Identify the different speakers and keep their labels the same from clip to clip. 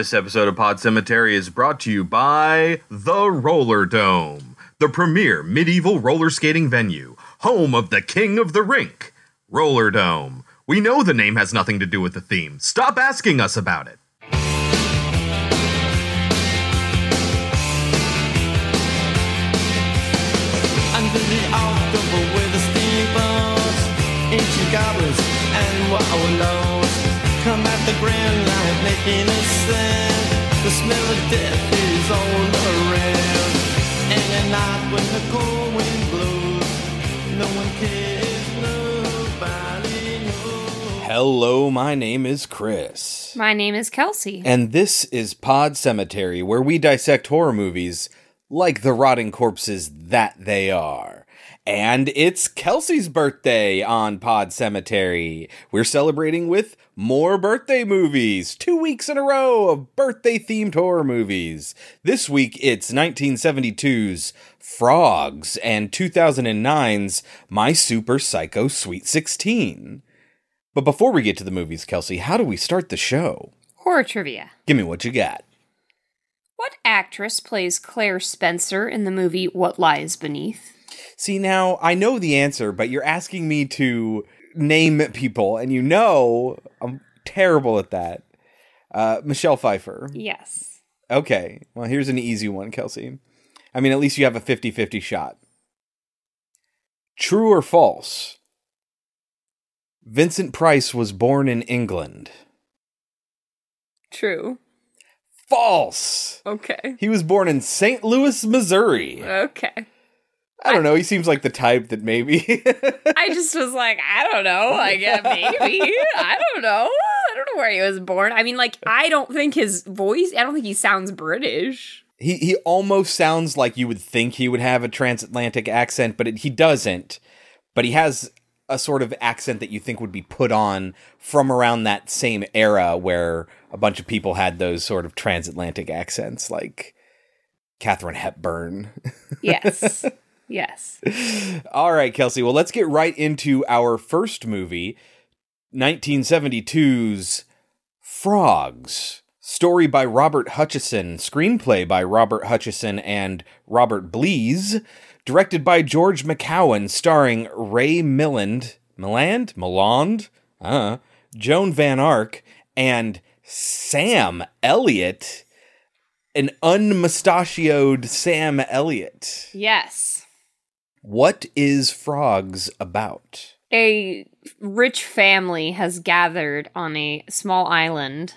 Speaker 1: This episode of Pod Cemetery is brought to you by The Roller Dome, the premier medieval roller skating venue, home of the king of the rink, Roller Dome. We know the name has nothing to do with the theme. Stop asking us about it.
Speaker 2: The steamboats, come at the grand line making a sound. The smell of death is all around. And at night when the cold wind blows, no one cares, nobody knows.
Speaker 3: Hello, my name is Chris.
Speaker 4: My name is Kelsey.
Speaker 3: And this is Pod Cemetery, where we dissect horror movies like the rotting corpses that they are. And it's Kelsey's birthday on Pod Cemetery. We're celebrating with more birthday movies. Two weeks in a row of birthday themed horror movies. This week it's 1972's Frogs and 2009's My Super Psycho Sweet 16. But before we get to the movies, Kelsey, how do we start the show?
Speaker 4: Horror trivia.
Speaker 3: Give me what you got.
Speaker 4: What actress plays Claire Spencer in the movie What Lies Beneath?
Speaker 3: See, now I know the answer, but you're asking me to name people, and you know I'm terrible at that. Uh, Michelle Pfeiffer.
Speaker 4: Yes.
Speaker 3: Okay, well, here's an easy one, Kelsey. I mean, at least you have a 50 50 shot. True or false? Vincent Price was born in England.
Speaker 4: True.
Speaker 3: False!
Speaker 4: Okay.
Speaker 3: He was born in St. Louis, Missouri.
Speaker 4: Okay.
Speaker 3: I don't know. He seems like the type that maybe.
Speaker 4: I just was like, I don't know. Like, maybe. I don't know. I don't know where he was born. I mean, like, I don't think his voice, I don't think he sounds British.
Speaker 3: he he almost sounds like you would think he would have a transatlantic accent, but it, he doesn't. But he has a sort of accent that you think would be put on from around that same era where a bunch of people had those sort of transatlantic accents, like Katharine Hepburn.
Speaker 4: Yes. Yes.
Speaker 3: All right, Kelsey. Well, let's get right into our first movie, 1972's Frogs. Story by Robert Hutchison, screenplay by Robert Hutchison and Robert Blees, directed by George McCowan, starring Ray Milland, Milland, Milland, uh, Joan Van Ark, and Sam Elliott, an unmustachioed Sam Elliott.
Speaker 4: Yes.
Speaker 3: What is Frogs about?
Speaker 4: a rich family has gathered on a small island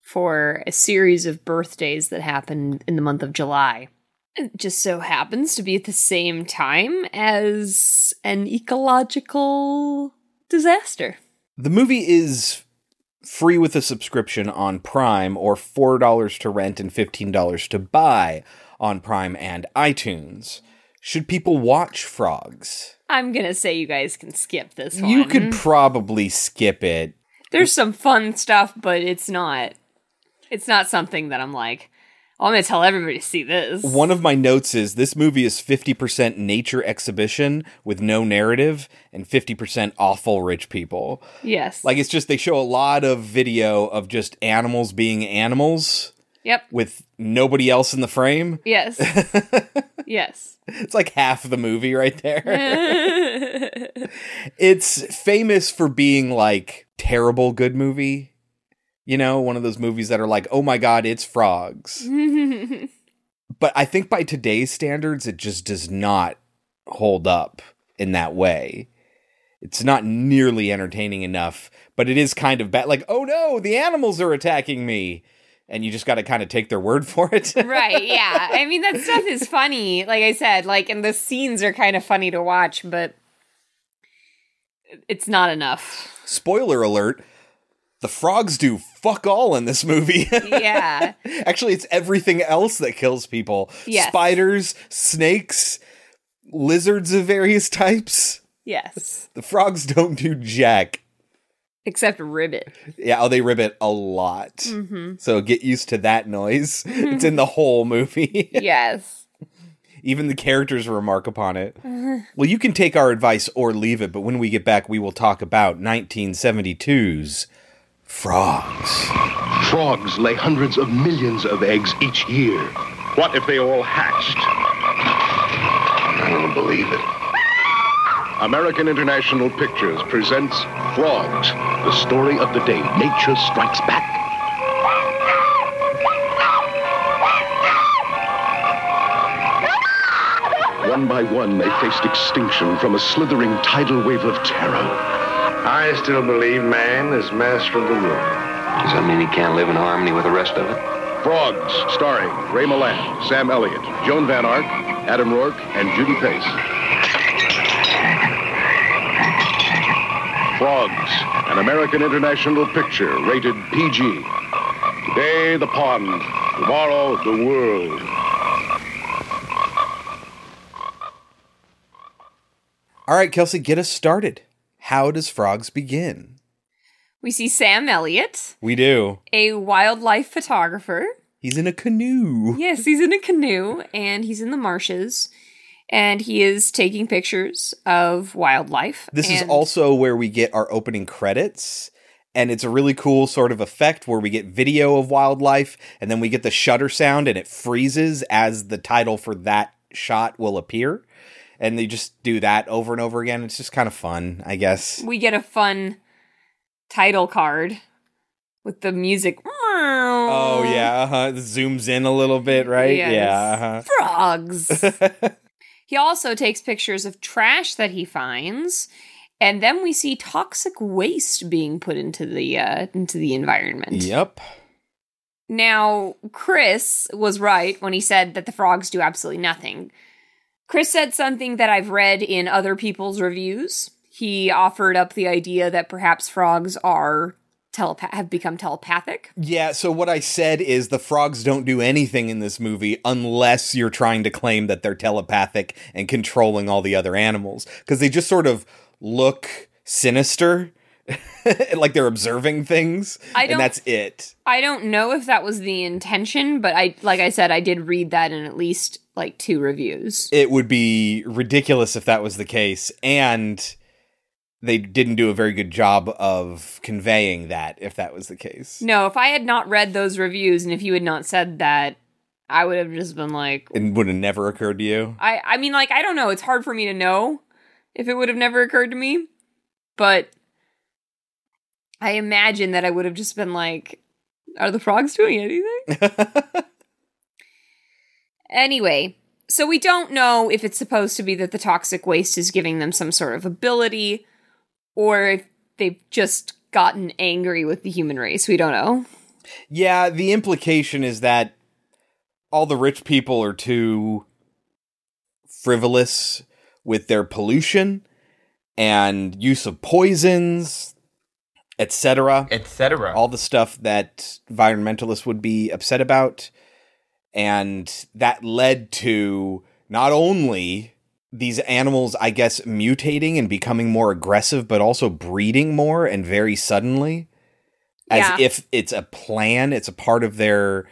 Speaker 4: for a series of birthdays that happen in the month of July. It just so happens to be at the same time as an ecological disaster.
Speaker 3: The movie is free with a subscription on Prime or $4 to rent and $15 to buy on Prime and iTunes. Should people watch Frogs?
Speaker 4: I'm gonna say you guys can skip this one.
Speaker 3: You could probably skip it.
Speaker 4: There's some fun stuff, but it's not. It's not something that I'm like. Oh, I'm gonna tell everybody to see this.
Speaker 3: One of my notes is this movie is 50% nature exhibition with no narrative and 50% awful rich people.
Speaker 4: yes.
Speaker 3: Like it's just they show a lot of video of just animals being animals
Speaker 4: Yep.
Speaker 3: with nobody else in the frame.
Speaker 4: Yes. yes.
Speaker 3: It's like half the movie right there. it's famous for being like terrible good movie. You know, one of those movies that are like, "Oh my god, it's frogs." but I think by today's standards it just does not hold up in that way. It's not nearly entertaining enough, but it is kind of bad like, "Oh no, the animals are attacking me." And you just got to kind of take their word for it.
Speaker 4: right. Yeah. I mean, that stuff is funny. Like I said, like, and the scenes are kind of funny to watch, but it's not enough.
Speaker 3: Spoiler alert. The frogs do fuck all in this movie.
Speaker 4: Yeah.
Speaker 3: Actually, it's everything else that kills people.
Speaker 4: Yes.
Speaker 3: Spiders, snakes, lizards of various types.
Speaker 4: yes.
Speaker 3: The frogs don't do jack.
Speaker 4: Except Ribbit.
Speaker 3: Yeah, oh, they ribbit a lot.
Speaker 4: Mm-hmm.
Speaker 3: So get used to that noise. it's in the whole movie.
Speaker 4: Yes.
Speaker 3: Even the characters remark upon it. Well, you can take our advice or leave it, but when we get back, we will talk about 1972's Frogs.
Speaker 5: Frogs lay hundreds of millions of eggs each year.
Speaker 6: What if they all hatched?
Speaker 5: I don't believe it.
Speaker 6: American International Pictures presents Frogs,
Speaker 5: The story of the day nature strikes back. One by one, they faced extinction from a slithering tidal wave of terror.
Speaker 7: I still believe man is master of the world.
Speaker 8: Does that mean he can't live in harmony with the rest of it?
Speaker 6: Frogs, starring Ray Milland, Sam Elliott, Joan Van Ark, Adam Roarke, and Judy Pace. Frogs, an American International picture rated PG. Today, the pond. Tomorrow, the world.
Speaker 3: All right, Kelsey, get us started. How does Frogs begin?
Speaker 4: We see Sam Elliott,
Speaker 3: We do.
Speaker 4: a wildlife photographer.
Speaker 3: He's in a canoe.
Speaker 4: Yes, he's in a canoe and he's in the marshes and he is taking pictures of wildlife.
Speaker 3: This is also where we get our opening credits. And it's a really cool sort of effect where we get video of wildlife and then we get the shutter sound and it freezes as the title for that shot will appear. And they just do that over and over again. It's just kind of fun, I guess.
Speaker 4: we get a fun title card with the music.
Speaker 3: Oh, yeah. Uh-huh. It zooms in a little bit, right?
Speaker 4: Yes.
Speaker 3: Yeah.
Speaker 4: Frogs. He also takes pictures of trash that he finds. And then we see toxic waste being put into the uh, into the environment.
Speaker 3: yep.
Speaker 4: Now, Chris was right when he said that the frogs do absolutely nothing. Chris said something that I've read in other people's reviews. He offered up the idea that perhaps frogs are telepath have become telepathic.
Speaker 3: Yeah, so what I said is the frogs don't do anything in this movie unless you're trying to claim that they're telepathic and controlling all the other animals. Because they just sort of look sinister, like they're observing things,
Speaker 4: I don't-
Speaker 3: and that's it.
Speaker 4: I don't know if that was the intention, but I like I said I did read that in at least like two reviews.
Speaker 3: It would be ridiculous if that was the case, and they didn't do a very good job of conveying that if that was the case.
Speaker 4: No, if I had not read those reviews and if you had not said that, I would have just been like
Speaker 3: It would have never occurred to you.
Speaker 4: I I mean like I don't know, it's hard for me to know if it would have never occurred to me, but I imagine that I would have just been like are the frogs doing anything? Anyway, so we don't know if it's supposed to be that the toxic waste is giving them some sort of ability or if they've just gotten angry with the human race. We don't know.
Speaker 3: Yeah, the implication is that all the rich people are too frivolous with their pollution and use of poisons, etc.
Speaker 9: etc.
Speaker 3: All the stuff that environmentalists would be upset about. And that led to not only these animals, I guess, mutating and becoming more aggressive, but also breeding more and very suddenly as
Speaker 4: Yeah.
Speaker 3: if it's a plan, it's a part of their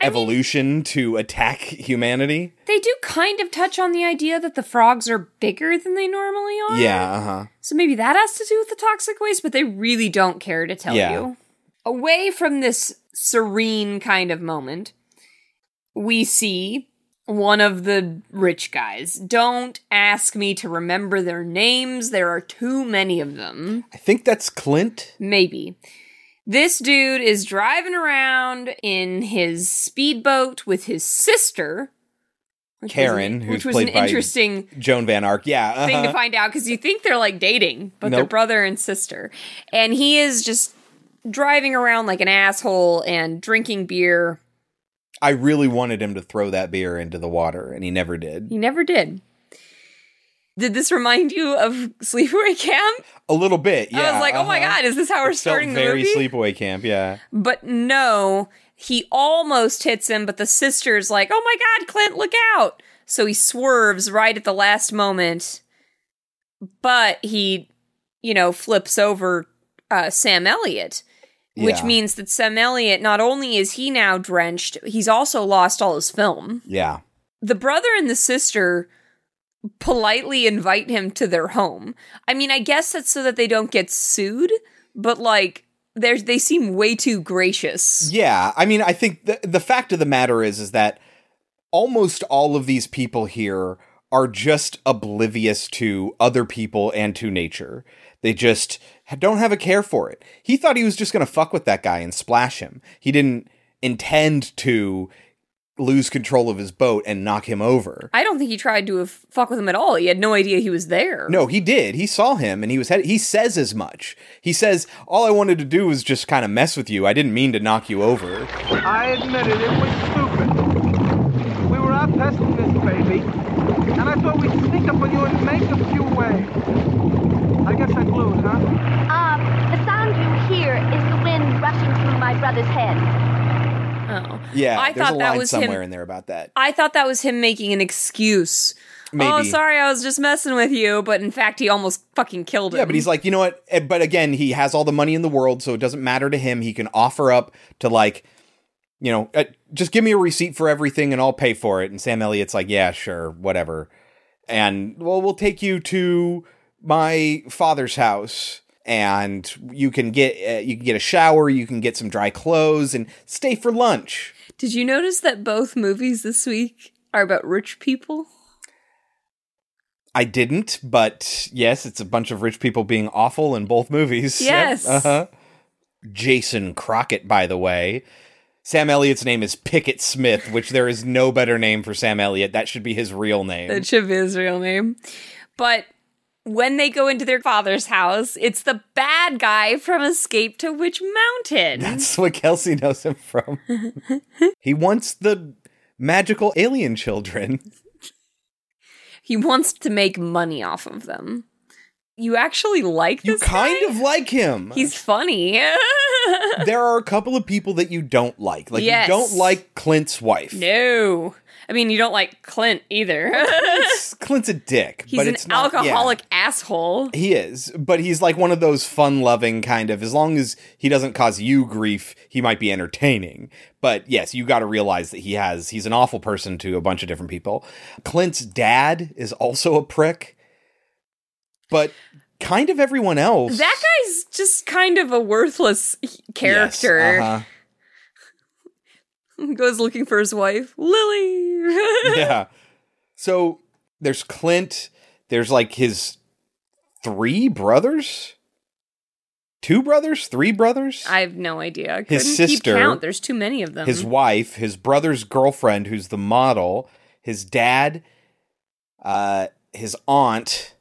Speaker 4: I mean-
Speaker 3: evolution to attack humanity.
Speaker 4: They do kind of touch on the idea that the frogs are bigger than they normally are.
Speaker 3: Yeah, uh-huh.
Speaker 4: So maybe that has to do with the toxic waste, but they really don't care to tell
Speaker 3: Yeah.
Speaker 4: you. Away from this serene kind of moment, we see one of the rich guys. Don't ask me to remember their names, there are too many of them.
Speaker 3: I think that's Clint.
Speaker 4: Maybe. This dude is driving around in his speedboat with his sister. which was
Speaker 3: Karen, who's
Speaker 4: which was
Speaker 3: played
Speaker 4: an
Speaker 3: by
Speaker 4: interesting
Speaker 3: Joan Van Ark. Yeah.
Speaker 4: thing to
Speaker 3: uh-huh.
Speaker 4: find out because you think they're like dating, but they're brother and sister. And he is just driving around like an asshole and drinking beer.
Speaker 3: I really wanted him to throw that beer into the water, and he never did.
Speaker 4: He never did. Did this remind you of Sleepaway Camp?
Speaker 3: A little bit, yeah.
Speaker 4: I was like, oh my
Speaker 3: uh-huh.
Speaker 4: god, is this how we're
Speaker 3: It felt
Speaker 4: starting the
Speaker 3: very
Speaker 4: movie?
Speaker 3: sleepaway camp, yeah.
Speaker 4: But no, he almost hits him, but the sister's like, oh my god, Clint, look out! So he swerves right at the last moment, but he, you know, flips over uh, Sam Elliott, which
Speaker 3: Yeah.
Speaker 4: means that Sam Elliott, not only is he now drenched, he's also lost all his film.
Speaker 3: Yeah.
Speaker 4: The brother and the sister politely invite him to their home. I mean, I guess that's so that they don't get sued, but like, They're, they seem way too gracious.
Speaker 3: Yeah, I mean, I think the the fact of the matter is is that almost all of these people here are just oblivious to other people and to nature. They just don't have a care for it. He thought he was just going to fuck with that guy and splash him. He didn't intend to lose control of his boat and knock him over.
Speaker 4: I don't think he tried to f- fuck with him at all. He had no idea he was there.
Speaker 3: No, he did. He saw him and he was head- he says as much. He says, "All I wanted to do was just kind of mess with you. I didn't mean to knock you over."
Speaker 9: I admit it, it was stupid. We were out testing this baby, and I thought we'd sneak up on you and make a few waves. I guess I blew it, huh?
Speaker 10: Um, the sound you hear is the wind rushing through my brother's head.
Speaker 4: Oh.
Speaker 3: Yeah,
Speaker 4: I
Speaker 3: there's
Speaker 4: thought
Speaker 3: a
Speaker 4: that
Speaker 3: line
Speaker 4: was
Speaker 3: somewhere
Speaker 4: him.
Speaker 3: in there about that.
Speaker 4: I thought that was him making an excuse. Oh, sorry, I was just messing with you, but in fact, he almost fucking killed him.
Speaker 3: Yeah, but he's like, you know what? Eh, But again, he has all the money in the world, so it doesn't matter to him. He can offer up to like, you know, uh, just give me a receipt for everything and I'll pay for it. And Sam Elliott's like, yeah, sure, whatever. And well, we'll take you to my father's house, and you can get uh, you can get a shower, you can get some dry clothes, and stay for lunch.
Speaker 4: Did you notice that both movies this week are about rich people?
Speaker 3: I didn't, but yes, it's a bunch of rich people being awful in both movies. Yep,
Speaker 4: Yes.
Speaker 3: uh-huh. Jason Crockett, by the way. Sam Elliott's name is Pickett Smith, which there is no better name for Sam Elliott. That should be his real name.
Speaker 4: That should be his real name. But when they go into their father's house, it's the bad guy from Escape to Witch Mountain.
Speaker 3: That's what Kelsey knows him from. he wants the magical alien children.
Speaker 4: he wants to make money off of them. You actually like
Speaker 3: You kind
Speaker 4: guy?
Speaker 3: of like him.
Speaker 4: He's funny.
Speaker 3: there are a couple of people that you don't like. Like
Speaker 4: Yes.
Speaker 3: you don't like Clint's wife.
Speaker 4: no. I mean, you don't like Clint either.
Speaker 3: Clint's, Clint's a dick,
Speaker 4: He's
Speaker 3: but
Speaker 4: an
Speaker 3: it's not, yeah.
Speaker 4: alcoholic asshole.
Speaker 3: He is, but he's like one of those fun-loving kind of. As long as he doesn't cause you grief, he might be entertaining. But yes, you got to realize that he has. He's an awful person to a bunch of different people. Clint's dad is also a prick, but kind of everyone else.
Speaker 4: That guy's just kind of a worthless
Speaker 3: Yes,
Speaker 4: character.
Speaker 3: uh-huh.
Speaker 4: Goes looking for his wife, Lily.
Speaker 3: yeah. So there's Clint. There's like his three brothers, two brothers, three brothers.
Speaker 4: I have no idea. I
Speaker 3: His sister,
Speaker 4: keep count. There's too many of them.
Speaker 3: his wife, his brother's girlfriend, who's the model, his dad, uh, his aunt,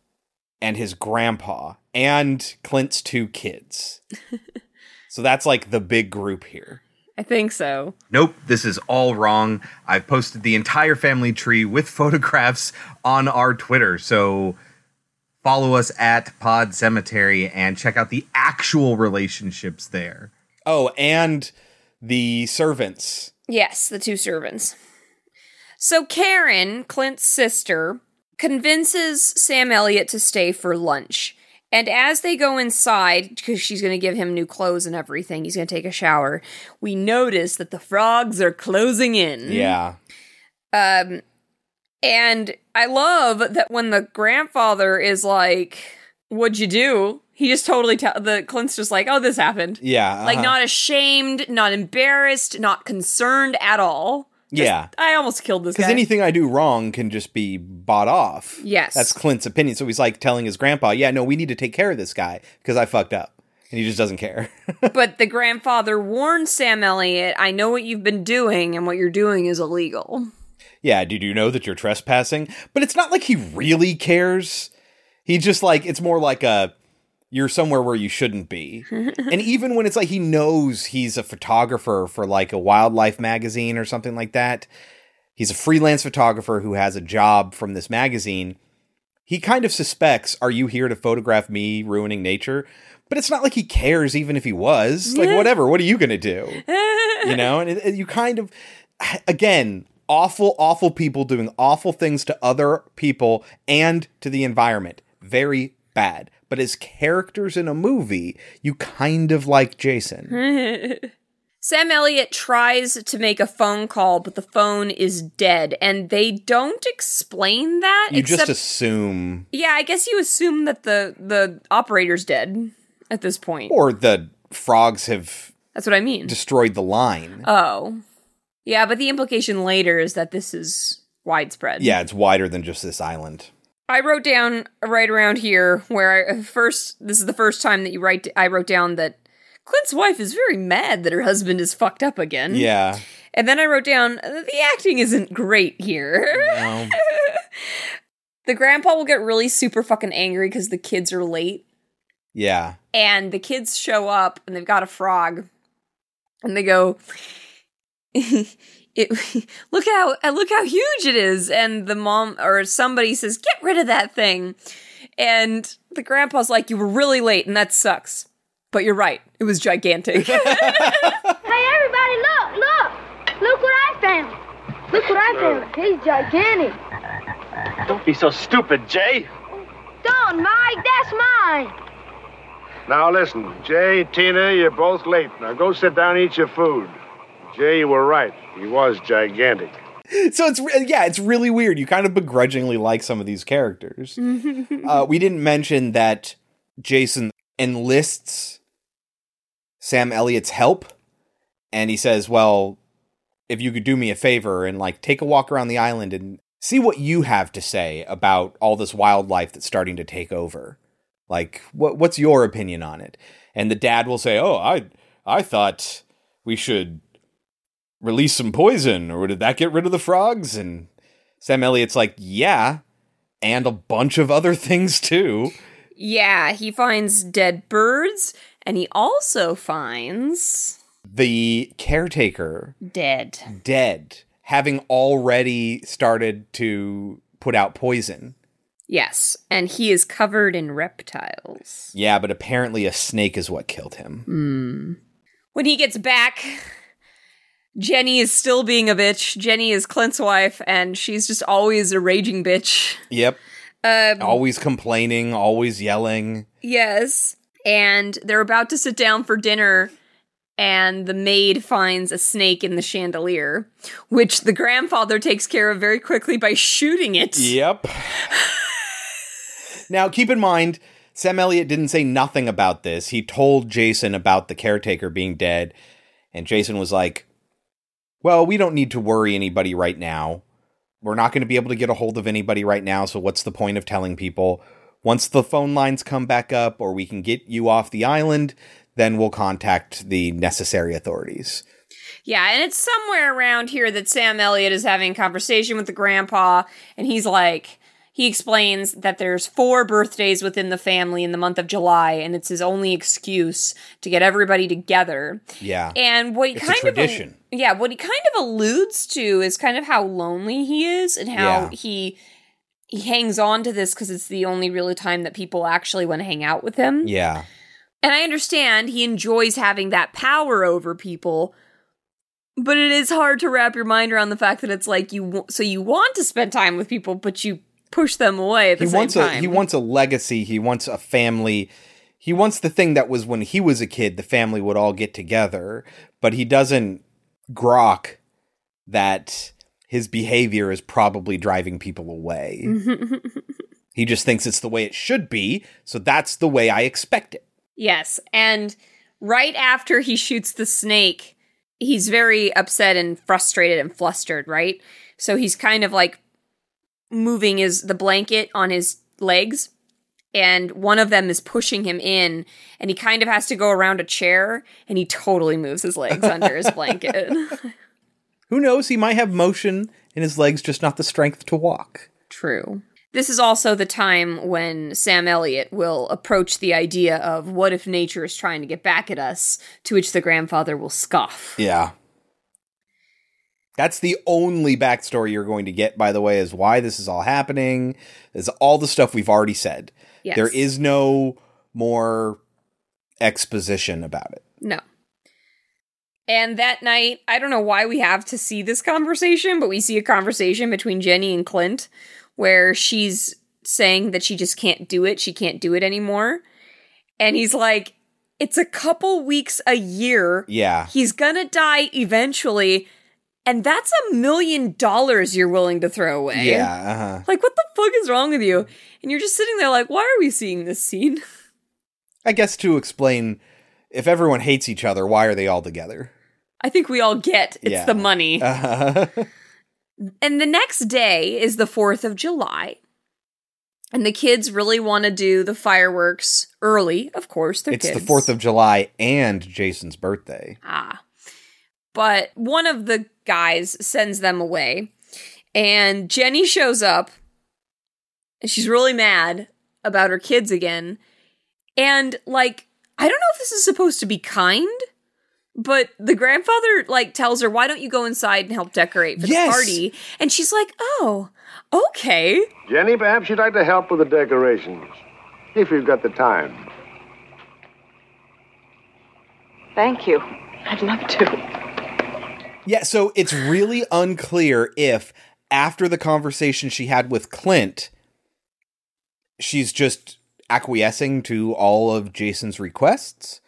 Speaker 3: and his grandpa, and Clint's two kids. so that's like the big group here.
Speaker 4: I think so.
Speaker 1: Nope, this is all wrong. I've posted the entire family tree with photographs on our Twitter. So follow us at Pod Cemetery and check out the actual relationships there.
Speaker 3: Oh, and the servants.
Speaker 4: Yes, the two servants. So Karen, Clint's sister, convinces Sam Elliott to stay for lunch. And as they go inside, because she's going to give him new clothes and everything, he's going to take a shower. We notice that the frogs are closing in.
Speaker 3: Yeah.
Speaker 4: Um, and I love that when the grandfather is like, "What'd you do?" He just totally tell the Clint's just like, "Oh, this happened."
Speaker 3: Yeah.
Speaker 4: Like
Speaker 3: uh-huh.
Speaker 4: not ashamed, not embarrassed, not concerned at all. Just,
Speaker 3: Yeah.
Speaker 4: I almost killed this
Speaker 3: Because anything I do wrong can just be bought off.
Speaker 4: Yes.
Speaker 3: That's Clint's opinion. So he's like telling his grandpa, yeah, no, we need to take care of this guy because I fucked up. And he just doesn't care.
Speaker 4: but the grandfather warns Sam Elliott, "I know what you've been doing, and what you're doing is illegal."
Speaker 3: yeah, did you know that you're trespassing? But it's not like he really cares. He just like, it's more like a, you're somewhere where you shouldn't be. and even when it's like he knows he's a photographer for like a wildlife magazine or something like that, he's a freelance photographer who has a job from this magazine. He kind of suspects, are you here to photograph me ruining nature? But it's not like he cares, even if he was. Like, whatever, what are you going to do? you know, and it, it- you kind of, again, awful, awful people doing awful things to other people and to the environment. Very bad. But as characters in a movie, you kind of like Jason.
Speaker 4: Sam Elliott tries to make a phone call, but the phone is dead, and they don't explain that.
Speaker 3: You
Speaker 4: except,
Speaker 3: just assume,
Speaker 4: yeah, I guess you assume that the the operator's dead at this point.
Speaker 3: or the frogs have
Speaker 4: That's what I mean.
Speaker 3: destroyed the line.
Speaker 4: oh. Yeah, but the implication later is that this is widespread.
Speaker 3: yeah, it's wider than just this island.
Speaker 4: I wrote down right around here where I first this is the first time that you write I wrote down that Clint's wife is very mad that her husband is fucked up again.
Speaker 3: Yeah.
Speaker 4: And then I wrote down the acting isn't great here.
Speaker 3: No.
Speaker 4: the grandpa will get really super fucking angry because the kids are late.
Speaker 3: Yeah.
Speaker 4: And the kids show up and they've got a frog. And they go, it, look how uh, look how huge it is. And the mom or somebody says, get rid of that thing. And the grandpa's like, you were really late and that sucks. But you're right. It was gigantic.
Speaker 10: Hey, everybody, look, look. Look what I found. Look what I found. He's gigantic.
Speaker 11: Don't be so stupid, Jay.
Speaker 10: Don't, Mike. That's mine.
Speaker 7: Now listen, Jay, Tina, you're both late. Now go sit down and eat your food. Jay, you were right. He was gigantic.
Speaker 3: So it's yeah, it's really weird. You kind of begrudgingly like some of these characters. uh, we didn't mention that Jason enlists Sam Elliott's help, and he says, "Well, if you could do me a favor and like take a walk around the island and see what you have to say about all this wildlife that's starting to take over, like what what's your opinion on it?" And the dad will say, "Oh, I I thought we should." Release some poison or did that get rid of the frogs and sam elliott's like yeah and a bunch of other things too
Speaker 4: yeah, he finds dead birds and he also finds
Speaker 3: the caretaker
Speaker 4: dead.
Speaker 3: dead having already started to put out poison
Speaker 4: Yes, and he is covered in reptiles.
Speaker 3: yeah but apparently a snake is what killed him
Speaker 4: Hmm. When he gets back, Jenny is still being a bitch. Jenny is Clint's wife, and she's just always a raging bitch.
Speaker 3: yep
Speaker 4: Um,
Speaker 3: always complaining always yelling
Speaker 4: Yes. And they're about to sit down for dinner, and the maid finds a snake in the chandelier, which the grandfather takes care of very quickly by shooting it.
Speaker 3: Yep. now, keep in mind, Sam Elliott didn't say nothing about this. He told Jason about the caretaker being dead, and Jason was like, Well, we don't need to worry anybody right now. We're not going to be able to get a hold of anybody right now, so what's the point of telling people? Once the phone lines come back up or we can get you off the island, then we'll contact the necessary authorities.
Speaker 4: Yeah, and it's somewhere around here that Sam Elliott is having a conversation with the grandpa, and he's like, he explains that there's four birthdays within the family in the month of July, and it's his only excuse to get everybody together.
Speaker 3: Yeah.
Speaker 4: And what he
Speaker 3: It's
Speaker 4: kind
Speaker 3: tradition.
Speaker 4: of yeah, what he kind of alludes to is kind of how lonely he is and how
Speaker 3: Yeah.
Speaker 4: he he hangs on to this because it's the only real time that people actually want to hang out with him.
Speaker 3: Yeah.
Speaker 4: And I understand he enjoys having that power over people, but it is hard to wrap your mind around the fact that it's like you so you want to spend time with people, but you push them away at the
Speaker 3: he
Speaker 4: same
Speaker 3: wants
Speaker 4: time.
Speaker 3: a he wants a legacy he wants a family he wants the thing that was when he was a kid the family would all get together but he doesn't grok that his behavior is probably driving people away he just thinks it's the way it should be so that's the way i expect it
Speaker 4: Yes, and right after he shoots the snake, he's very upset and frustrated and flustered, right? So he's kind of like moving is the blanket on his legs and one of them is pushing him in and he kind of has to go around a chair and he totally moves his legs under his blanket.
Speaker 3: who knows he might have motion in his legs just not the strength to walk
Speaker 4: True. This is also the time when Sam Elliott will approach the idea of what if nature is trying to get back at us, to which the grandfather will scoff.
Speaker 3: Yeah. That's the only backstory you're going to get, by the way, is why this is all happening. Is all the stuff we've already said.
Speaker 4: Yes.
Speaker 3: There is no more exposition about it.
Speaker 4: No. And that night, I don't know why we have to see this conversation, but we see a conversation between Jenny and Clint where she's saying that she just can't do it. She can't do it anymore. And he's like, it's a couple weeks a year.
Speaker 3: Yeah.
Speaker 4: He's gonna die eventually. And that's a million dollars you're willing to throw away.
Speaker 3: Yeah. Uh-huh.
Speaker 4: Like, what the fuck is wrong with you? And you're just sitting there like, why are we seeing this scene?
Speaker 3: I guess to explain if everyone hates each other, why are they all together?
Speaker 4: I think we all get it's
Speaker 3: Yeah.
Speaker 4: the money.
Speaker 3: Uh,
Speaker 4: And the next day is the 4th of July. And the kids really want to do the fireworks early, of course. They're
Speaker 3: it's
Speaker 4: kids.
Speaker 3: the 4th of July and Jason's birthday.
Speaker 4: Ah. But one of the guys sends them away. And Jenny shows up. And she's really mad about her kids again. And, like, I don't know if this is supposed to be kind, but the grandfather, like, tells her, why don't you go inside and help decorate for
Speaker 7: Yes.
Speaker 4: the party? And she's like, oh, okay.
Speaker 7: Jenny, perhaps you'd like to help with the decorations, if you've got the time.
Speaker 12: Thank you. I'd love to.
Speaker 3: Yeah, so it's really unclear if after the conversation she had with Clint, she's just acquiescing to all of Jason's requests,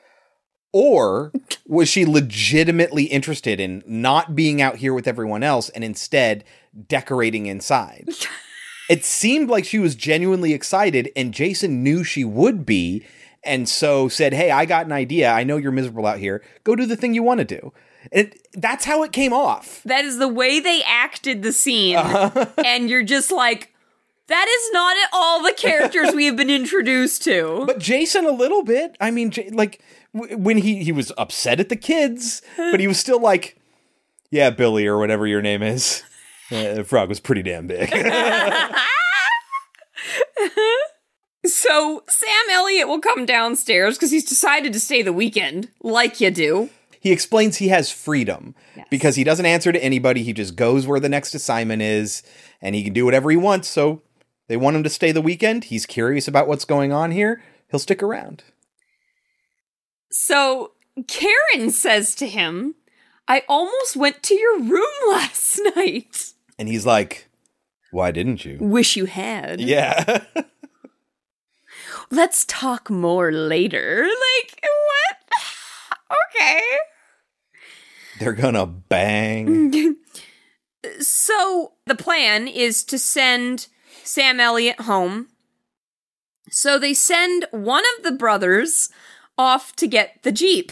Speaker 3: or was she legitimately interested in not being out here with everyone else and instead decorating inside? it seemed like she was genuinely excited, and Jason knew she would be, and so said, Hey, I got an idea. I know you're miserable out here. Go do the thing you want to do. And that's how it came off.
Speaker 4: That is the way they acted the scene.
Speaker 3: Uh-huh.
Speaker 4: and you're just like, that is not at all the characters we have been introduced to.
Speaker 3: But Jason, a little bit. I mean, like when he he was upset at the kids, but he was still like, "Yeah, Billy or whatever your name is." Uh, the frog was pretty damn big.
Speaker 4: So Sam Elliott will come downstairs because he's decided to stay the weekend, like you do.
Speaker 3: He explains he has freedom because he doesn't answer to anybody. He just goes where the next assignment is, and he can do whatever he wants. So they want him to stay the weekend. He's curious about what's going on here. He'll stick around.
Speaker 4: So Karen says to him, I almost went to your room last night.
Speaker 3: And he's like, "Why didn't you?"
Speaker 4: Wish you had.
Speaker 3: Yeah.
Speaker 4: Let's talk more later. Like, what? okay.
Speaker 3: They're gonna bang.
Speaker 4: So the plan is to send Sam Elliott home. So they send one of the brothers off to get the Jeep.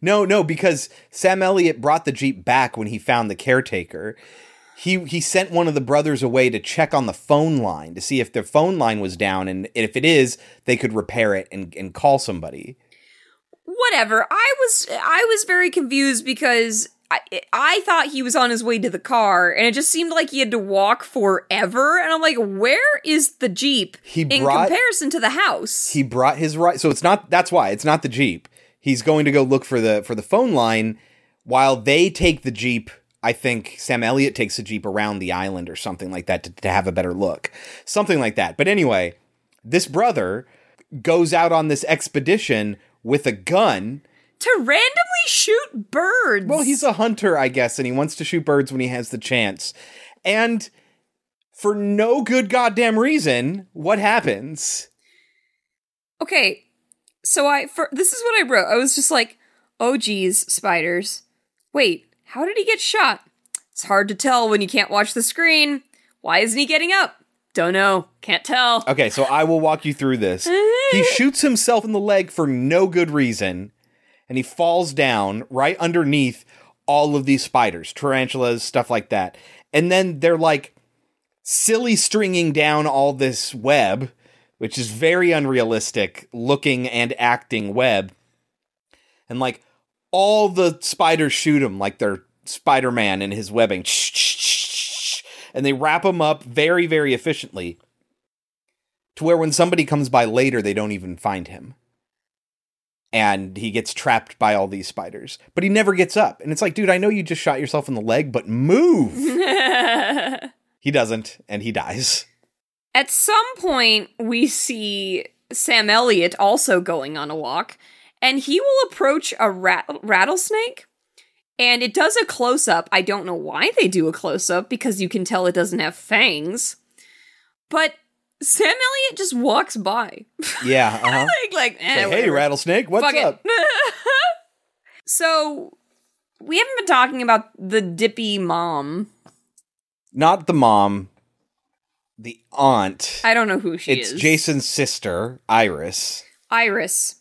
Speaker 3: No, no, because Sam Elliott brought the Jeep back when he found the caretaker. He he sent one of the brothers away to check on the phone line to see if their phone line was down, and if it is, they could repair it and, and call somebody.
Speaker 4: Whatever. I was I was very confused because I, I thought he was on his way to the car and it just seemed like he had to walk forever and I'm like where is the Jeep
Speaker 3: He
Speaker 4: in
Speaker 3: brought-
Speaker 4: comparison to the house?
Speaker 3: He brought his right, so it's not. That's why it's not the Jeep. He's going to go look for the for the phone line while they take the Jeep. I think Sam Elliott takes the Jeep around the island or something like that to, to have a better look, something like that. But anyway, this brother goes out on this expedition with a gun.
Speaker 4: to randomly shoot birds.
Speaker 3: Well, he's a hunter, I guess, and he wants to shoot birds when he has the chance. And for no good goddamn reason, what happens?
Speaker 4: Okay, so I for this is what I wrote. I was just like, "Oh geez, spiders." Wait, how did he get shot? It's hard to tell when you can't watch the screen. Why isn't he getting up? Don't know. Can't tell.
Speaker 3: Okay, so I will walk you through this. he shoots himself in the leg for no good reason, and he falls down right underneath all of these spiders, tarantulas, stuff like that. And then they're like silly stringing down all this web, which is very unrealistic looking and acting web. And like all the spiders shoot him like they're Spider Man and his webbing. And they wrap him up very, very efficiently to where when somebody comes by later, they don't even find him. And he gets trapped by all these spiders. But he never gets up. And it's like, dude, I know you just shot yourself in the leg, but move. he doesn't, and he dies.
Speaker 4: At some point, we see Sam Elliott also going on a walk, and he will approach a rat- rattlesnake. And it does a close up. I don't know why they do a close up because you can tell it doesn't have fangs. But Sam Elliott just walks by.
Speaker 3: Yeah. Uh-huh.
Speaker 4: like, like, eh,
Speaker 3: Say, hey, rattlesnake, what's
Speaker 4: Fuck
Speaker 3: up?
Speaker 4: so, we haven't been talking about the dippy mom.
Speaker 3: Not the mom, the aunt.
Speaker 4: I don't know who she
Speaker 3: it's
Speaker 4: is.
Speaker 3: Jason's sister, Iris.
Speaker 4: Iris.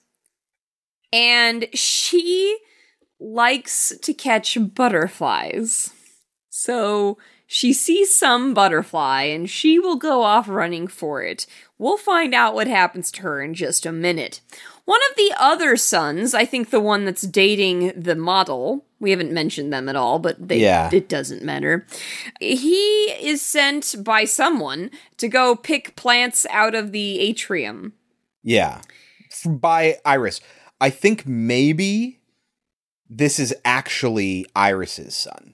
Speaker 4: and she likes to catch butterflies. So she sees some butterfly and she will go off running for it. We'll find out what happens to her in just a minute. One of the other sons, I think the one that's dating the model, we haven't mentioned them at all, but they,
Speaker 3: Yeah.
Speaker 4: it doesn't matter. He is sent by someone to go pick plants out of the atrium.
Speaker 3: Yeah. By Iris. I think maybe this is actually Iris's son.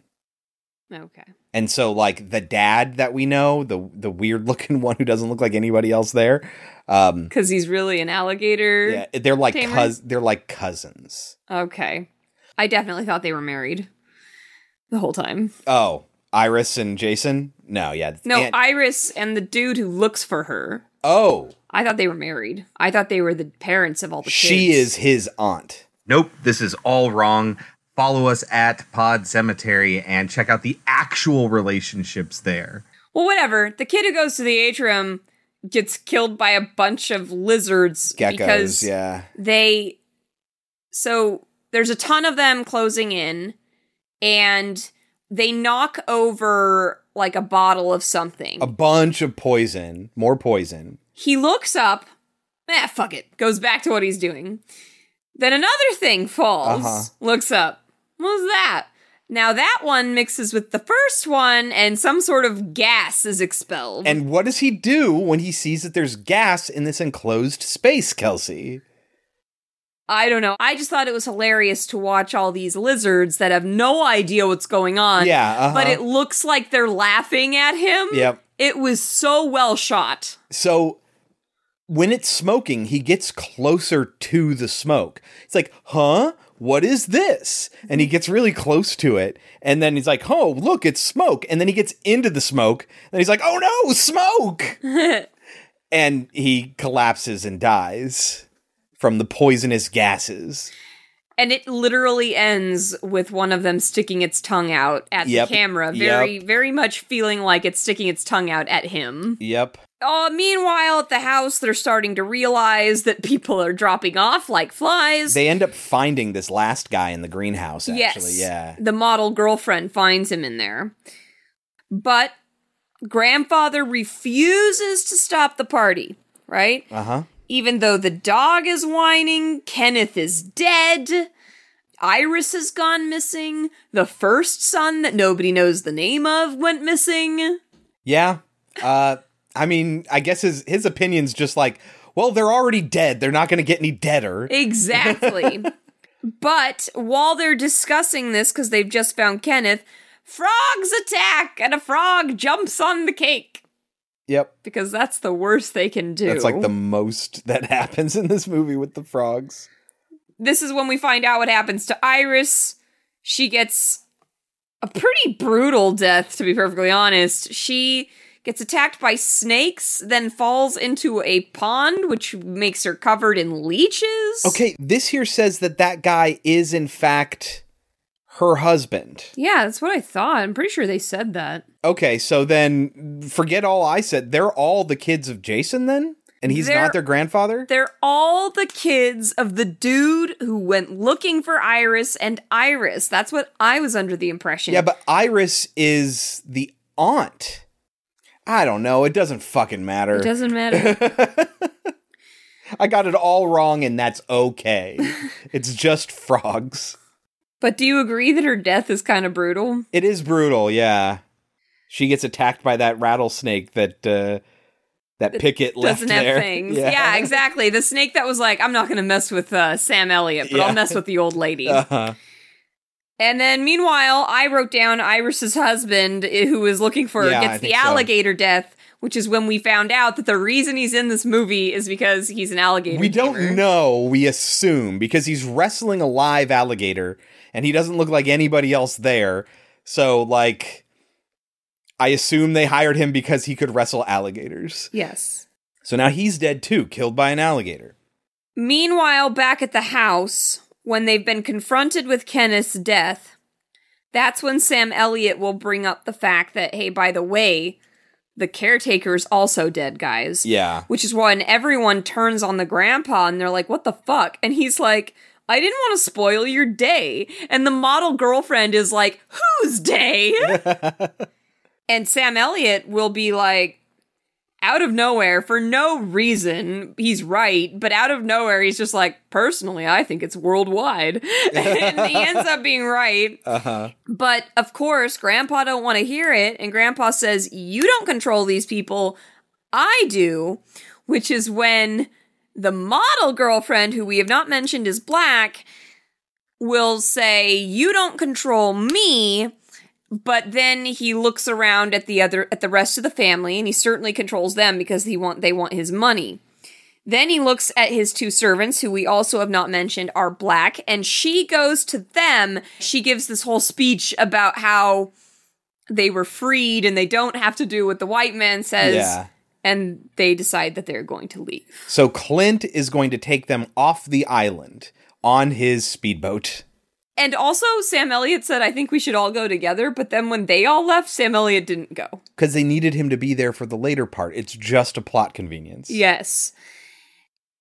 Speaker 4: Okay.
Speaker 3: And so like the dad that we know, the the weird looking one who doesn't look like anybody else there, um
Speaker 4: Because he's really an alligator.
Speaker 3: yeah, they're like cous- they're like cousins.
Speaker 4: Okay. I definitely thought they were married the whole time.
Speaker 3: Oh, Iris and Jason? No, yeah.
Speaker 4: No,
Speaker 3: Aunt-
Speaker 4: Iris and the dude who looks for her.
Speaker 3: oh,
Speaker 4: I thought they were married. I thought they were the parents of all the kids.
Speaker 3: she is his aunt.
Speaker 1: Nope, this is all wrong. Follow us at Pod Cemetery and check out the actual relationships there.
Speaker 4: Well, whatever. The kid who goes to the atrium gets killed by a bunch of lizards
Speaker 3: Geckos,
Speaker 4: because
Speaker 3: yeah.
Speaker 4: they so there's a ton of them closing in and they knock over like a bottle of something.
Speaker 3: A bunch of poison, more poison.
Speaker 4: He looks up. Eh, fuck it. Goes back to what he's doing. Then another thing falls.
Speaker 3: Uh-huh.
Speaker 4: Looks up. What was that? Now that one mixes with the first one, and some sort of gas is expelled.
Speaker 3: And what does he do when he sees that there's gas in this enclosed space, Kelsey?
Speaker 4: I don't know. I just thought it was hilarious to watch all these lizards that have no idea what's going on.
Speaker 3: Yeah, uh-huh.
Speaker 4: But it looks like they're laughing at him.
Speaker 3: Yep.
Speaker 4: It was so well shot.
Speaker 3: So when it's smoking, he gets closer to the smoke. It's like, huh? What is this? And he gets really close to it. And then he's like, oh, look, it's smoke. And then he gets into the smoke. And he's like, oh no, smoke. and he collapses and dies from the poisonous gases.
Speaker 4: And it literally ends with one of them sticking its tongue out at
Speaker 3: Yep.
Speaker 4: the camera,
Speaker 3: Yep.
Speaker 4: very, very much feeling like it's sticking its tongue out at him.
Speaker 3: Yep.
Speaker 4: Uh, meanwhile, at the house, they're starting to realize that people are dropping off like flies.
Speaker 3: They end up finding this last guy in the greenhouse, actually.
Speaker 4: yes,
Speaker 3: Yeah.
Speaker 4: The model girlfriend finds him in there. But grandfather refuses to stop the party, right?
Speaker 3: Uh huh.
Speaker 4: Even though the dog is whining, Kenneth is dead. Iris has gone missing. The first son that nobody knows the name of went missing.
Speaker 3: Yeah. Uh I mean, I guess his his opinion's just like, well, they're already dead. They're not going to get any deader.
Speaker 4: Exactly. but while they're discussing this, because they've just found Kenneth, frogs attack and a frog jumps on the cake.
Speaker 3: Yep.
Speaker 4: Because that's the worst they can do.
Speaker 3: That's like the most that happens in this movie with the frogs.
Speaker 4: this is when we find out what happens to Iris. She gets a pretty brutal death, to be perfectly honest. She gets attacked by snakes, then falls into a pond, which makes her covered in leeches.
Speaker 3: Okay, this here says that that guy is in fact her husband.
Speaker 4: Yeah, that's what I thought. I'm pretty sure they said that.
Speaker 3: Okay, so then forget all I said. They're all the kids of Jason then? And he's
Speaker 4: They're-
Speaker 3: not their grandfather?
Speaker 4: They're all the kids of the dude who went looking for Iris and Iris. That's what I was under the impression.
Speaker 3: Yeah, but Iris is the aunt. I don't know. It doesn't fucking matter.
Speaker 4: it doesn't matter.
Speaker 3: I got it all wrong, and that's okay. it's just frogs.
Speaker 4: But do you agree that her death is kind of brutal?
Speaker 3: It is brutal, yeah. She gets attacked by that rattlesnake that uh, that Pickett
Speaker 4: Doesn't have
Speaker 3: there.
Speaker 4: fangs. Yeah. exactly. The snake that was like, I'm not going to mess with uh, Sam Elliott, but
Speaker 3: Yeah.
Speaker 4: I'll mess with the old lady.
Speaker 3: Uh-huh.
Speaker 4: And then, meanwhile, I wrote down Iris's husband, eh, who is looking for
Speaker 3: Yeah,
Speaker 4: gets the
Speaker 3: think so.
Speaker 4: alligator death, which is when we found out that the reason he's in this movie is because he's an alligator.
Speaker 3: We don't know. We assume because he's wrestling a live alligator, and he doesn't look like anybody else there. So, like, I assume they hired him because he could wrestle alligators.
Speaker 4: Yes.
Speaker 3: So now he's dead too, killed by an alligator.
Speaker 4: Meanwhile, back at the house, when they've been confronted with Kenneth's death, that's when Sam Elliott will bring up the fact that, hey, by the way, the caretaker's also dead, guys.
Speaker 3: Yeah.
Speaker 4: Which is when everyone turns on the grandpa and they're like, what the fuck? And he's like, I didn't want to spoil your day. And the model girlfriend is like, Whose day? and Sam Elliott will be like, out of nowhere, for no reason, he's right, but out of nowhere, he's just like, personally, I think it's worldwide. and he ends up being right.
Speaker 3: Uh huh.
Speaker 4: But of course, Grandpa don't want to hear it, and Grandpa says, "You don't control these people, I do." Which is when the model girlfriend, who we have not mentioned is black, will say, "You don't control me." But then he looks around at the other at the rest of the family, and he certainly controls them because he want they want his money. Then he looks at his two servants, who we also have not mentioned are black, and she goes to them. She gives this whole speech about how they were freed and they don't have to do what the white man says.
Speaker 3: Yeah.
Speaker 4: And they decide that they're going to leave.
Speaker 3: So Clint is going to take them off the island on his speedboat.
Speaker 4: And also, Sam Elliott said, I think we should all go together. But then when they all left, Sam Elliott didn't go.
Speaker 3: because they needed him to be there for the later part. It's just a plot convenience.
Speaker 4: Yes.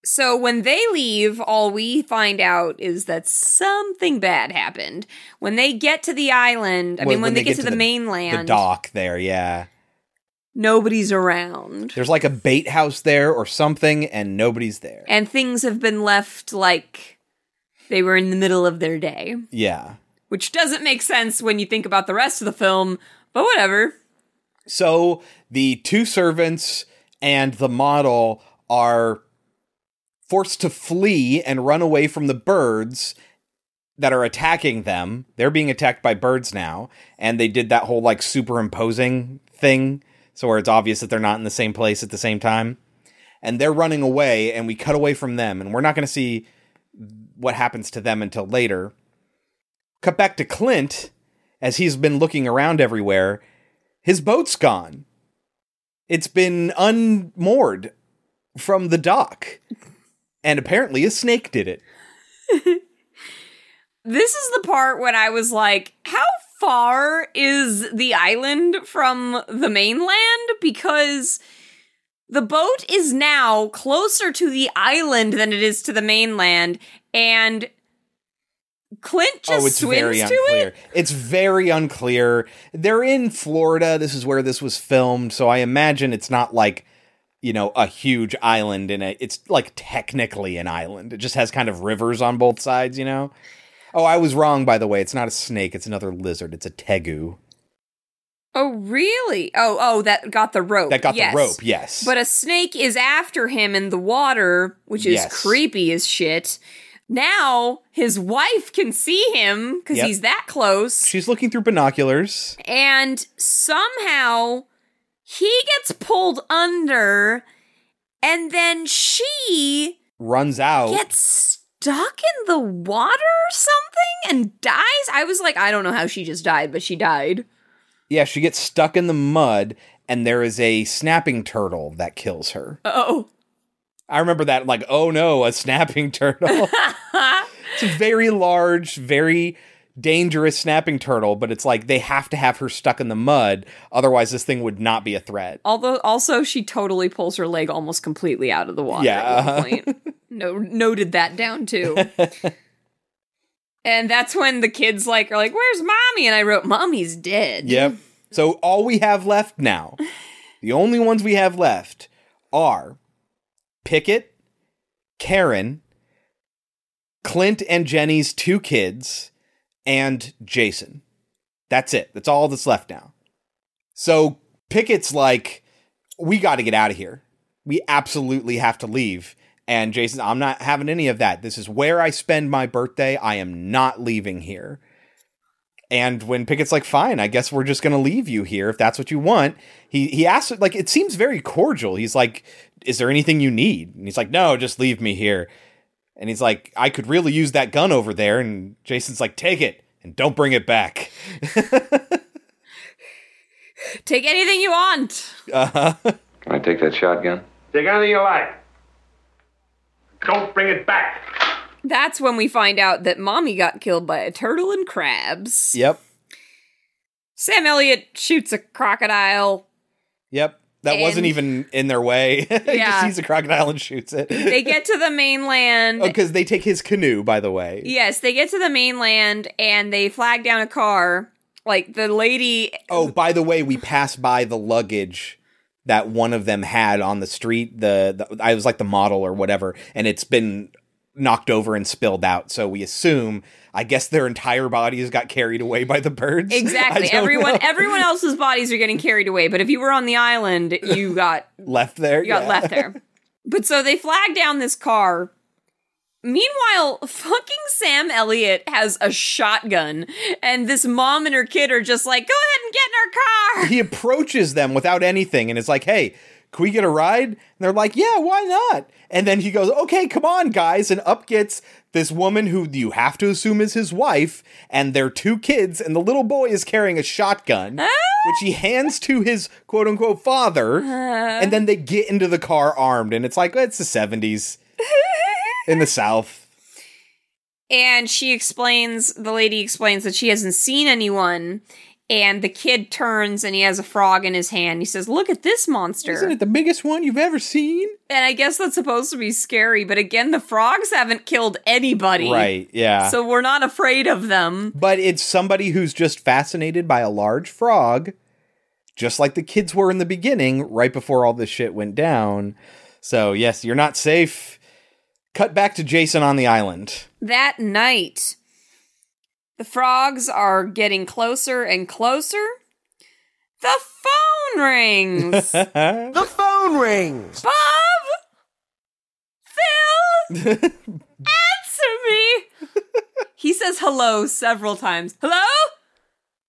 Speaker 4: So when they leave, all we find out is that something bad happened. When they get to the island, I
Speaker 3: Well,
Speaker 4: mean, when, they, get, to, the, mainland,
Speaker 3: the dock there, yeah.
Speaker 4: Nobody's around.
Speaker 3: There's like a bait house there or something, and nobody's there.
Speaker 4: And things have been left like they were in the middle of their day,
Speaker 3: Yeah.
Speaker 4: which doesn't make sense when you think about the rest of the film, but whatever.
Speaker 3: So the two servants and the model are forced to flee and run away from the birds that are attacking them. They're being attacked by birds now, and they did that whole like superimposing thing, so where it's obvious that they're not in the same place at the same time. And they're running away, and we cut away from them, and we're not going to see what happens to them until later. Cut back to Clint as he's been looking around everywhere. His boat's gone. It's been unmoored from the dock. And apparently a snake did it.
Speaker 4: This is the part when I was like, how far is the island from the mainland? Because the boat is now closer to the island than it is to the mainland, and Clint oh, just
Speaker 3: oh, it's
Speaker 4: swims
Speaker 3: very
Speaker 4: to
Speaker 3: unclear.
Speaker 4: it.
Speaker 3: It's very unclear. They're in Florida. This is where this was filmed, so I imagine it's not like you know a huge island in a. It's like technically an island. It just has kind of rivers on both sides. You know. Oh, I was wrong. By the way, it's not a snake. It's another lizard. It's a tegu.
Speaker 4: Oh, really? Oh, oh, that got the rope.
Speaker 3: That got
Speaker 4: yes.
Speaker 3: the rope. Yes.
Speaker 4: But a snake is after him in the water, which is
Speaker 3: Yes.
Speaker 4: creepy as shit. Now his wife can see him because
Speaker 3: Yep.
Speaker 4: he's that close.
Speaker 3: she's looking through binoculars.
Speaker 4: and somehow he gets pulled under and then she
Speaker 3: Runs out.
Speaker 4: gets stuck in the water or something and dies i was like i don't know how she just died but she died
Speaker 3: Yeah, she gets stuck in the mud, and there is a snapping turtle that kills her.
Speaker 4: oh
Speaker 3: I remember that, like, oh no, a snapping turtle. it's a very large, very dangerous snapping turtle, but it's like they have to have her stuck in the mud, otherwise, this thing would not be a threat.
Speaker 4: although also she totally pulls her leg almost completely out of the water
Speaker 3: Yeah,
Speaker 4: at one point. No noted that down too. And that's when the kids like are like where's mommy? And i wrote mommy's dead.
Speaker 3: Yep. So all we have left now, the only ones we have left are Pickett, Karen, Clint and Jenny's two kids, and Jason. That's it. That's all that's left now. So Pickett's like, we got to get out of here. We absolutely have to leave. And Jason, I'm not having any of that. This is where I spend my birthday. I am not leaving here. And when Pickett's like, "Fine, I guess we're just going to leave you here if that's what you want," he he asks, like, it seems very cordial. He's like, "Is there anything you need?" And he's like, "No, just leave me here." And he's like, "I could really use that gun over there." And Jason's like, "Take it and don't bring it back."
Speaker 4: take anything you want
Speaker 3: Uh-huh.
Speaker 8: Can I take that shotgun?
Speaker 7: Take anything you like. Don't bring it back.
Speaker 4: That's when we find out that mommy got killed by a turtle and crabs.
Speaker 3: Yep.
Speaker 4: Sam Elliott shoots a crocodile.
Speaker 3: Yep. That wasn't even in their way. he
Speaker 4: Yeah.
Speaker 3: sees a crocodile and shoots it.
Speaker 4: They get to the mainland.
Speaker 3: Oh, because they take his canoe, by the way.
Speaker 4: Yes, they get to the mainland and they flag down a car. Like the lady
Speaker 3: Oh, by the way, we pass by the luggage that one of them had on the street. The, the I was like the model or whatever, and it's been knocked over and spilled out. So we assume, I guess, their entire bodies got carried away by the birds.
Speaker 4: Exactly. Everyone
Speaker 3: know.
Speaker 4: everyone else's bodies are getting carried away, but if you were on the island, you got
Speaker 3: left there.
Speaker 4: you got
Speaker 3: yeah.
Speaker 4: left there. But so they flag down this car. Meanwhile, fucking Sam Elliott has a shotgun, and this mom and her kid are just like, "Go ahead and get in our car."
Speaker 3: he approaches them without anything and it's like, hey, can we get a ride? And they're like, yeah, why not? And then he goes, okay, come on, guys. And up gets this woman who you have to assume is his wife and their two kids. And the little boy is carrying a shotgun, ah. which he hands to his quote unquote father. Uh-huh. and then they get into the car armed. And it's like, it's the 70s in the South.
Speaker 4: And she explains, the lady explains that she hasn't seen anyone. And the kid turns and he has a frog in his hand. He says, Look at this monster.
Speaker 3: Isn't it the biggest one you've ever seen?
Speaker 4: And I guess that's supposed to be scary, but again, the frogs haven't killed anybody.
Speaker 3: Right, yeah.
Speaker 4: So we're not afraid of them.
Speaker 3: But it's somebody who's just fascinated by a large frog, just like the kids were in the beginning, right before all this shit went down. So, yes, you're not safe. Cut back to Jason on the island.
Speaker 4: That night, the frogs are getting closer and closer. The phone rings.
Speaker 3: the
Speaker 13: phone rings.
Speaker 4: Bob! Phil! Answer me! he says hello several times. Hello?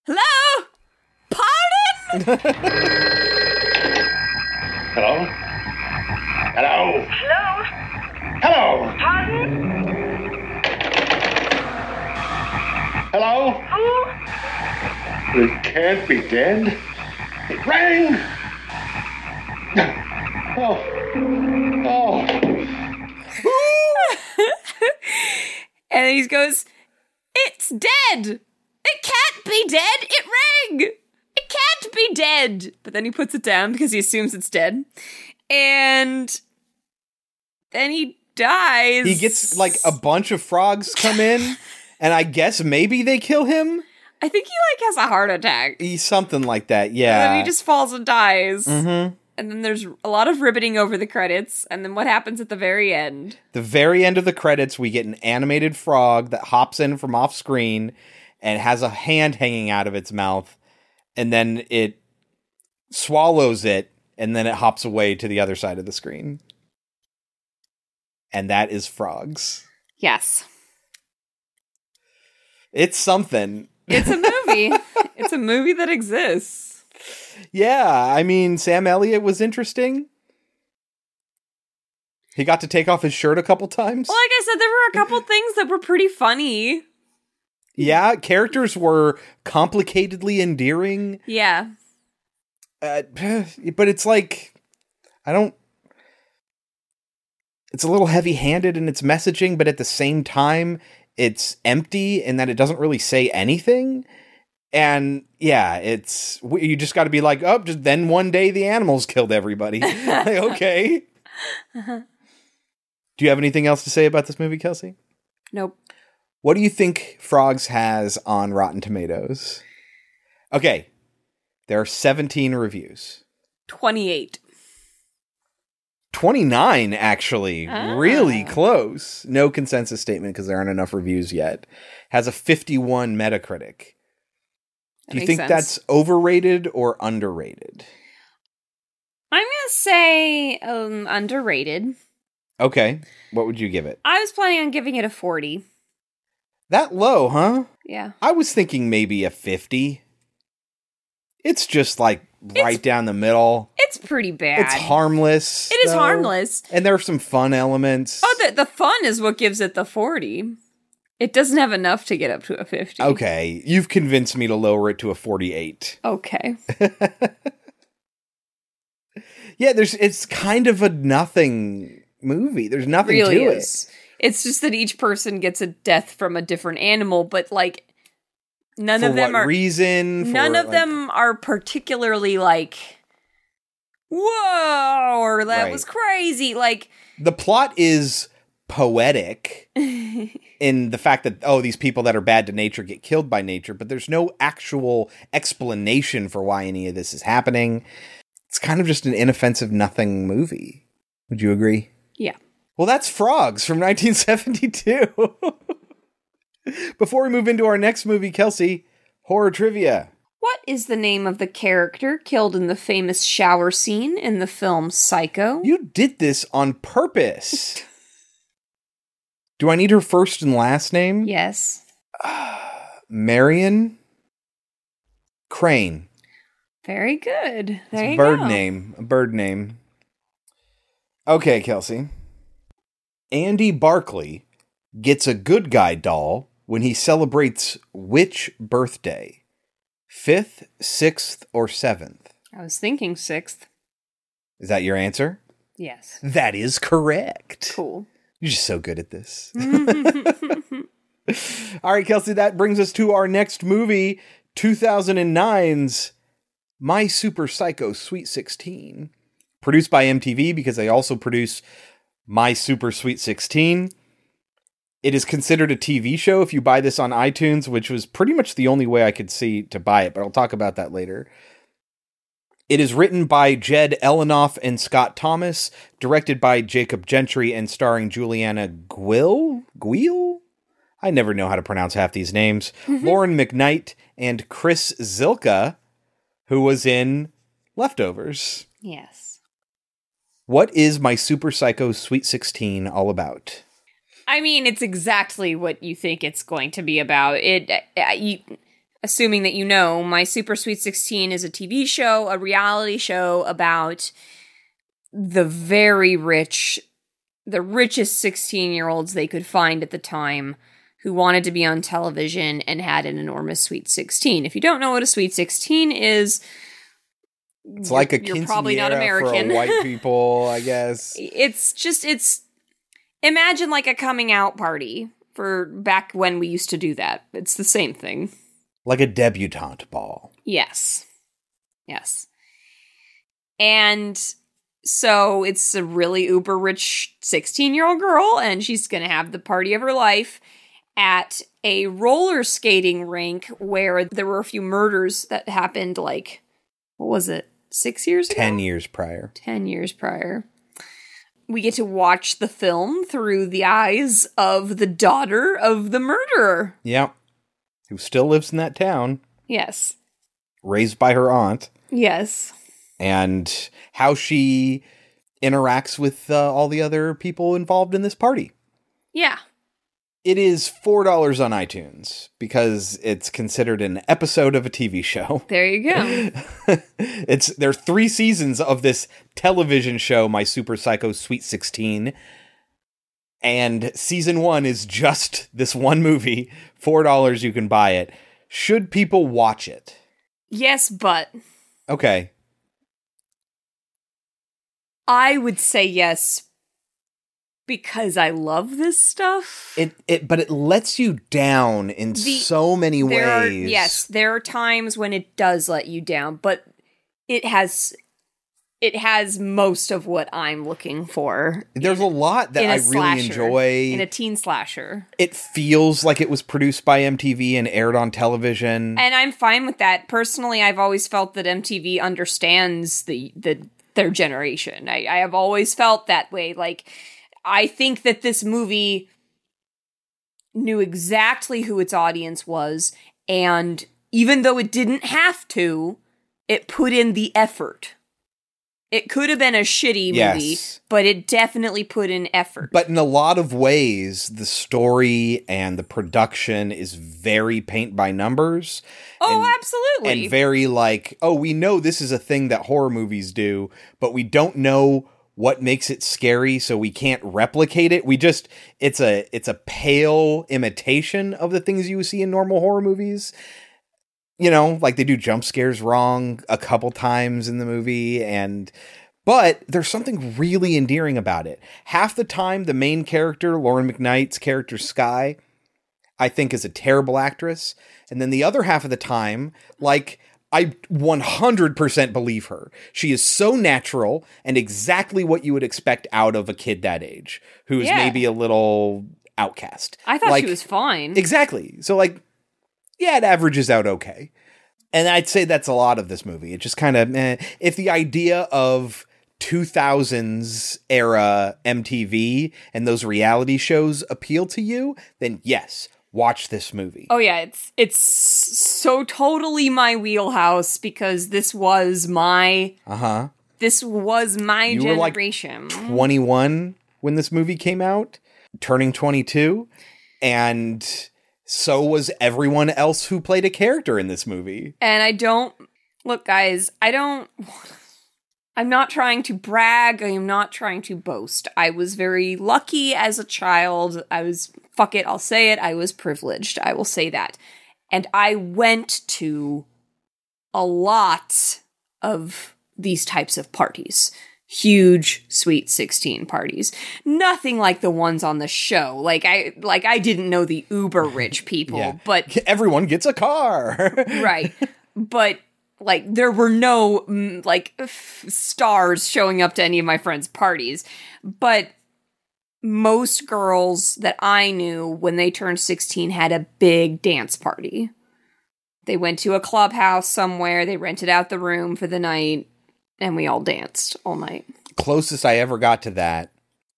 Speaker 4: Hello? Pardon?
Speaker 6: Hello? Hello?
Speaker 10: Hello?
Speaker 6: Hello?
Speaker 10: Pardon?
Speaker 6: Hello?
Speaker 10: Who?
Speaker 6: It can't be dead. It rang! Oh. Oh.
Speaker 4: and he goes, It's dead! It can't be dead! It rang! It can't be dead! But then he puts it down because he assumes it's dead. And then he dies.
Speaker 3: He gets like a bunch of frogs come in, and I guess maybe they kill him.
Speaker 4: I think he like has a heart attack.
Speaker 3: He's something like that,
Speaker 4: And
Speaker 3: yeah.
Speaker 4: then he just falls and dies.
Speaker 3: Mhm.
Speaker 4: And then there's a lot of ribbiting over the credits. And then what happens at the very end?
Speaker 3: the very end of the credits, we get an animated frog that hops in from off screen and has a hand hanging out of its mouth, and then it swallows it, and then it hops away to the other side of the screen. And that is frogs.
Speaker 4: Yes.
Speaker 3: It's something.
Speaker 4: It's a movie. it's a movie that exists.
Speaker 3: Yeah, I mean, Sam Elliott was interesting. He got to take off his shirt a couple times.
Speaker 4: Well, like I said, there were a couple things that were pretty funny.
Speaker 3: Yeah, characters were complicatedly endearing.
Speaker 4: Yeah.
Speaker 3: Uh, but it's like I don't. It's a little heavy-handed in its messaging, but at the same time, it's empty in that it doesn't really say anything. And yeah, it's you just got to be like, oh, just then one day the animals killed everybody. Like, okay. Do you have anything else to say about this movie, Kelsey?
Speaker 4: Nope.
Speaker 3: What do you think Frogs has on Rotten Tomatoes? Okay, there are 17 reviews.
Speaker 4: 28.
Speaker 3: 29 actually
Speaker 4: Ah.
Speaker 3: really close no consensus statement because there aren't enough reviews yet has a 51 metacritic
Speaker 4: That
Speaker 3: do you think
Speaker 4: sense.
Speaker 3: that's overrated or underrated
Speaker 4: I'm going to say um, underrated.
Speaker 3: okay what would you give it
Speaker 4: I was planning on giving it a 40.
Speaker 3: that low huh
Speaker 4: Yeah.
Speaker 3: i was thinking maybe a 50 it's just like right down the middle
Speaker 4: It's pretty bad.
Speaker 3: it's harmless
Speaker 4: It is
Speaker 3: though.
Speaker 4: harmless.
Speaker 3: and there are some fun elements
Speaker 4: Oh, the, the fun is what gives it the 40. It doesn't have enough to get up to a 50.
Speaker 3: okay you've convinced me to lower it to a 48
Speaker 4: Okay.
Speaker 3: Yeah, there's it's kind of a nothing movie. There's nothing
Speaker 4: really
Speaker 3: to
Speaker 4: is. It's just that each person gets a death from a different animal, but like none
Speaker 3: For
Speaker 4: of them are
Speaker 3: reason?
Speaker 4: none of
Speaker 3: like-
Speaker 4: them are particularly like whoa, or that
Speaker 3: Right.
Speaker 4: was crazy. Like,
Speaker 3: The plot is poetic in the fact that oh these people that are bad to nature get killed by nature, but there's no actual explanation for why any of this is happening. It's kind of just an inoffensive nothing movie. Would you agree?
Speaker 4: yeah.
Speaker 3: Well, that's Frogs from 1972. Before we move into our next movie, Kelsey, horror trivia.
Speaker 4: What is the name of the character killed in the famous shower scene in the film Psycho?
Speaker 3: You did this on purpose. Do I need her first and last name?
Speaker 4: Yes.
Speaker 3: Marion Crane.
Speaker 4: Very good. There
Speaker 3: It's a bird
Speaker 4: go.
Speaker 3: name. A bird name. Okay, Kelsey. Andy Barkley gets a good guy doll when he celebrates which birthday? Fifth, sixth, or seventh?
Speaker 4: I was thinking sixth.
Speaker 3: Is that your answer?
Speaker 4: Yes.
Speaker 3: That is correct.
Speaker 4: Cool.
Speaker 3: You're just so good at this. All right, Kelsey, that brings us to our next movie, 2009's My Super Psycho Sweet 16. Produced by MTV because they also produce My Super Sweet 16. It is considered a TV show if you buy this on iTunes, which was pretty much the only way I could see to buy it, but I'll talk about that later. It is written by Jed Elinoff and Scott Thomas, directed by Jacob Gentry, and starring Julianna Guill. Guill? I never know how to pronounce half these names. Mm-hmm. Lauren McKnight and Chris Zylka, who was in Leftovers.
Speaker 4: Yes.
Speaker 3: What is my Super Psycho Sweet 16 all about?
Speaker 4: I mean, it's exactly what you think it's going to be about. It, uh, you, assuming that you know, My Super Sweet 16 is a TV show, a reality show about the very rich, the richest 16 year olds they could find at the time who wanted to be on television and had an enormous Sweet 16. If you don't know what a Sweet 16 is,
Speaker 3: It's like a
Speaker 4: you're probably not American.
Speaker 3: for white people, I guess.
Speaker 4: it's just it's imagine like a coming out party for back when we used to do that. It's the same thing.
Speaker 3: Like a debutante ball.
Speaker 4: Yes. Yes. And so it's a really uber rich 16 year old girl, and she's going to have the party of her life at a roller skating rink where there were a few murders that happened like, what was it, six years ago?
Speaker 3: 10 years prior.
Speaker 4: 10 years prior. We get to watch the film through the eyes of the daughter of the murderer.
Speaker 3: Yep. Who still lives in that town,
Speaker 4: Yes.
Speaker 3: raised by her aunt.
Speaker 4: Yes.
Speaker 3: and how she interacts with uh, all the other people involved in this party.
Speaker 4: Yeah.
Speaker 3: It is $4 on iTunes because it's considered an episode of a TV show.
Speaker 4: There you go.
Speaker 3: it's there are 3 seasons of this television show My Super Psycho Sweet 16 and season 1 is just this one movie. $4 you can buy it. Should people watch it?
Speaker 4: yes, but
Speaker 3: Okay.
Speaker 4: I would say yes because I love this stuff.
Speaker 3: It it but it lets you down in
Speaker 4: The-
Speaker 3: so many
Speaker 4: there are,
Speaker 3: ways.
Speaker 4: yes, there are times when it does let you down, but it has it has most of what I'm looking for.
Speaker 3: There's a lot that
Speaker 4: in a
Speaker 3: I really enjoy.
Speaker 4: in a teen slasher.
Speaker 3: it feels like it was produced by MTV and aired on television.
Speaker 4: And I'm fine with that. Personally, I've always felt that MTV understands the the their generation. I, I have always felt that way. Like I think that this movie knew exactly who its audience was, and even though it didn't have to, it put in the effort. It could have been a shitty movie,
Speaker 3: Yes.
Speaker 4: but it definitely put in effort.
Speaker 3: but in a lot of ways, the story and the production is very paint by numbers.
Speaker 4: oh, absolutely.
Speaker 3: and very like, oh, we know this is a thing that horror movies do, but we don't know what makes it scary, so we can't replicate it. We just it's a it's a pale imitation of the things you see in normal horror movies. You know, like they do jump scares wrong a couple times in the movie and but there's something really endearing about it. Half the time the main character, Lauren McKnight's character Sky, I think is a terrible actress. And then the other half of the time, like I 100% believe her. She is so natural and exactly what you would expect out of a kid that age who is
Speaker 4: Yeah.
Speaker 3: maybe a little outcast.
Speaker 4: I thought
Speaker 3: Like-
Speaker 4: she was fine.
Speaker 3: Exactly. So like yeah, it averages out okay. And I'd say that's a lot of this movie. It just kind of eh. if the idea of 2000s era MTV and those reality shows appeal to you, then yes, watch this movie.
Speaker 4: Oh yeah, it's it's so totally my wheelhouse because this was my
Speaker 3: Uh-huh.
Speaker 4: this was my
Speaker 3: You were, like,
Speaker 4: generation.
Speaker 3: 21 when this movie came out, turning 22, and so was everyone else who played a character in this movie.
Speaker 4: and I don't look guys, I don't I'm not trying to brag, I am not trying to boast. I was very lucky as a child. I was fuck it, I'll say it. I was privileged. I will say that. And I went to a lot of these types of parties. Huge sweet 16 parties. Nothing like the ones on the show. Like I like I didn't know the uber rich people,
Speaker 3: Yeah.
Speaker 4: but
Speaker 3: Everyone gets a car.
Speaker 4: right. But like there were no mm, like stars showing up to any of my friends' parties, but most girls that I knew when they turned 16 had a big dance party. They went to a clubhouse somewhere, they rented out the room for the night, and we all danced all night.
Speaker 3: Closest I ever got to that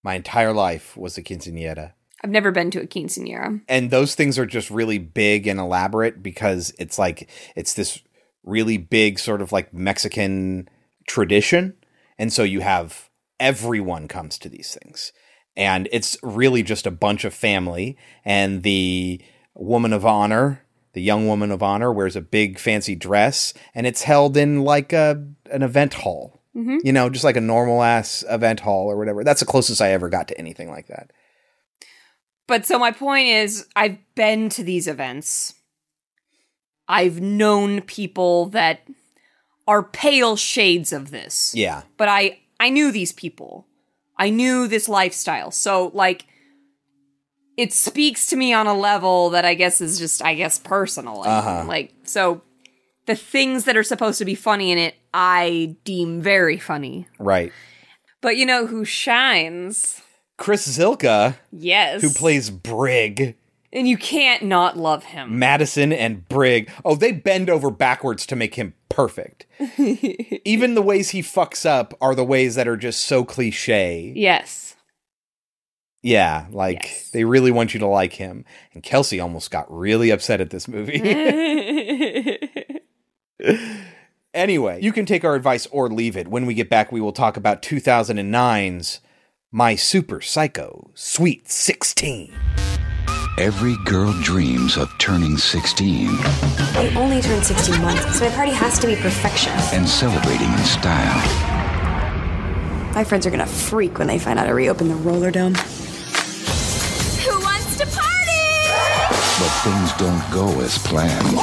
Speaker 3: my entire life was a quinceanera.
Speaker 4: I've never been to a quinceanera.
Speaker 3: and those things are just really big and elaborate because it's like it's this really big sort of like Mexican tradition. And so you have everyone comes to these things. And it's really just a bunch of family. And the woman of honor the young woman of honor wears a big fancy dress. And it's held in like a an event hall.
Speaker 4: Mhm.
Speaker 3: you know just like a normal ass event hall or whatever. That's the closest i ever got to anything like that.
Speaker 4: But so my point is, I've been to these events. I've known people that are pale shades of this.
Speaker 3: yeah
Speaker 4: But I I knew these people. I knew this lifestyle. So like it speaks to me on a level that I guess is just I guess personal. Like,
Speaker 3: Uh-huh.
Speaker 4: like so the things that are supposed to be funny in it, I deem very funny.
Speaker 3: right
Speaker 4: But you know who shines?
Speaker 3: Chris Zylka,
Speaker 4: Yes.
Speaker 3: who plays Brig,
Speaker 4: and you can't not love him.
Speaker 3: Madison and Brig. Oh, they bend over backwards to make him perfect. Even the ways he fucks up are the ways that are just so cliche.
Speaker 4: Yes.
Speaker 3: Yeah, like they really want you to like him. And Kelsey almost got really upset at this movie. anyway, you can take our advice or leave it. When we get back, we will talk about 2009's My Super Psycho Sweet 16.
Speaker 13: Every girl dreams of turning 16
Speaker 14: I only turned 16 once, so my party has to be perfection.
Speaker 13: and celebrating in style.
Speaker 14: My friends are gonna freak when they find out I reopened the roller dome.
Speaker 10: Who wants to party?
Speaker 13: But things don't go as planned.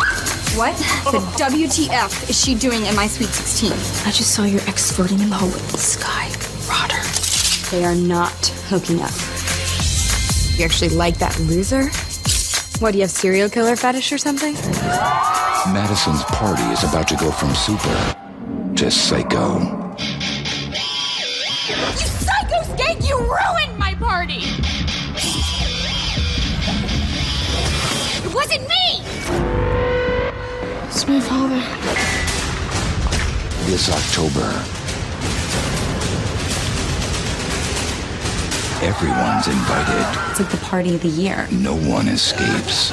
Speaker 10: What the WTF is she doing in my Sweet 16?
Speaker 14: I just saw your ex flirting in the hallway with Sky Rotter. They are not hooking up.
Speaker 10: You actually like that loser? What, do you have serial killer fetish or something?
Speaker 13: Madison's party is about to go from super to psycho.
Speaker 10: You psycho skank, you ruined my party! It wasn't me!
Speaker 14: It's my father.
Speaker 13: This October, everyone's invited.
Speaker 14: It's like the party of the year.
Speaker 13: No one escapes.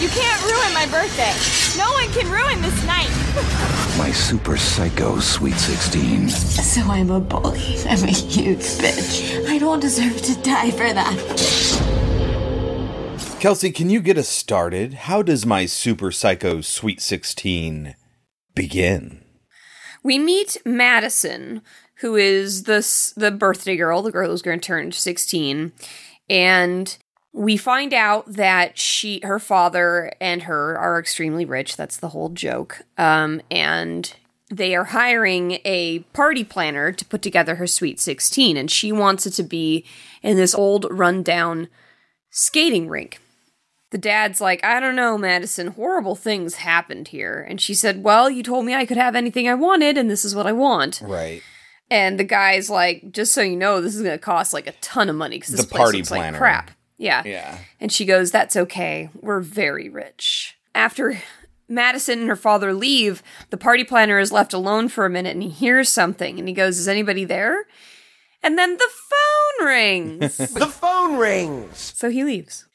Speaker 10: You can't ruin my birthday. No one can ruin this night.
Speaker 13: My super psycho sweet 16.
Speaker 14: So I'm a bully. I'm a huge bitch. I don't deserve to die for that.
Speaker 3: Kelsey, can you get us started? How does my Super Psycho Sweet 16 begin?
Speaker 4: we meet Madison, who is the the birthday girl, the girl who's going to turn 16, and we find out that she her father and her are extremely rich. That's the whole joke. Um and they are hiring a party planner to put together her sweet 16 and she wants it to be in this old rundown skating rink. the dad's like, I don't know, Madison, horrible things happened here. And she said, Well, you told me I could have anything I wanted, and this is what I want.
Speaker 3: Right.
Speaker 4: And the guy's like, Just so you know, this is going to cost like a ton of money because this
Speaker 3: The
Speaker 4: place
Speaker 3: party
Speaker 4: looks
Speaker 3: planner.
Speaker 4: like crap. Yeah.
Speaker 3: Yeah.
Speaker 4: And she goes, That's okay. We're very rich. After Madison and her father leave, the party planner is left alone for a minute and he hears something and he goes, Is anybody there? And then the phone rings.
Speaker 15: the phone rings.
Speaker 4: So he leaves.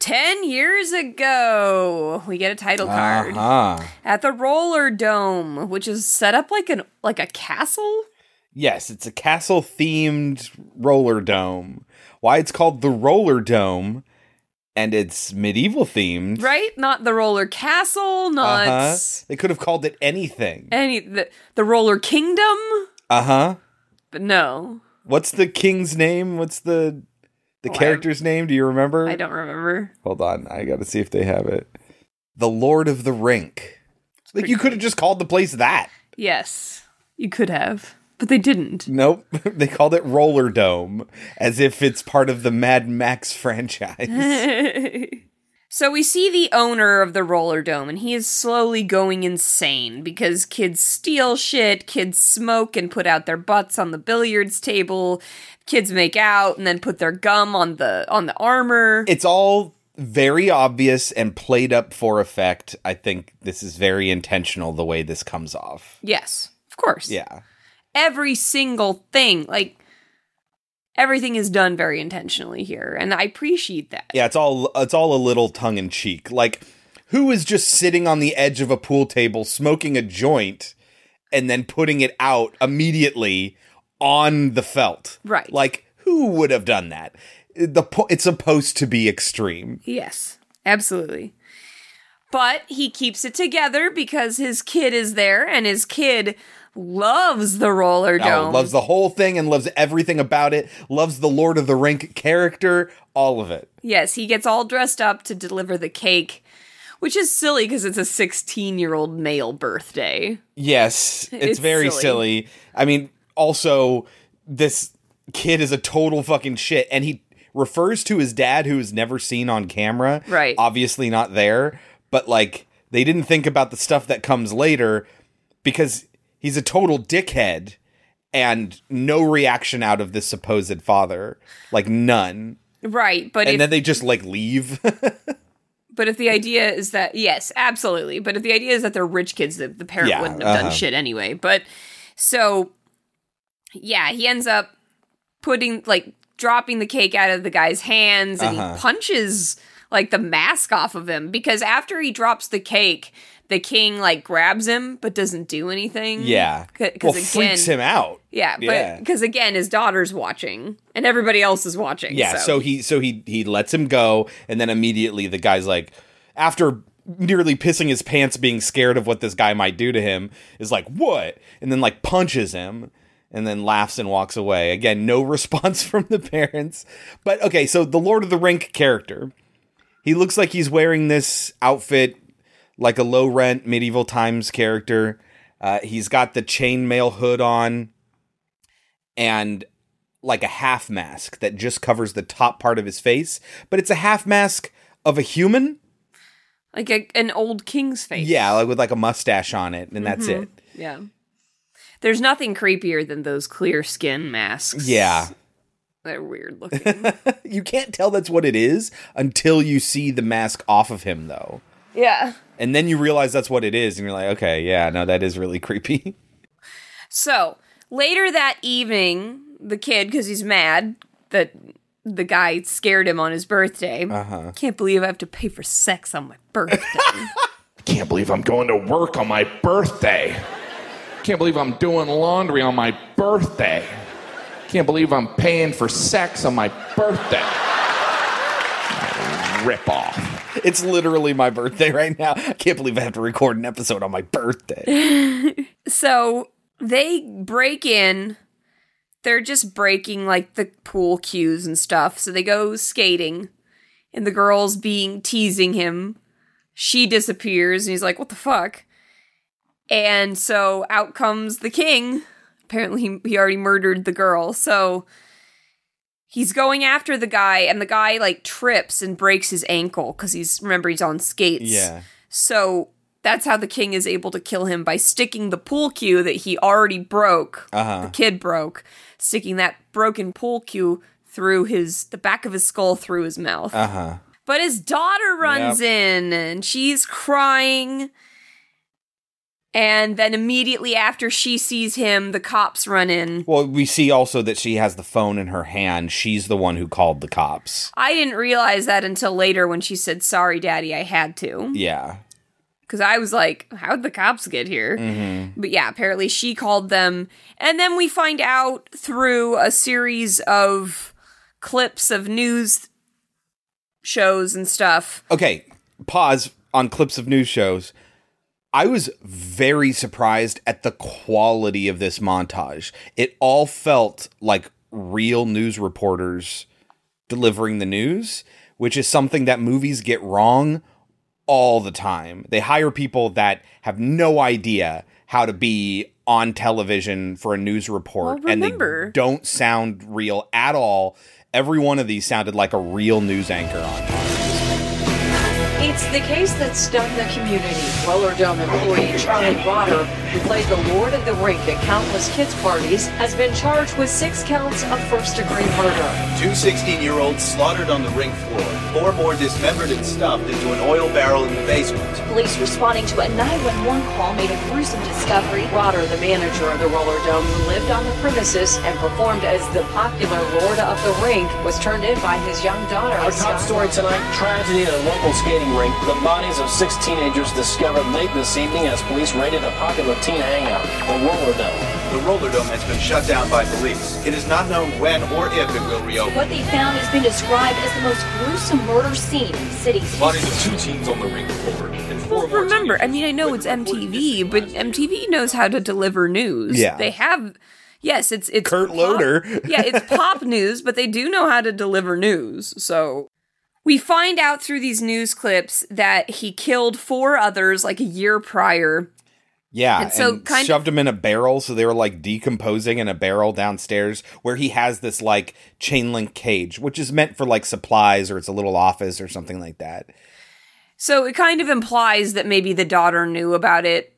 Speaker 4: Ten years ago, we get a title card
Speaker 3: Uh-huh.
Speaker 4: at the Roller Dome, which is set up like an like a castle.
Speaker 3: Yes, it's a castle themed roller dome. Why it's called the Roller Dome and it's medieval themed.
Speaker 4: Right? Not the roller castle, not
Speaker 3: Uh-huh. They could have called it anything.
Speaker 4: any the, the roller kingdom,
Speaker 3: Uh-huh.
Speaker 4: but no.
Speaker 3: What's the king's name? What's the the
Speaker 4: Oh,
Speaker 3: character's name? Do you remember?
Speaker 4: I don't remember.
Speaker 3: Hold on, I got to see if they have it. The Lord of the Rink. Like you could have just called the place that.
Speaker 4: Yes, you could have, but they didn't.
Speaker 3: Nope, they called it Roller Dome as if it's part of the Mad Max franchise.
Speaker 4: so we see the owner of the roller dome, and he is slowly going insane because kids steal shit, kids smoke and put out their butts on the billiards table, kids make out and then put their gum on the on the armor.
Speaker 3: it's all very obvious and played up for effect. I think this is very intentional the way this comes off.
Speaker 4: yes, of course.
Speaker 3: Yeah.
Speaker 4: Every single thing, like everything is done very intentionally here, and I appreciate that.
Speaker 3: Yeah, it's all it's all a little tongue in cheek. Like who is just sitting on the edge of a pool table smoking a joint and then putting it out immediately on the felt?
Speaker 4: Right.
Speaker 3: Like who would have done that? The po- it's supposed to be extreme.
Speaker 4: Yes, absolutely. But he keeps it together because his kid is there, and his kid loves the roller
Speaker 3: Oh,
Speaker 4: dome.
Speaker 3: loves the whole thing and loves everything about it. Loves the Lord of the Rink character, all of it.
Speaker 4: yes, he gets all dressed up to deliver the cake, which is silly because it's a 16 year old male birthday.
Speaker 3: Yes, it's,
Speaker 4: It's
Speaker 3: very
Speaker 4: silly.
Speaker 3: silly. I mean, also this kid is a total fucking shit and he refers to his dad who is never seen on camera.
Speaker 4: Right.
Speaker 3: Obviously not there, but like they didn't think about the stuff that comes later because he's a total dickhead and no reaction out of this supposed father. Like none.
Speaker 4: Right, but
Speaker 3: and
Speaker 4: if,
Speaker 3: then they just like leave.
Speaker 4: but if the idea is that yes, absolutely. But if the idea is that they're rich kids, the, the parent
Speaker 3: Yeah,
Speaker 4: wouldn't have done
Speaker 3: uh-huh.
Speaker 4: shit anyway. But so yeah, he ends up putting like dropping the cake out of the guy's hands and
Speaker 3: Uh-huh.
Speaker 4: he punches like the mask off of him because after he drops the cake, the king like grabs him but doesn't do anything.
Speaker 3: yeah.
Speaker 4: because
Speaker 3: well,
Speaker 4: again,
Speaker 3: freaks him out.
Speaker 4: Yeah, but
Speaker 3: Yeah.
Speaker 4: because again, his daughter's watching and everybody else is watching.
Speaker 3: Yeah, so. he so he he lets him go, and then immediately the guy's like, after nearly pissing his pants, being scared of what this guy might do to him, is like, what? And then like punches him, and then laughs and walks away. Again, no response from the parents. But okay, so the Lord of the Rink character, he looks like he's wearing this outfit like a low rent medieval times character. Uh, he's got the chainmail hood on and like a half mask that just covers the top part of his face, but it's a half mask of a human.
Speaker 4: like a, an old king's face.
Speaker 3: Yeah, like with like a mustache on it, and that's
Speaker 4: Mhm.
Speaker 3: it.
Speaker 4: Yeah. There's nothing creepier than those clear skin masks.
Speaker 3: Yeah.
Speaker 4: They're weird looking.
Speaker 3: you can't tell that's what it is until you see the mask off of him though.
Speaker 4: yeah.
Speaker 3: And then you realize that's what it is and you're like, "Okay, yeah, no that is really creepy."
Speaker 4: So later that evening, the kid, because he's mad that the guy scared him on his birthday.
Speaker 3: Uh-huh.
Speaker 4: Can't believe I have to pay for sex on my birthday.
Speaker 16: Can't believe I'm going to work on my birthday. Can't believe I'm doing laundry on my birthday. Can't believe I'm paying for sex on my birthday. Rip off.
Speaker 3: It's literally my birthday right now. I can't believe I have to record an episode on my birthday.
Speaker 4: so they break in. They're just breaking like the pool cues and stuff. So they go skating, and the girl's being teasing him. She disappears, and he's like, "What the fuck?" And so out comes the king. Apparently, he, he already murdered the girl. So he's going after the guy, and the guy like trips and breaks his ankle because he's remember he's on skates.
Speaker 3: Yeah.
Speaker 4: So that's how the king is able to kill him by sticking the pool cue that he already broke.
Speaker 3: Uh-huh.
Speaker 4: The kid broke, sticking that broken pool cue through his the back of his skull through his mouth.
Speaker 3: Uh huh.
Speaker 4: But his daughter runs in and she's crying. And then immediately after she sees him, the cops run in.
Speaker 3: Well, we see also that she has the phone in her hand. She's the one who called the cops.
Speaker 4: I didn't realize that until later when she said, Sorry, daddy, I had to.
Speaker 3: Yeah.
Speaker 4: Because I was like, How'd the cops get here?
Speaker 3: Mm-hmm.
Speaker 4: But yeah, apparently she called them. And then we find out through a series of clips of news shows and stuff.
Speaker 3: Okay, pause on clips of news shows. I was very surprised at the quality of this montage. It all felt like real news reporters delivering the news, which is something that movies get wrong all the time. They hire people that have no idea how to be on television for a news report
Speaker 4: Well,
Speaker 3: and they don't sound real at all. Every one of these sounded like a real news anchor on
Speaker 15: It's the case that stunned the community. Roller Dome employee Charlie Rotter, who played the Lord of the Rink at countless kids' parties, has been charged with six counts of first degree murder.
Speaker 17: Two 16 year olds slaughtered on the rink floor, four more dismembered and stuffed into an oil barrel in the basement.
Speaker 15: Police responding to a 911 call made a gruesome discovery. Rotter, the manager of the Roller Dome, who lived on the premises and performed as the popular Lord of the Rink, was turned in by his young daughter.
Speaker 18: Our top story tonight tragedy at a local skating rink. The bodies of six teenagers discovered late this evening as police raided a popular teen hangout, the Roller Dome.
Speaker 17: The roller dome has been shut down by police. It is not known when or if it will reopen.
Speaker 19: What they found has been described as the most gruesome murder scene in the city.
Speaker 17: Bodies of two teens on the rink floor. And
Speaker 4: Well, remember, I mean, I know it's MTV, but MTV knows how to deliver news.
Speaker 3: Yeah.
Speaker 4: They have, yes, it's it's
Speaker 3: Kurt
Speaker 4: pop-
Speaker 3: Loder.
Speaker 4: yeah, it's pop news, but they do know how to deliver news. So we find out through these news clips that he killed four others like a year prior.
Speaker 3: Yeah,
Speaker 4: And so
Speaker 3: and
Speaker 4: kind-
Speaker 3: shoved him in a barrel, so they were like decomposing in a barrel downstairs, where he has this like chain link cage, which is meant for like supplies or it's a little office or something like that.
Speaker 4: So it kind of implies that maybe the daughter knew about it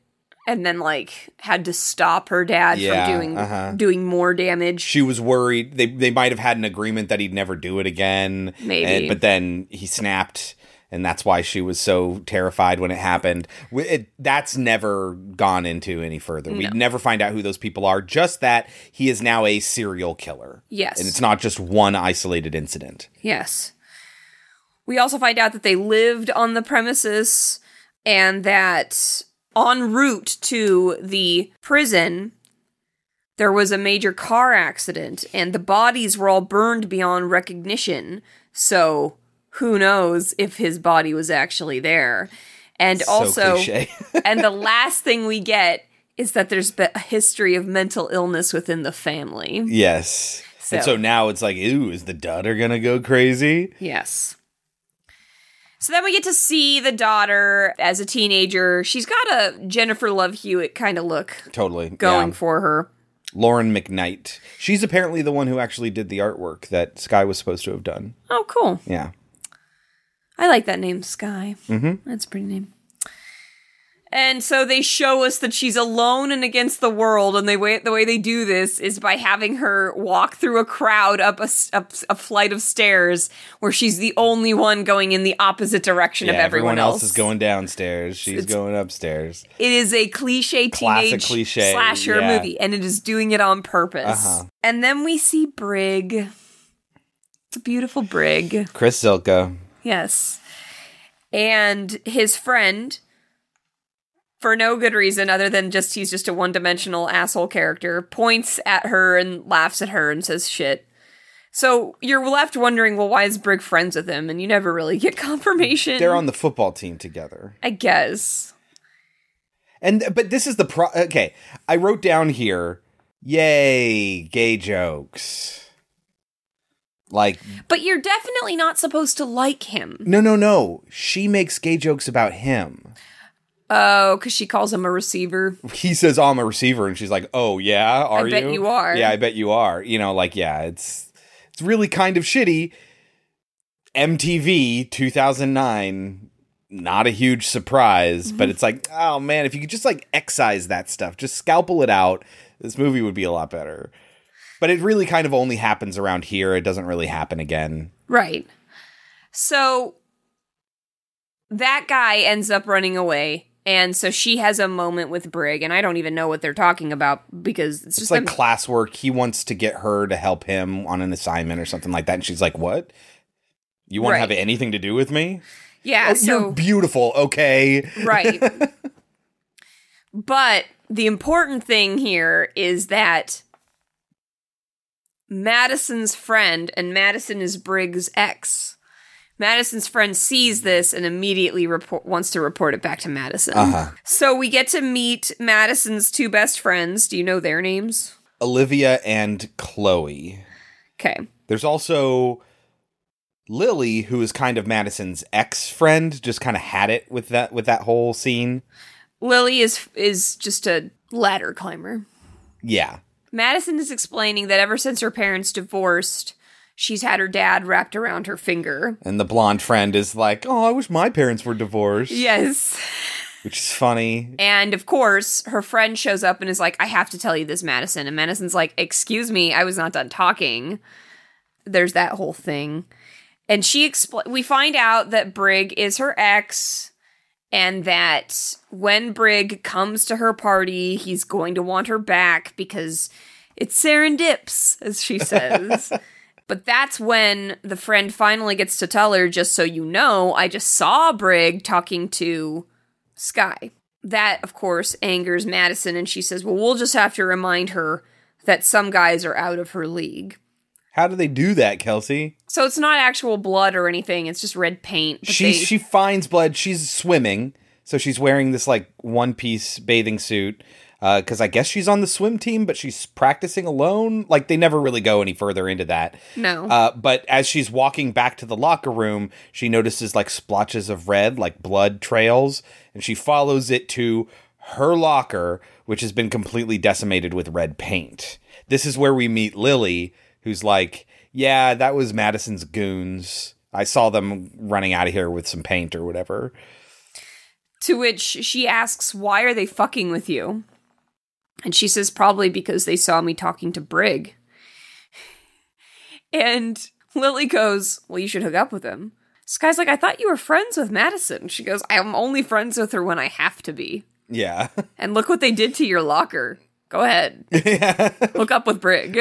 Speaker 4: and then like had to stop her dad
Speaker 3: Yeah,
Speaker 4: from doing
Speaker 3: uh-huh.
Speaker 4: doing more damage.
Speaker 3: She was worried they they might have had an agreement that he'd never do it again,
Speaker 4: Maybe.
Speaker 3: and- but then he snapped, and that's why she was so terrified when it happened. It, that's never gone into any further.
Speaker 4: No.
Speaker 3: We'd never find out who those people are. Just that he is now a serial killer.
Speaker 4: Yes.
Speaker 3: and it's not just one isolated incident.
Speaker 4: Yes. We also find out that they lived on the premises and that en route to the prison, there was a major car accident and the bodies were all burned beyond recognition. So who knows if his body was actually there. And
Speaker 3: So
Speaker 4: also, and the last thing we get is that there's a history of mental illness within the family.
Speaker 3: Yes. And
Speaker 4: So-
Speaker 3: so now it's like, ooh, is the daughter gonna go crazy?
Speaker 4: Yes. So then we get to see the daughter as a teenager. She's got a Jennifer Love Hewitt kind of look
Speaker 3: Totally.
Speaker 4: going
Speaker 3: yeah.
Speaker 4: for her.
Speaker 3: Lauren McKnight. She's apparently the one who actually did the artwork that Sky was supposed to have done.
Speaker 4: Oh, cool.
Speaker 3: Yeah.
Speaker 4: I like that name, Sky.
Speaker 3: Mm-hmm.
Speaker 4: That's a pretty name. And so they show us that she's alone and against the world, and they way the way they do this is by having her walk through a crowd up a, up a flight of stairs where she's the only one going in the opposite direction
Speaker 3: yeah,
Speaker 4: of everyone,
Speaker 3: else. is going downstairs. She's going upstairs.
Speaker 4: It is a cliche
Speaker 3: Classic
Speaker 4: teenage
Speaker 3: cliche,
Speaker 4: slasher
Speaker 3: yeah.
Speaker 4: movie, and it is doing it on purpose.
Speaker 3: Uh-huh.
Speaker 4: And then we see Brig. It's a beautiful Brig.
Speaker 3: Chris Zylka.
Speaker 4: Yes. And his friend, for no good reason other than just he's just a one dimensional asshole character, points at her and laughs at her and says shit. So you're left wondering, well, why is Brig friends with him? And you never really get confirmation.
Speaker 3: They're on the football team together.
Speaker 4: I guess.
Speaker 3: And but this is the pro okay. I wrote down here, yay, gay jokes. Like
Speaker 4: But you're definitely not supposed to like him.
Speaker 3: no no no. She makes gay jokes about him.
Speaker 4: Oh, because she calls him a receiver.
Speaker 3: He says, oh, I'm a receiver, and she's like, Oh yeah, are
Speaker 4: bet
Speaker 3: you?
Speaker 4: you are.
Speaker 3: Yeah, I bet you are. You know, like, yeah, it's it's really kind of shitty. MTV 2009, not a huge surprise, mm-hmm. but it's like, oh man, if you could just like excise that stuff, just scalpel it out, this movie would be a lot better. But it really kind of only happens around here. It doesn't really happen again.
Speaker 4: Right. So that guy ends up running away. And so she has a moment with Brig, and I don't even know what they're talking about because it's
Speaker 3: It's
Speaker 4: just
Speaker 3: like
Speaker 4: them-
Speaker 3: classwork. He wants to get her to help him on an assignment or something like that. And she's like, What? You want
Speaker 4: Right.
Speaker 3: to have anything to do with me?
Speaker 4: yeah.
Speaker 3: Oh,
Speaker 4: so
Speaker 3: You're beautiful, okay?
Speaker 4: Right. but the important thing here is that Madison's friend, and Madison is Briggs' ex. Madison's friend sees this and immediately report, wants to report it back to Madison.
Speaker 3: Uh-huh.
Speaker 4: So we get to meet Madison's two best friends. Do you know their names?
Speaker 3: Olivia and Chloe.
Speaker 4: Okay.
Speaker 3: There's also Lily, who is kind of Madison's ex friend, just kind of had it with that with that whole scene.
Speaker 4: Lily is is just a ladder climber.
Speaker 3: Yeah.
Speaker 4: Madison is explaining that ever since her parents divorced, she's had her dad wrapped around her finger.
Speaker 3: And the blonde friend is like, Oh, I wish my parents were divorced.
Speaker 4: Yes.
Speaker 3: Which is funny.
Speaker 4: And of course, her friend shows up and is like, I have to tell you this, Madison. And Madison's like, Excuse me, I was not done talking. There's that whole thing. And she expl- we find out that Brig is her ex and that when Brig comes to her party, he's going to want her back because it's serendips, as she says. but that's when the friend finally gets to tell her, just so you know, I just saw Brig talking to Sky. That, of course, angers Madison, and she says, Well, we'll just have to remind her that some guys are out of her league.
Speaker 3: How do they do that, Kelsey?
Speaker 4: So it's not actual blood or anything, it's just red paint.
Speaker 3: She
Speaker 4: they-
Speaker 3: she finds blood. She's swimming, so she's wearing this like one piece bathing suit. Because I guess she's on the swim team, but she's practicing alone. Like they never really go any further into that.
Speaker 4: No.
Speaker 3: Uh, but as she's walking back to the locker room, she notices like splotches of red, like blood trails, and she follows it to her locker, which has been completely decimated with red paint. This is where we meet Lily, who's like, "Yeah, that was Madison's goons. I saw them running out of here with some paint or whatever."
Speaker 4: To which she asks, Why are they fucking with you? And she says, Probably because they saw me talking to Brig. And Lily goes, Well, you should hook up with him. Sky's like, I thought you were friends with Madison. She goes, I'm only friends with her when I have to be.
Speaker 3: Yeah.
Speaker 4: And look what they did to your locker. Go ahead. yeah. Hook up with Brig.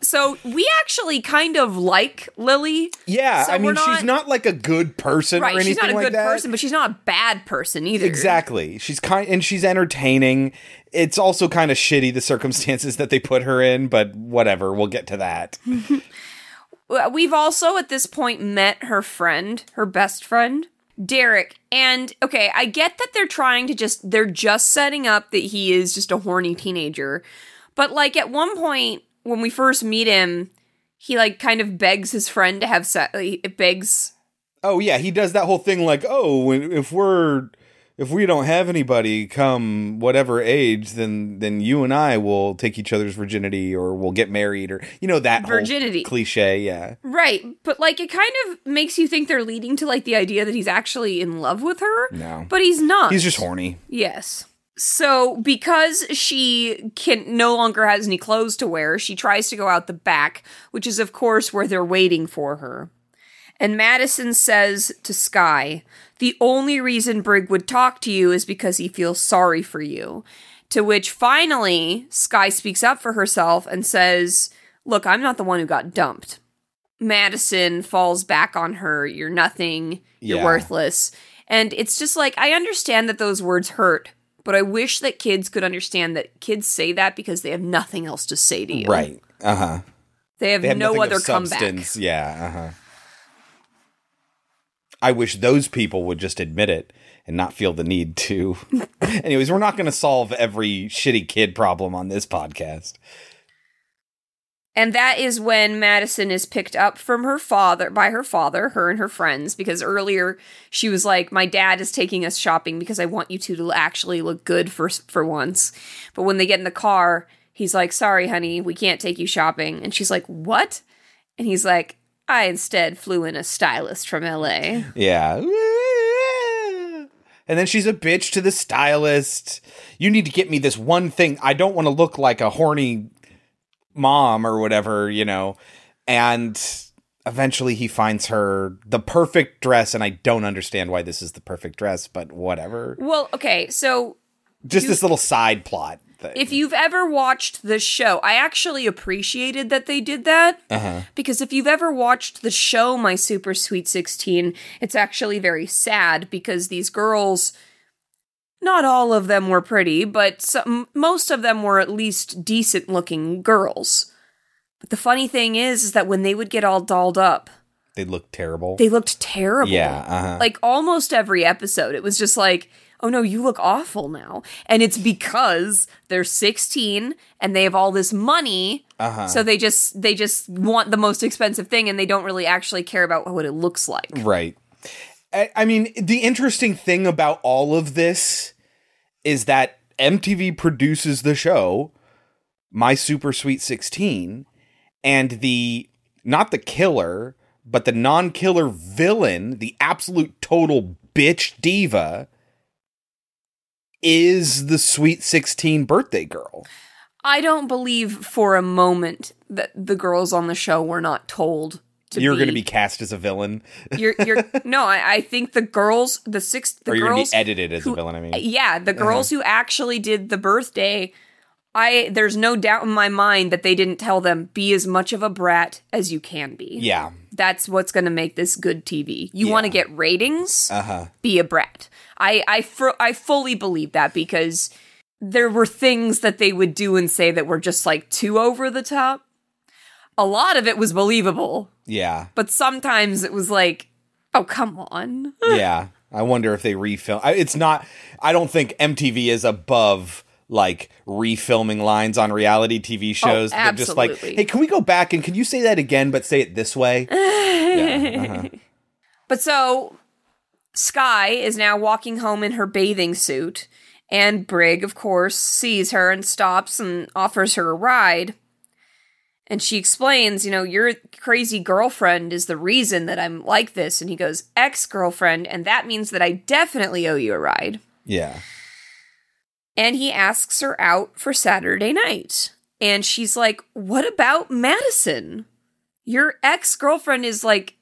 Speaker 4: So we actually kind of like Lily.
Speaker 3: Yeah,
Speaker 4: So
Speaker 3: I mean,
Speaker 4: we're
Speaker 3: she's not like a good person
Speaker 4: right.
Speaker 3: or anything
Speaker 4: She's not a
Speaker 3: like
Speaker 4: good
Speaker 3: that.
Speaker 4: person, but she's not a bad person either.
Speaker 3: Exactly. She's kind and she's entertaining. It's also kind of shitty the circumstances that they put her in, but whatever. We'll get to that.
Speaker 4: We've also at this point met her friend, her best friend, Derek. And okay, I get that they're trying to just, they're just setting up that he is just a horny teenager. But like at one point, when we first meet him, he like kind of begs his friend to have sex. It begs.
Speaker 3: Oh yeah, he does that whole thing like, "Oh, when, if we're if we don't have anybody come whatever age, then then you and I will take each other's virginity or we'll get married or you know that whole
Speaker 4: Virginity.
Speaker 3: cliche, yeah.
Speaker 4: Right. But like it kind of makes you think they're leading to like the idea that he's actually in love with her.
Speaker 3: No.
Speaker 4: But he's not.
Speaker 3: He's just horny.
Speaker 4: Yes. So, because she can no longer has any clothes to wear, she tries to go out the back, which is of course where they're waiting for her. And Madison says to Sky, "The only reason Brig would talk to you is because he feels sorry for you." To which finally Sky speaks up for herself and says, "Look, I'm not the one who got dumped." Madison falls back on her, "You're nothing. You're
Speaker 3: Yeah.
Speaker 4: worthless." And it's just like I understand that those words hurt, but I wish that kids could understand that kids say that because they have nothing else to say to you.
Speaker 3: Right. Uh-huh.
Speaker 4: They have,
Speaker 3: They have
Speaker 4: no other comeback.
Speaker 3: Yeah, uh-huh. I wish those people would just admit it and not feel the need to. Anyways, we're not going to solve every shitty kid problem on this podcast.
Speaker 4: And that is when Madison is picked up from her father by her father, her and her friends, because earlier she was like, "My dad is taking us shopping because I want you two to actually look good for for once." But when they get in the car, he's like, "Sorry, honey, we can't take you shopping." And she's like, "What?" And he's like, I instead flew in a stylist from LA.
Speaker 3: Yeah. And then she's a bitch to the stylist. You need to get me this one thing. I don't want to look like a horny mom or whatever, you know. And eventually he finds her the perfect dress and I don't understand why this is the perfect dress, but whatever.
Speaker 4: Well, okay, so
Speaker 3: Just
Speaker 4: You-
Speaker 3: this little side plot thing.
Speaker 4: if you've ever watched the show, I actually appreciated that they did that.
Speaker 3: uh-huh.
Speaker 4: Because if you've ever watched the show My Super Sweet 16, it's actually very sad because these girls not all of them were pretty, but some, most of them were at least decent looking girls. But the funny thing is, is that when they would get all dolled up,
Speaker 3: They look terrible.
Speaker 4: they looked terrible.
Speaker 3: Yeah, uh-huh.
Speaker 4: Like almost every episode, it was just like, oh no, you look awful now. And it's because they're 16 and they have all this money.
Speaker 3: Uh-huh.
Speaker 4: So they just they just want the most expensive thing and they don't really actually care about what it looks like.
Speaker 3: Right. I, mean, the interesting thing about all of this is that MTV produces the show, My Super Sweet 16, and the, not the killer, but the non killer villain, the absolute total bitch diva, is the Sweet 16 birthday girl.
Speaker 4: I don't believe for a moment that the girls on the show were not told to
Speaker 3: You're going to be cast as a villain.
Speaker 4: You're you're no, I, I think the girls, the six the
Speaker 3: or you're going
Speaker 4: girls
Speaker 3: to be edited as
Speaker 4: who-
Speaker 3: a villain, I mean.
Speaker 4: Yeah, the girls who actually did the birthday, I there's no doubt in my mind that they didn't tell them be as much of a brat as you can be.
Speaker 3: Yeah.
Speaker 4: That's what's going to make this good TV. You want to get ratings?
Speaker 3: Uh huh.
Speaker 4: Be a brat. I I fr- I fully believe that because there were things that they would do and say that were just like too over the top. A lot of it was believable,
Speaker 3: Yeah.
Speaker 4: but sometimes it was like, oh come on.
Speaker 3: yeah. I wonder if they refilm. It's not. I don't think MTV is above like refilming lines on reality TV shows. They're just like,
Speaker 4: Oh,
Speaker 3: hey, can we go back and can you say that again, but say it this way? Yeah, uh-huh.
Speaker 4: But so Sky is now walking home in her bathing suit, and Brig, of course, sees her and stops and offers her a ride. And she explains, you know, your crazy girlfriend is the reason that I'm like this. And he goes, ex girlfriend, and that means that I definitely owe you a ride.
Speaker 3: yeah.
Speaker 4: And he asks her out for Saturday night. And she's like, What about Madison? Your ex girlfriend is like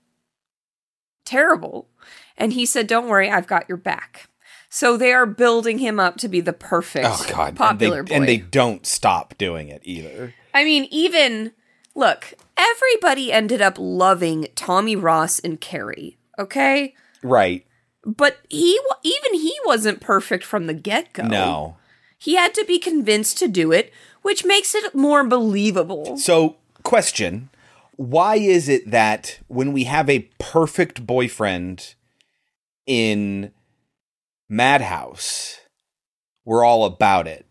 Speaker 4: terrible. And he said, Don't worry, I've got your back. So they are building him up to be the perfect
Speaker 3: Oh God.
Speaker 4: popular
Speaker 3: and they,
Speaker 4: boy.
Speaker 3: and they don't stop doing it either.
Speaker 4: I mean, even look, everybody ended up loving Tommy Ross and Carrie, okay?
Speaker 3: Right.
Speaker 4: But he even he wasn't perfect from the get-go.
Speaker 3: No.
Speaker 4: He had to be convinced to do it, which makes it more believable.
Speaker 3: So, question: Why is it that when we have a perfect boyfriend in Madhouse, we're all about it,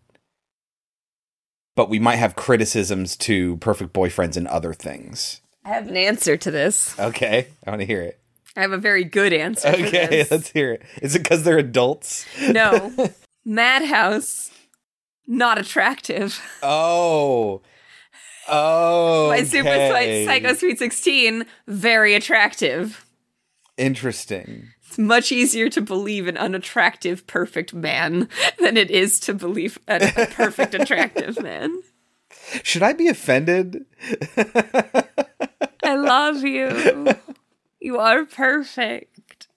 Speaker 3: but we might have criticisms to perfect boyfriends and other things?
Speaker 4: I have an answer to this.
Speaker 3: Okay, I want to hear it.
Speaker 4: I have a very good answer.
Speaker 3: Okay, let's hear it. Is it because they're adults?
Speaker 4: No. Madhouse, not attractive.
Speaker 3: Oh. Oh.
Speaker 4: My Super Psy- Psycho Sweet 16, very attractive.
Speaker 3: Interesting.
Speaker 4: It's much easier to believe an unattractive, perfect man than it is to believe a, a perfect, attractive man.
Speaker 3: Should I be offended?
Speaker 4: I love you. You are perfect.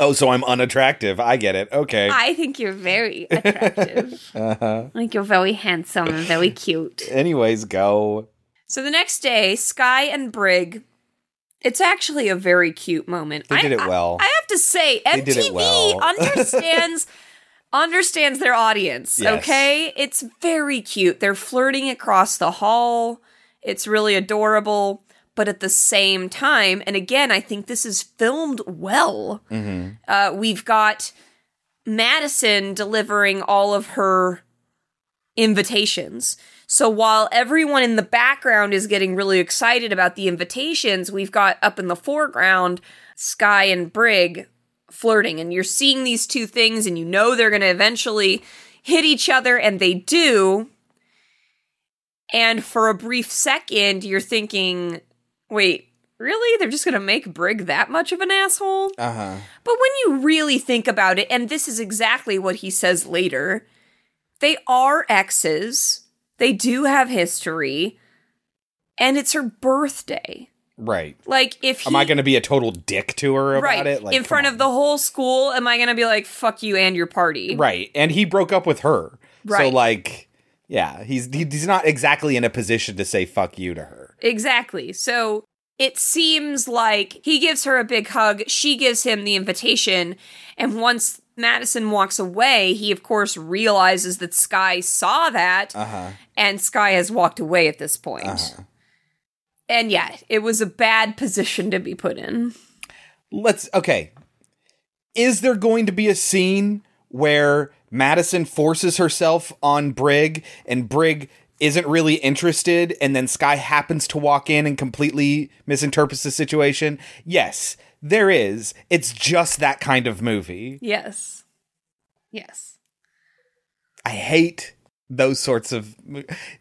Speaker 3: Oh, so I'm unattractive. I get it. Okay.
Speaker 4: I think you're very attractive.
Speaker 3: Uh-huh.
Speaker 4: I think you're very handsome and very cute.
Speaker 3: Anyways, go.
Speaker 4: So the next day, Sky and Brig. It's actually a very cute moment.
Speaker 3: They did it well.
Speaker 4: I, I have to say,
Speaker 3: They did it
Speaker 4: MTV
Speaker 3: well.
Speaker 4: understands understands their audience.
Speaker 3: Yes.
Speaker 4: Okay, it's very cute. They're flirting across the hall. It's really adorable, but at the same time, and again, I think this is filmed well.
Speaker 3: Mm-hmm.
Speaker 4: Uh, we've got Madison delivering all of her invitations. So while everyone in the background is getting really excited about the invitations, we've got up in the foreground Sky and Brig flirting. And you're seeing these two things, and you know they're going to eventually hit each other, and they do. And for a brief second, you're thinking, wait, really? They're just gonna make Brig that much of an asshole?
Speaker 3: Uh huh.
Speaker 4: But when you really think about it, and this is exactly what he says later, they are exes. They do have history. And it's her birthday.
Speaker 3: Right.
Speaker 4: Like if he,
Speaker 3: Am I going to be a total dick to her about
Speaker 4: right
Speaker 3: it? Like,
Speaker 4: in front of the whole school, am I gonna be like "fuck you" and your party?
Speaker 3: Right. And he broke up with her.
Speaker 4: Right.
Speaker 3: So like yeah, he's he's not exactly in a position to say fuck you to her.
Speaker 4: Exactly. So it seems like he gives her a big hug. She gives him the invitation. And once Madison walks away, he, of course, realizes that Sky saw that.
Speaker 3: Uh-huh.
Speaker 4: And Sky has walked away at this point.
Speaker 3: Uh-huh.
Speaker 4: And yeah, it was a bad position to be put in.
Speaker 3: Let's okay. Is there going to be a scene where Madison forces herself on Brig and Brig isn't really interested and then Sky happens to walk in and completely misinterprets the situation? Yes, there is. It's just that kind of movie.
Speaker 4: Yes. Yes.
Speaker 3: I hate those sorts of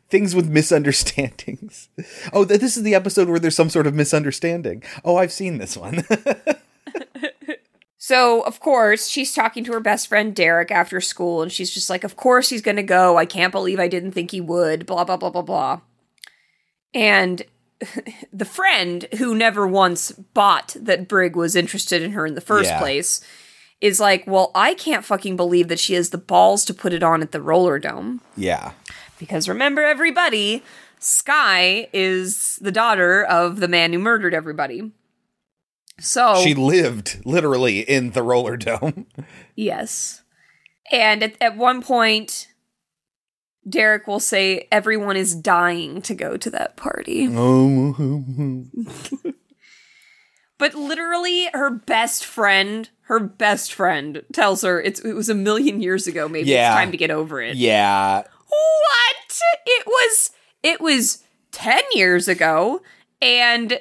Speaker 3: things with misunderstandings. Oh, th- this is the episode where there's some sort of misunderstanding. Oh, I've seen this one.
Speaker 4: So, of course, she's talking to her best friend Derek after school, and she's just like, Of course he's gonna go. I can't believe I didn't think he would. Blah, blah, blah, blah, blah. And the friend who never once bought that Brig was interested in her in the first
Speaker 3: Yeah.
Speaker 4: place is like, Well, I can't fucking believe that she has the balls to put it on at the roller dome.
Speaker 3: yeah.
Speaker 4: Because remember, everybody, Sky is the daughter of the man who murdered everybody. So
Speaker 3: She lived literally in the roller dome.
Speaker 4: Yes. And at, at one point, Derek will say, Everyone is dying to go to that party. But literally, her best friend, her best friend tells her it's, it was a million years ago. Maybe
Speaker 3: Yeah.
Speaker 4: it's time to get over it.
Speaker 3: yeah.
Speaker 4: What? It was, it was 10 years ago. And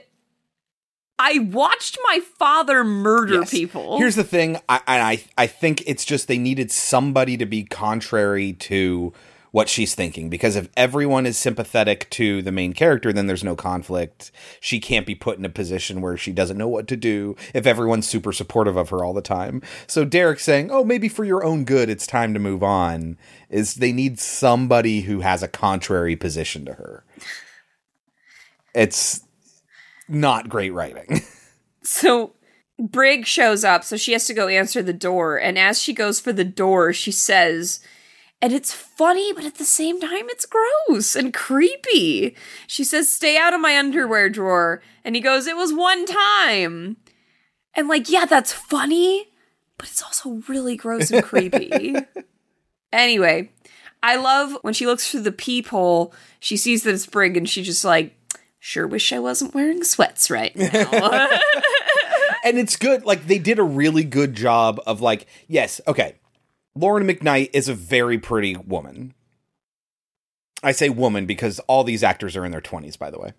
Speaker 4: I watched my father murder
Speaker 3: Yes.
Speaker 4: people.
Speaker 3: Here's the thing, I, I I think it's just they needed somebody to be contrary to what she's thinking. Because if everyone is sympathetic to the main character then there's no conflict. She can't be put in a position where she doesn't know what to do if everyone's super supportive of her all the time. So derek saying oh maybe for your own good it's time to move on is they need somebody who has a contrary position to her. It's not great writing.
Speaker 4: So Brig shows up, so she has to go answer the door. And as she goes for the door, she says, and it's funny, but at the same time, it's gross and creepy. She says, Stay out of my underwear drawer. And he goes, It was one time. And, like, yeah, that's funny, but it's also really gross and creepy. anyway, I love when she looks through the peephole, she sees that it's Brig, and she just, like, sure wish I wasn't wearing sweats right now.
Speaker 3: and it's good. Like they did a really good job of like, yes, okay. Lauren McKnight is a very pretty woman. I say woman because all these actors are in their 20s, by the way.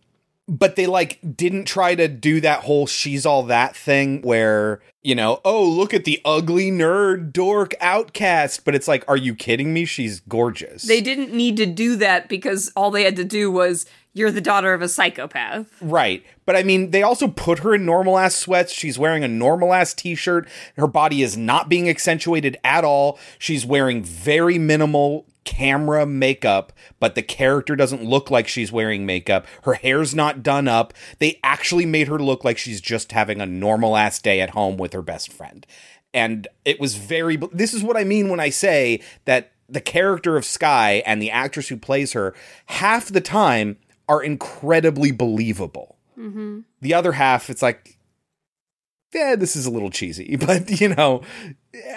Speaker 3: But they like didn't try to do that whole she's all that thing where, you know, oh, look at the ugly nerd dork outcast. But it's like, are you kidding me? She's gorgeous.
Speaker 4: They didn't need to do that because all they had to do was you're the daughter of a psychopath.
Speaker 3: Right. But I mean, they also put her in normal ass sweats. She's wearing a normal ass t shirt. Her body is not being accentuated at all. She's wearing very minimal camera makeup, but the character doesn't look like she's wearing makeup. Her hair's not done up. They actually made her look like she's just having a normal ass day at home with her best friend. And it was very. This is what I mean when I say that the character of Sky and the actress who plays her, half the time, are incredibly believable.
Speaker 4: Mm-hmm.
Speaker 3: The other half, it's like, yeah, this is a little cheesy, but you know,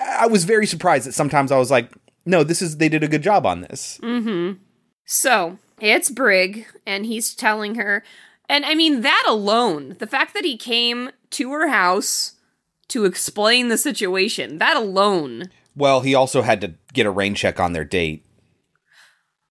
Speaker 3: I was very surprised that sometimes I was like, no, this is they did a good job on this.
Speaker 4: Mm-hmm. So it's Brig, and he's telling her, and I mean that alone, the fact that he came to her house to explain the situation, that alone.
Speaker 3: Well, he also had to get a rain check on their date.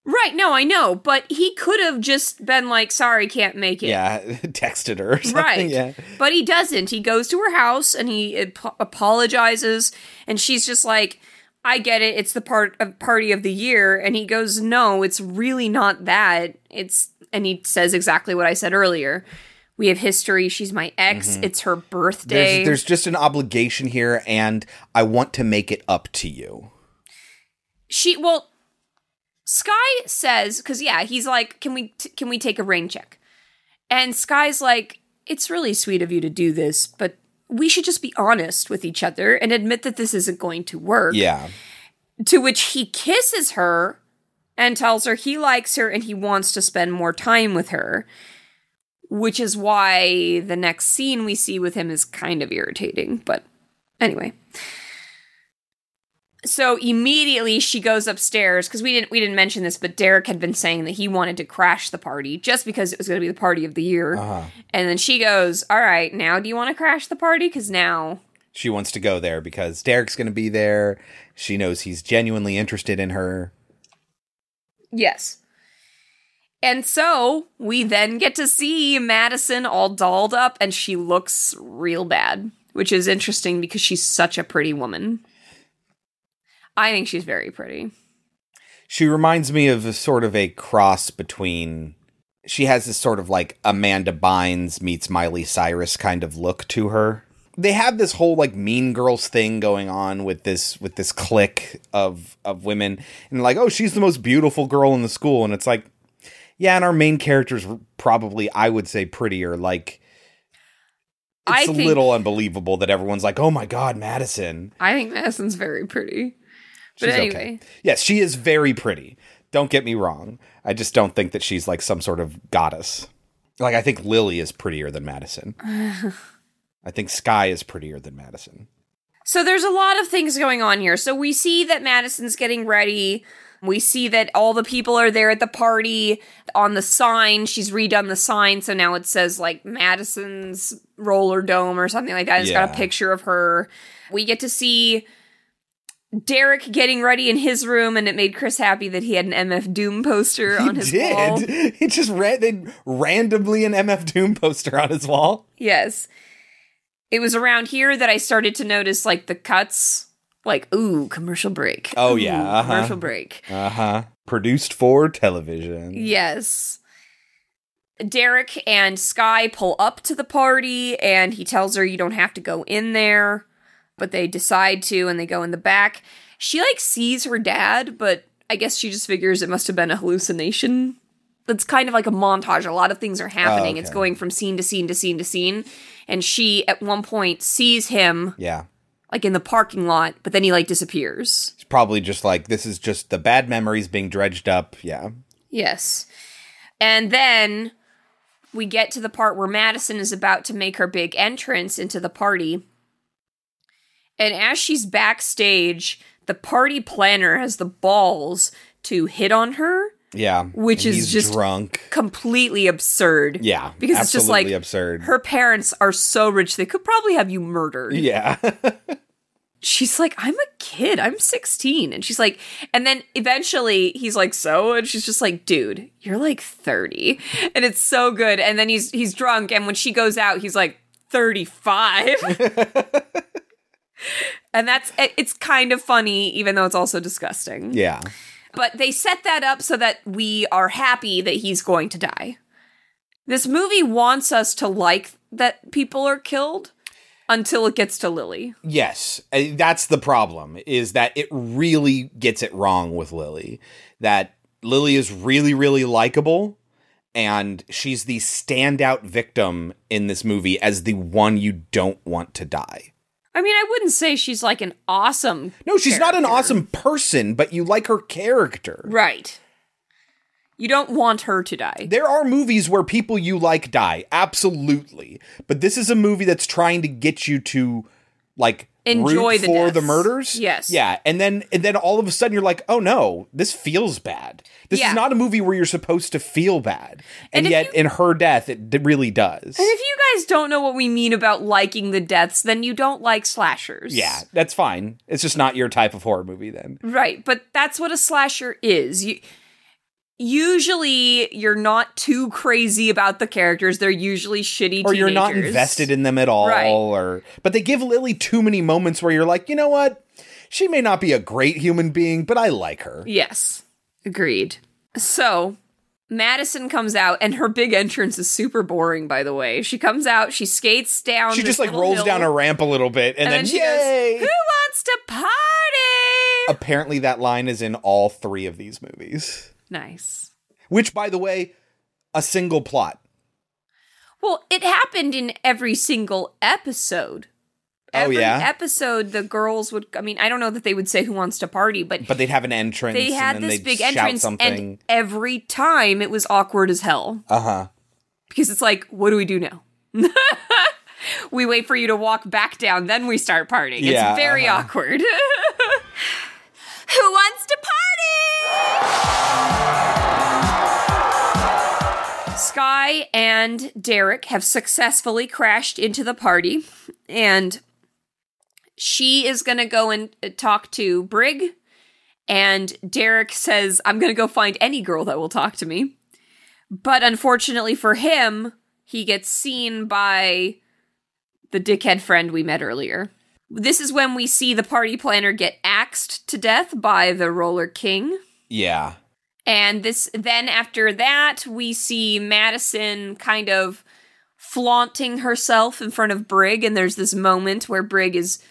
Speaker 4: Right, no, I know, but he could have just been like, sorry, can't make it.
Speaker 3: Yeah, texted her. Or something.
Speaker 4: Right.
Speaker 3: Yeah.
Speaker 4: But he doesn't. He goes to her house and he ap- apologizes and she's just like, "I get it. It's the part of party of the year." And he goes, "No, it's really not that. It's and he says exactly what I said earlier. We have history. She's my ex.
Speaker 3: Mhm.
Speaker 4: It's her birthday.
Speaker 3: There's, there's just an obligation here, and I want to make it up to you.
Speaker 4: she well sky says because yeah he's like can we t- can we take a rain check? And sky's like it's really sweet of you to do this but we should just be honest with each other and admit that this isn't going to work.
Speaker 3: Yeah.
Speaker 4: to which he kisses her and tells her he likes her and he wants to spend more time with her which is why the next scene we see with him is kind of irritating but anyway so immediately she goes upstairs because we didn't we didn't mention this, but Derek had been saying that he wanted to crash the party just because it was going to be the party of the year.
Speaker 3: Uh-huh.
Speaker 4: And then she goes, "All right, now do you want to crash the party? Because now
Speaker 3: She wants to go there because Derek's going to be there. She knows he's genuinely interested in her.
Speaker 4: Yes. And so we then get to see Madison all dolled up and she looks real bad, which is interesting because she's such a pretty woman. I think she's very pretty.
Speaker 3: She reminds me of a sort of a cross between. She has this sort of like Amanda Bynes meets Miley Cyrus kind of look to her. They have this whole like Mean Girls thing going on with this with this clique of of women, and like, oh, she's the most beautiful girl in the school, and it's like, yeah, and our main character's probably, I would say, prettier. Like, it's a
Speaker 4: think-
Speaker 3: little unbelievable that everyone's like, oh my god, Madison.
Speaker 4: I think Madison's very pretty. But
Speaker 3: She's
Speaker 4: anyway,
Speaker 3: okay. Yes, she is very pretty. Don't get me wrong. I just don't think that she's like some sort of goddess. Like I think Lily is prettier than Madison. I think Sky is prettier than Madison.
Speaker 4: So there's a lot of things going on here. So we see that Madison's getting ready. We see that all the people are there at the party. On the sign, she's redone the sign, so now it says like Madison's roller dome or something like that. It's got a picture of her. We get to see Derek getting ready in his room, and it made Chris happy that he had an MF Doom poster on his wall.
Speaker 3: did. He just they randomly an MF Doom poster on his wall.
Speaker 4: Yes. It was around here that I started to notice like the cuts, like ooh, commercial break.
Speaker 3: Oh
Speaker 4: Ooh,
Speaker 3: yeah, uh-huh.
Speaker 4: commercial break.
Speaker 3: Uh huh. Produced for television.
Speaker 4: Yes. Derek and Sky pull up to the party and he tells her you don't have to go in there, but they decide to and they go in the back. She like sees her dad, but I guess she just figures it must have been a hallucination. It's kind of like a montage. A lot of things are oh, happening. It's
Speaker 3: okay.
Speaker 4: going from scene to scene to scene to scene. And she at one point sees him
Speaker 3: Yeah.
Speaker 4: like in the parking lot, but then he like disappears.
Speaker 3: It's probably just like this is just the bad memories being dredged up. Yeah.
Speaker 4: Yes. And then we get to the part where Madison is about to make her big entrance into the party. And as she's backstage, the party planner has the balls to hit on her,
Speaker 3: Yeah.
Speaker 4: which is just
Speaker 3: drunk.
Speaker 4: completely absurd.
Speaker 3: Yeah.
Speaker 4: Because it's just like
Speaker 3: absurd.
Speaker 4: her parents are so rich they could probably have you murdered.
Speaker 3: yeah.
Speaker 4: she's like, I'm a kid. I'm 16. And she's like, and then eventually he's like, so? And she's just like, dude, you're like 30. And it's so good. And then he's he's drunk. And when she goes out, he's like 35. and that's it's kind of funny, even though it's also disgusting.
Speaker 3: yeah.
Speaker 4: But they set that up so that we are happy that he's going to die. This movie wants us to like that people are killed until it gets to Lily.
Speaker 3: Yes, uh, that's the problem. Is that it really gets it wrong with Lily? That Lily is really, really likable, and she's the standout victim in this movie as the one you don't want to die.
Speaker 4: I mean, I wouldn't say she's like an awesome.
Speaker 3: No, she's not an awesome person, but you like her character.
Speaker 4: Right. You don't want her to die.
Speaker 3: There are movies where people you like die, absolutely. But this is a movie that's trying to get you to like
Speaker 4: Enjoy
Speaker 3: root
Speaker 4: the
Speaker 3: for the murders.
Speaker 4: Yes.
Speaker 3: Yeah, and then and then all of a sudden you're like, "Oh no, this feels bad." This
Speaker 4: Yeah.
Speaker 3: is not a movie where you're supposed to feel bad. And,
Speaker 4: And
Speaker 3: yet in her death it d- really does.
Speaker 4: And if you guys don't know what we mean about liking the deaths, then you don't like slashers.
Speaker 3: yeah, that's fine. It's just not your type of horror movie then.
Speaker 4: Right, but that's what a slasher is. You usually you're not too crazy about the characters. They're usually shitty
Speaker 3: Or you're not invested in them at all
Speaker 4: Right.
Speaker 3: or but they give Lily too many moments where you're like, "You know what? She may not be a great human being, but I like her."
Speaker 4: Yes. Agreed. So, Madison comes out, and her big entrance is super boring. By the way, she comes out, she skates down.
Speaker 3: She just like rolls
Speaker 4: hill,
Speaker 3: down a ramp a little bit and,
Speaker 4: and,
Speaker 3: then,
Speaker 4: then she
Speaker 3: yay!
Speaker 4: goes, "Who wants to party?"
Speaker 3: Apparently that line is in all three of these movies.
Speaker 4: Nice.
Speaker 3: Which by the way, a single plot.
Speaker 4: Well, it happened in every single episode.
Speaker 3: Oh, yeah?
Speaker 4: episode, the girls would. I mean, I don't know that they would say "Who wants to party," but
Speaker 3: But they'd have an entrance
Speaker 4: they had
Speaker 3: and then
Speaker 4: this
Speaker 3: they'd
Speaker 4: big entrance, and every time it was awkward as hell
Speaker 3: uh-huh.
Speaker 4: because it's like, what do we do now? we wait for you to walk back down, then we start partying.
Speaker 3: Yeah,
Speaker 4: it's very
Speaker 3: uh-huh.
Speaker 4: awkward.
Speaker 19: Who wants to party?
Speaker 4: Sky and Derek have successfully crashed into the party, and she is going to go and uh, talk to Brig. And Derek says, I'm going to go find any girl that will talk to me. But unfortunately for him, he gets seen by the dickhead friend we met earlier. This is when we see the party planner get axed to death by the Roller King.
Speaker 3: Yeah.
Speaker 4: And this then after that, we see Madison kind of flaunting herself in front of Brig, and there's this moment where Brig is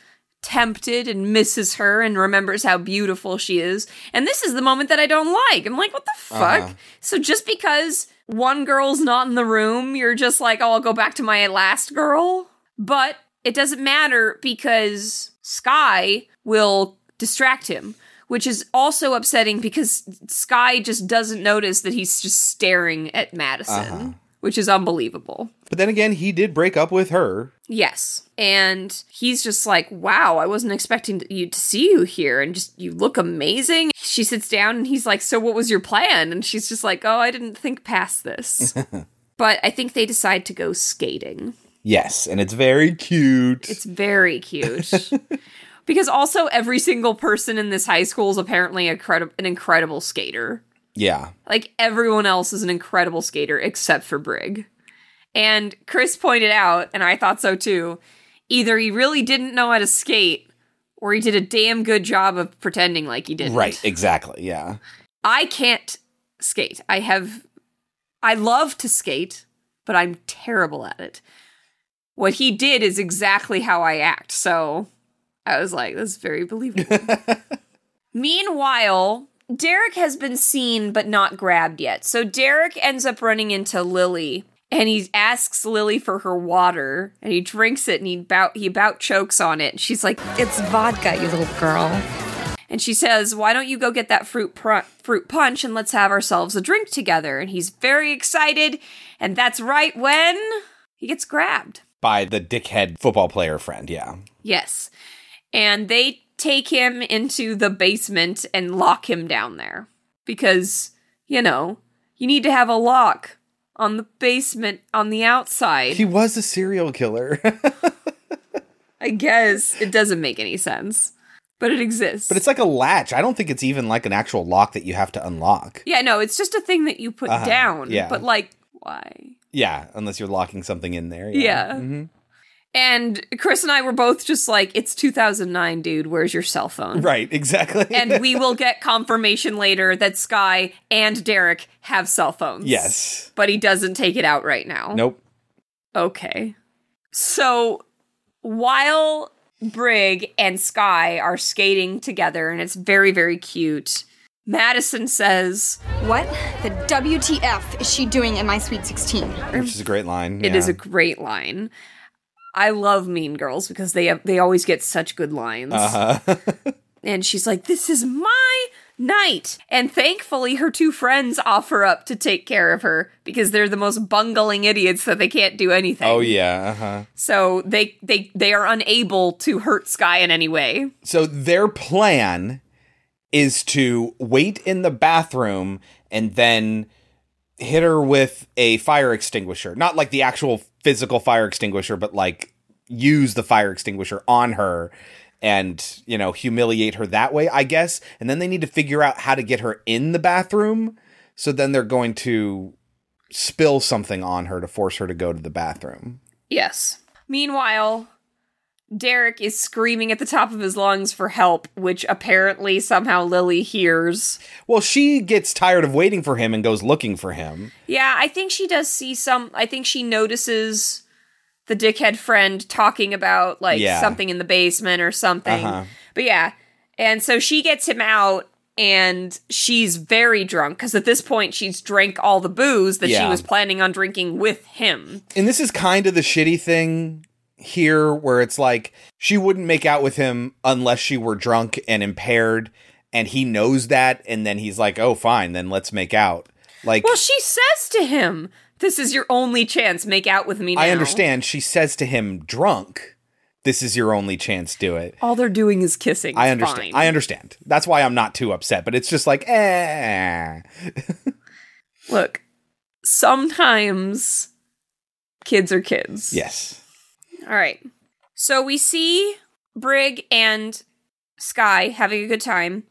Speaker 4: tempted and misses her and remembers how beautiful she is. And this is the moment that I don't like. I'm like, what the fuck?
Speaker 3: Uh-huh.
Speaker 4: So just because one girl's not in the room, you're just like, oh, I'll go back to my last girl. But it doesn't matter because Sky will distract him, which is also upsetting because Sky just doesn't notice that he's just staring at Madison,
Speaker 3: Uh-huh.
Speaker 4: which is unbelievable.
Speaker 3: But then again, he did break up with her.
Speaker 4: Yes. And he's just like, wow, I wasn't expecting you to see you here. And just, you look amazing. She sits down and he's like, so what was your plan? And she's just like, oh, I didn't think past this. but I think they decide to go skating.
Speaker 3: Yes, and it's very cute.
Speaker 4: It's very cute. because also, every single person in this high school is apparently a credi- an incredible skater.
Speaker 3: yeah.
Speaker 4: Like everyone else is an incredible skater except for Brig. And Chris pointed out, and I thought so too, either he really didn't know how to skate or he did a damn good job of pretending like he didn't.
Speaker 3: Right, exactly. Yeah.
Speaker 4: I can't skate. I have I love to skate, but I'm terrible at it. What he did is exactly how I act. So I was like, this is very believable. Meanwhile, Derek has been seen but not grabbed yet. So Derek ends up running into Lily and he asks Lily for her water and he drinks it and he about he about chokes on it. She's like, "It's vodka, you little girl." And she says, "Why don't you go get that fruit pr- fruit punch and let's have ourselves a drink together?" And he's very excited, and that's right when he gets grabbed.
Speaker 3: By the dickhead football player friend, yeah.
Speaker 4: Yes. And they take him into the basement and lock him down there. Because, you know, you need to have a lock on the basement on the outside.
Speaker 3: He was a serial killer.
Speaker 4: I guess it doesn't make any sense, but it exists.
Speaker 3: but it's like a latch. I don't think it's even like an actual lock that you have to unlock.
Speaker 4: yeah, no, it's just a thing that you put
Speaker 3: Uh-huh,
Speaker 4: down.
Speaker 3: yeah.
Speaker 4: But like, why?
Speaker 3: Yeah, unless you're locking something in there.
Speaker 4: Yeah.
Speaker 3: Mhm.
Speaker 4: And Chris and I were both just like, it's 2009, dude. Where's your cell phone?
Speaker 3: Right, exactly.
Speaker 4: and we will get confirmation later that Sky and Derek have cell phones.
Speaker 3: Yes.
Speaker 4: But he doesn't take it out right now.
Speaker 3: Nope.
Speaker 4: Okay. So while Brig and Sky are skating together, and it's very, very cute, Madison says,
Speaker 14: What the WTF is she doing in my Sweet 16?
Speaker 3: Which is a great line.
Speaker 4: It
Speaker 3: yeah.
Speaker 4: is a great line. I love Mean Girls because they have, they always get such good lines.
Speaker 3: Uh-huh.
Speaker 4: And she's like, "This is my night." And thankfully her two friends offer up to take care of her because they're the most bungling idiots that they can't do anything.
Speaker 3: oh yeah, uh-huh.
Speaker 4: So they they they are unable to hurt Sky in any way.
Speaker 3: So their plan is to wait in the bathroom and then hit her with a fire extinguisher. Not like the actual physical fire extinguisher, but like use the fire extinguisher on her and, you know, humiliate her that way, I guess. And then they need to figure out how to get her in the bathroom. So then they're going to spill something on her to force her to go to the bathroom.
Speaker 4: Yes. Meanwhile, Derek is screaming at the top of his lungs for help, which apparently somehow Lily hears.
Speaker 3: Well, she gets tired of waiting for him and goes looking for him.
Speaker 4: Yeah, I think she does see some. I think she notices the dickhead friend talking about like
Speaker 3: Yeah.
Speaker 4: something in the basement or something.
Speaker 3: Uh-huh.
Speaker 4: But yeah, and so she gets him out. And she's very drunk because at this point she's drank all the booze that she was planning on drinking with him.
Speaker 3: And this is kind of the shitty thing here where it's like she wouldn't make out with him unless she were drunk and impaired and he knows that and then he's like, "Oh, fine, then let's make out." Like
Speaker 4: Well, she says to him, "This is your only chance. Make out with me now."
Speaker 3: I understand she says to him drunk, "This is your only chance, do it."
Speaker 4: All they're doing is kissing.
Speaker 3: I understand.
Speaker 4: fine.
Speaker 3: I understand. That's why I'm not too upset, but it's just like, eh.
Speaker 4: Look, sometimes kids are kids.
Speaker 3: Yes.
Speaker 4: All right. So we see Brig and Sky having a good time,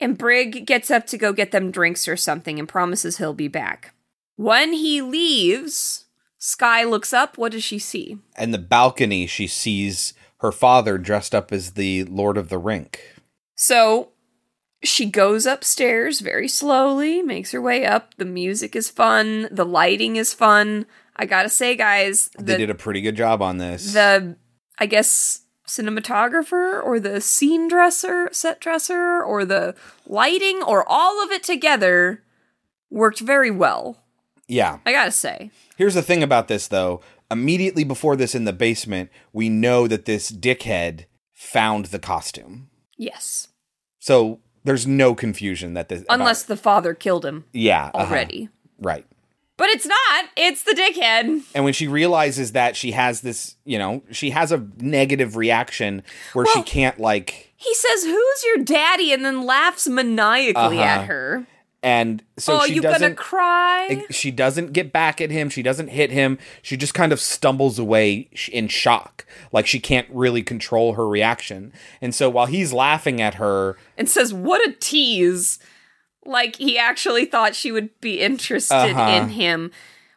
Speaker 4: and Brig gets up to go get them drinks or something and promises he'll be back. When he leaves, Sky looks up. What does she see?
Speaker 3: And the balcony, she sees her father dressed up as the Lord of the Rink.
Speaker 4: So she goes upstairs very slowly, makes her way up. The music is fun, the lighting is fun. I gotta say, guys,
Speaker 3: They did a pretty good job on this.
Speaker 4: the I guess cinematographer or the scene dresser, set dresser, or the lighting, or all of it together worked very well.
Speaker 3: yeah.
Speaker 4: I gotta say.
Speaker 3: Here's the thing about this, though. Immediately before this in the basement, we know that this dickhead found the costume.
Speaker 4: Yes.
Speaker 3: So there's no confusion that this. about-
Speaker 4: Unless the father killed him
Speaker 3: yeah. uh-huh.
Speaker 4: already.
Speaker 3: Right.
Speaker 4: But it's not. It's the dickhead.
Speaker 3: And when she realizes that she has this, you know, she has a negative reaction where she can't, like.
Speaker 4: He says, Who's your daddy? and then laughs maniacally
Speaker 3: Uh-huh.
Speaker 4: at her.
Speaker 3: And so
Speaker 4: oh,
Speaker 3: she
Speaker 4: you gonna
Speaker 3: doesn't.
Speaker 4: cry?
Speaker 3: She doesn't get back at him. She doesn't hit him. She just kind of stumbles away in shock. Like she can't really control her reaction. And so while he's laughing at her,
Speaker 4: and says, What a tease. Like he actually thought she would be interested
Speaker 3: Uh-huh.
Speaker 4: in him.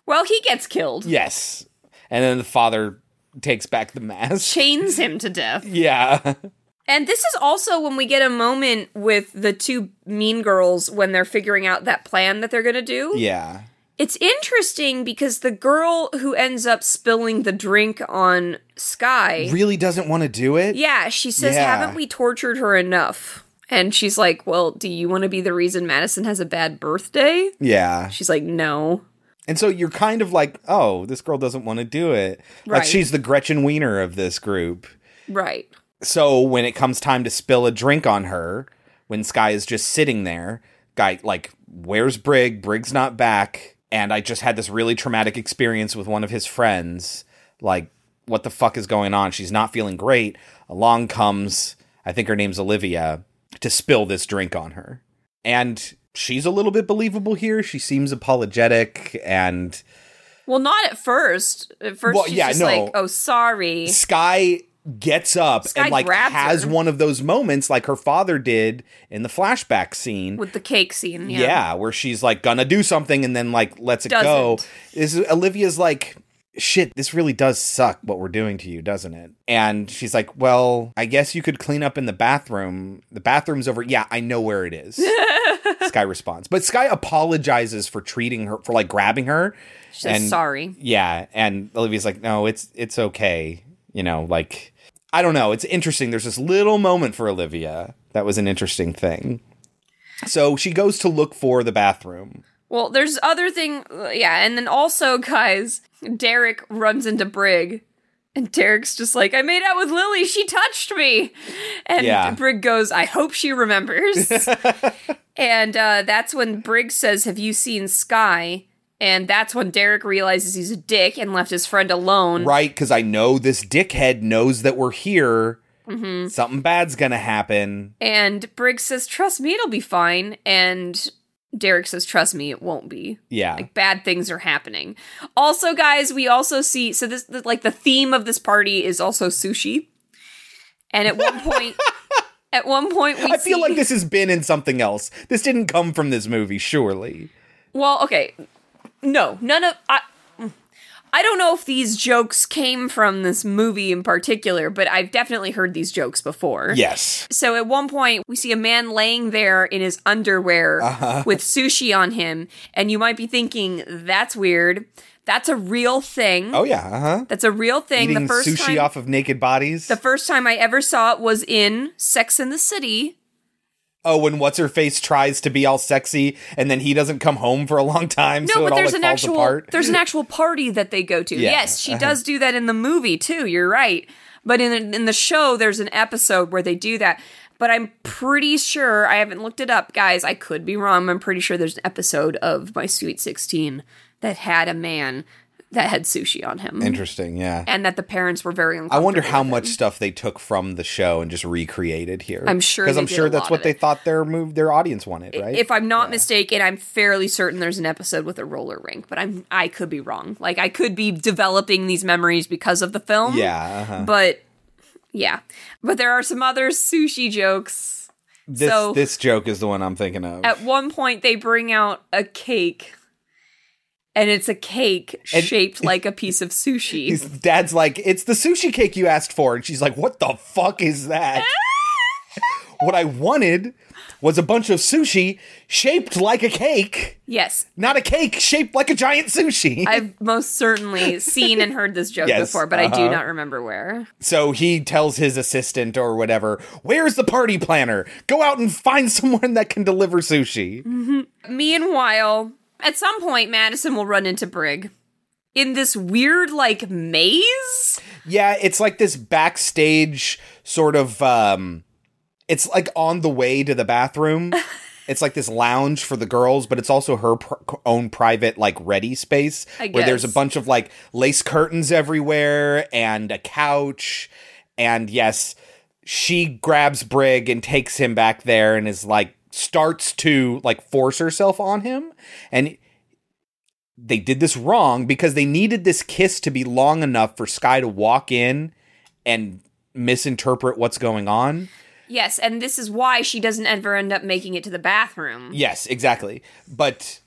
Speaker 4: Well, he gets killed.
Speaker 3: yes. And then the father takes back the mask.
Speaker 4: Chains him to death.
Speaker 3: Yeah.
Speaker 4: And this is also when we get a moment with the two mean girls when they're figuring out that plan that they're going to do.
Speaker 3: yeah.
Speaker 4: It's interesting because the girl who ends up spilling the drink on Sky.
Speaker 3: Really doesn't want to do it?
Speaker 4: Yeah, she says,
Speaker 3: Yeah.
Speaker 4: Haven't we tortured her enough? And she's like, Well, do you want to be the reason Madison has a bad birthday?
Speaker 3: Yeah.
Speaker 4: She's like, No.
Speaker 3: And so you're kind of like, oh, this girl doesn't want to do it. Like she's the Gretchen Wiener of this group.
Speaker 4: Right.
Speaker 3: So when it comes time to spill a drink on her, when Sky is just sitting there, guy like, where's Brig? Brig's not back. And I just had this really traumatic experience with one of his friends. Like, what the fuck is going on? She's not feeling great. Along comes, I think her name's Olivia, to spill this drink on her. And she's a little bit believable here. She seems apologetic and
Speaker 4: Well, not at first. At first,
Speaker 3: Well,
Speaker 4: she's
Speaker 3: yeah,
Speaker 4: just
Speaker 3: no.
Speaker 4: like, "Oh, sorry."
Speaker 3: Sky gets up
Speaker 4: Sky
Speaker 3: and like has
Speaker 4: her.
Speaker 3: one of those moments like her father did in the flashback scene.
Speaker 4: With the cake scene,
Speaker 3: yeah.
Speaker 4: yeah.
Speaker 3: where she's like gonna do something and then like lets it go.
Speaker 4: Doesn't.
Speaker 3: Is Olivia's like shit, this really does suck what we're doing to you, doesn't it? And she's like, "Well, I guess you could clean up in the bathroom. The bathroom's over. Yeah, I know where it is." Sky responds. But Sky apologizes for treating her for like grabbing her.
Speaker 4: She says sorry.
Speaker 3: Yeah, and Olivia's like, "No, it's it's okay." You know, like I don't know. It's interesting. There's this little moment for Olivia that was an interesting thing. So she goes to look for the bathroom.
Speaker 4: Well, there's other thing, yeah, and then also, guys, Derek runs into Brig, and Derek's just like, "I made out with Lily. She touched me," and
Speaker 3: Yeah.
Speaker 4: Brig goes, "I hope she remembers." and uh, that's when Brig says, "Have you seen Sky?" And that's when Derek realizes he's a dick and left his friend alone.
Speaker 3: Right, because I know this dickhead knows that we're here.
Speaker 4: hmm
Speaker 3: Something bad's gonna happen.
Speaker 4: And Brig says, "Trust me, it'll be fine." And Derek says, "Trust me, it won't be."
Speaker 3: Yeah.
Speaker 4: Like bad things are happening. Also, guys, we also see so this the, like the theme of this party is also sushi. And at one point, at one point, we
Speaker 3: I feel like this has been in something else. This didn't come from this movie, surely.
Speaker 4: Well, okay, no, none of I. I don't know if these jokes came from this movie in particular, but I've definitely heard these jokes before.
Speaker 3: Yes.
Speaker 4: So at one point, we see a man laying there in his underwear
Speaker 3: Uh-huh.
Speaker 4: with sushi on him, and you might be thinking, that's weird. That's a real thing.
Speaker 3: Oh yeah, uh huh.
Speaker 4: That's a real thing.
Speaker 3: Eating
Speaker 4: the first
Speaker 3: sushi
Speaker 4: time,
Speaker 3: off of naked bodies.
Speaker 4: the first time I ever saw it was in Sex in the City.
Speaker 3: Oh, when what's her face tries to be all sexy and then he doesn't come home for a long time,
Speaker 4: No,
Speaker 3: so
Speaker 4: but
Speaker 3: all
Speaker 4: there's
Speaker 3: like,
Speaker 4: an actual
Speaker 3: apart.
Speaker 4: there's an actual party that they go to.
Speaker 3: Yeah,
Speaker 4: Yes, she
Speaker 3: uh-huh.
Speaker 4: does do that in the movie too. You're right. But in in the show, there's an episode where they do that. But I'm pretty sure I haven't looked it up, guys. I could be wrong. I'm pretty sure there's an episode of My Sweet Sixteen that had a man that had sushi on him.
Speaker 3: Interesting, yeah.
Speaker 4: And that the parents were very
Speaker 3: I wonder how much
Speaker 4: it.
Speaker 3: stuff they took from the show and just recreated here.
Speaker 4: I'm sure
Speaker 3: because I'm sure that's what they thought their move their audience wanted, right?
Speaker 4: If I'm not mistaken, I'm fairly certain there's an episode with a roller rink, but I'm I could be wrong. Like I could be developing these memories because of the film.
Speaker 3: Yeah, uh-huh.
Speaker 4: But yeah. But there are some other sushi jokes.
Speaker 3: this
Speaker 4: so
Speaker 3: this joke is the one I'm thinking of.
Speaker 4: at one point they bring out a cake and it's a cake
Speaker 3: And-
Speaker 4: shaped like a piece of sushi.
Speaker 3: His dad's like, "It's the sushi cake you asked for," and she's like, "What the fuck is that?" what I wanted was a bunch of sushi shaped like a cake,
Speaker 4: yes.
Speaker 3: not a cake shaped like a giant sushi.
Speaker 4: I've most certainly seen and heard this joke
Speaker 3: Yes,
Speaker 4: before, but I do
Speaker 3: uh-huh.
Speaker 4: not remember where.
Speaker 3: So he tells his assistant or whatever, "Where's the party planner? Go out and find someone that can deliver sushi."
Speaker 4: Meanwhile, at some point, Madison will run into Brig in this weird, like, maze.
Speaker 3: Yeah, it's like this backstage sort of um it's like on the way to the bathroom. it's like this lounge for the girls, but it's also her pr- own private like ready space
Speaker 4: I
Speaker 3: where there's a bunch of like lace curtains everywhere and a couch and yes, she grabs Brig and takes him back there and is like starts to like force herself on him and they did this wrong because they needed this kiss to be long enough for Sky to walk in and misinterpret what's going on.
Speaker 4: Yes, and this is why she doesn't ever end up making it to the bathroom.
Speaker 3: Yes, exactly. But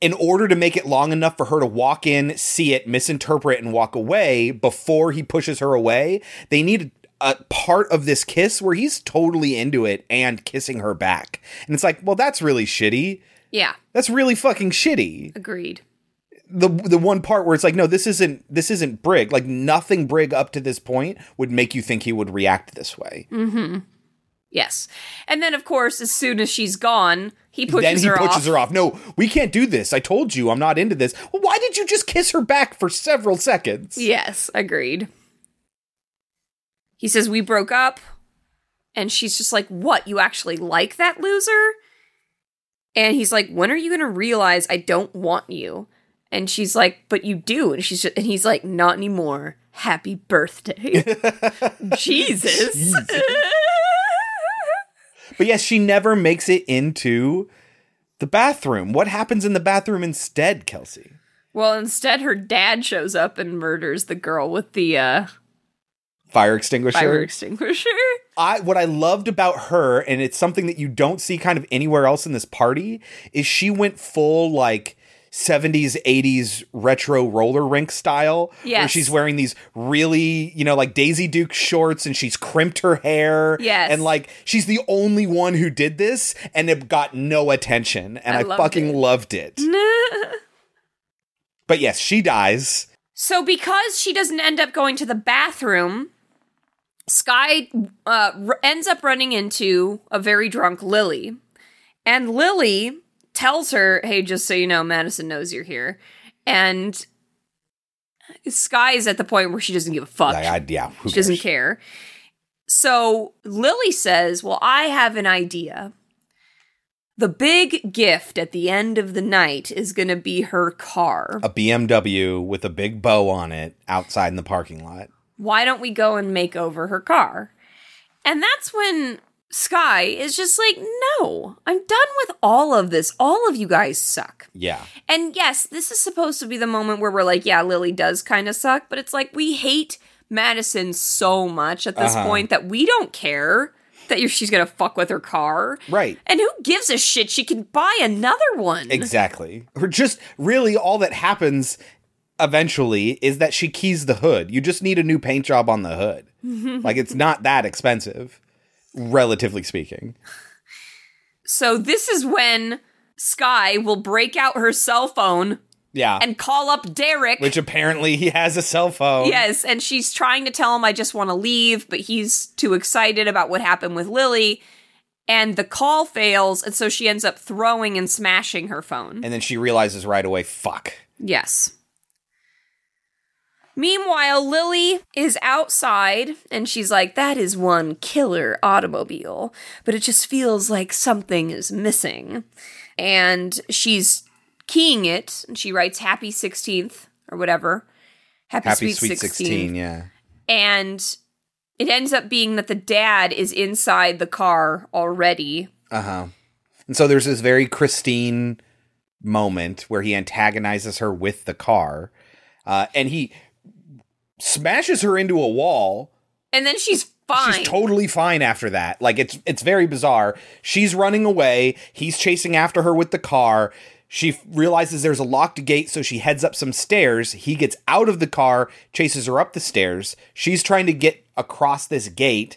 Speaker 3: in order to make it long enough for her to walk in, see it, misinterpret, and walk away before he pushes her away, they need a part of this kiss where he's totally into it and kissing her back. And it's like, well, that's really shitty.
Speaker 4: Yeah,
Speaker 3: That's really fucking shitty.
Speaker 4: agreed.
Speaker 3: the the one part where it's like no this isn't this isn't brig like nothing brig up to this point would make you think he would react this way
Speaker 4: Mm-hmm. Yes. And then, of course, as soon as she's gone, he pushes
Speaker 3: then he
Speaker 4: her
Speaker 3: pushes
Speaker 4: off.
Speaker 3: her off no we can't do this i told you i'm not into this well, why did you just kiss her back for several seconds
Speaker 4: Yes, agreed. He says, We broke up. And she's just like, What? You actually like that loser? And he's like, When are you going to realize I don't want you? And she's like, But you do. And she's just, and he's like, Not anymore. Happy birthday. Jesus.
Speaker 3: but yes she never makes it into the bathroom what happens in the bathroom instead kelsey
Speaker 4: well, instead, her dad shows up and murders the girl with the uh,
Speaker 3: fire extinguisher
Speaker 4: fire extinguisher.
Speaker 3: I what I loved about her, and it's something that you don't see kind of anywhere else in this party, is she went full like 70s 80s retro roller rink style where she's wearing these really you know like daisy duke shorts and she's crimped her hair
Speaker 4: Yes.
Speaker 3: and like she's the only one who did this and it got no attention and
Speaker 4: I
Speaker 3: i,
Speaker 4: loved
Speaker 3: fucking
Speaker 4: it.
Speaker 3: loved it but yes she dies
Speaker 4: So because she doesn't end up going to the bathroom, Sky uh, r- ends up running into a very drunk Lily, and Lily tells her, "Hey, just so you know, Madison knows you're here," and Sky is at the point where she doesn't give a fuck.
Speaker 3: like, I, yeah who
Speaker 4: she doesn't care. So Lily says, Well, I have an idea. The big gift at the end of the night is going to be her car.
Speaker 3: a bmw with a big bow on it outside in the parking lot
Speaker 4: Why don't we go and make over her car? And that's when Sky is just like, No, I'm done with all of this. All of you guys suck.
Speaker 3: yeah
Speaker 4: And yes, this is supposed to be the moment where we're like, yeah, Lily does kind of suck, but it's like we hate Madison so much at this
Speaker 3: Uh-huh.
Speaker 4: point that we don't care that she's gonna fuck with her car.
Speaker 3: right
Speaker 4: And who gives a shit? She can buy another one.
Speaker 3: Exactly. Or just really all that happens eventually is that she keys the hood. You just need a new paint job on the hood. like it's not that expensive, relatively speaking.
Speaker 4: So this is when Sky will break out her cell phone
Speaker 3: Yeah.
Speaker 4: and call up Derek.
Speaker 3: Which apparently he has a cell phone.
Speaker 4: Yes, and she's trying to tell him I just want to leave, but he's too excited about what happened with Lily. And the call fails, and so she ends up throwing and smashing her phone.
Speaker 3: And then she realizes right away, fuck.
Speaker 4: Yes. Meanwhile, Lily is outside and she's like, That is one killer automobile, but it just feels like something is missing. And she's keying it and she writes Happy 16th or whatever. Happy,
Speaker 3: Happy
Speaker 4: Sweet,
Speaker 3: Sweet
Speaker 4: 16.
Speaker 3: 16, yeah.
Speaker 4: And it ends up being that the dad is inside the car already.
Speaker 3: Uh huh. And so there's this very Christine moment where he antagonizes her with the car, uh, and he smashes her into a wall.
Speaker 4: And then she's fine.
Speaker 3: She's totally fine after that. Like it's it's very bizarre. She's running away. He's chasing after her with the car. She f- realizes there's a locked gate, so she heads up some stairs. He gets out of the car, chases her up the stairs. She's trying to get across this gate,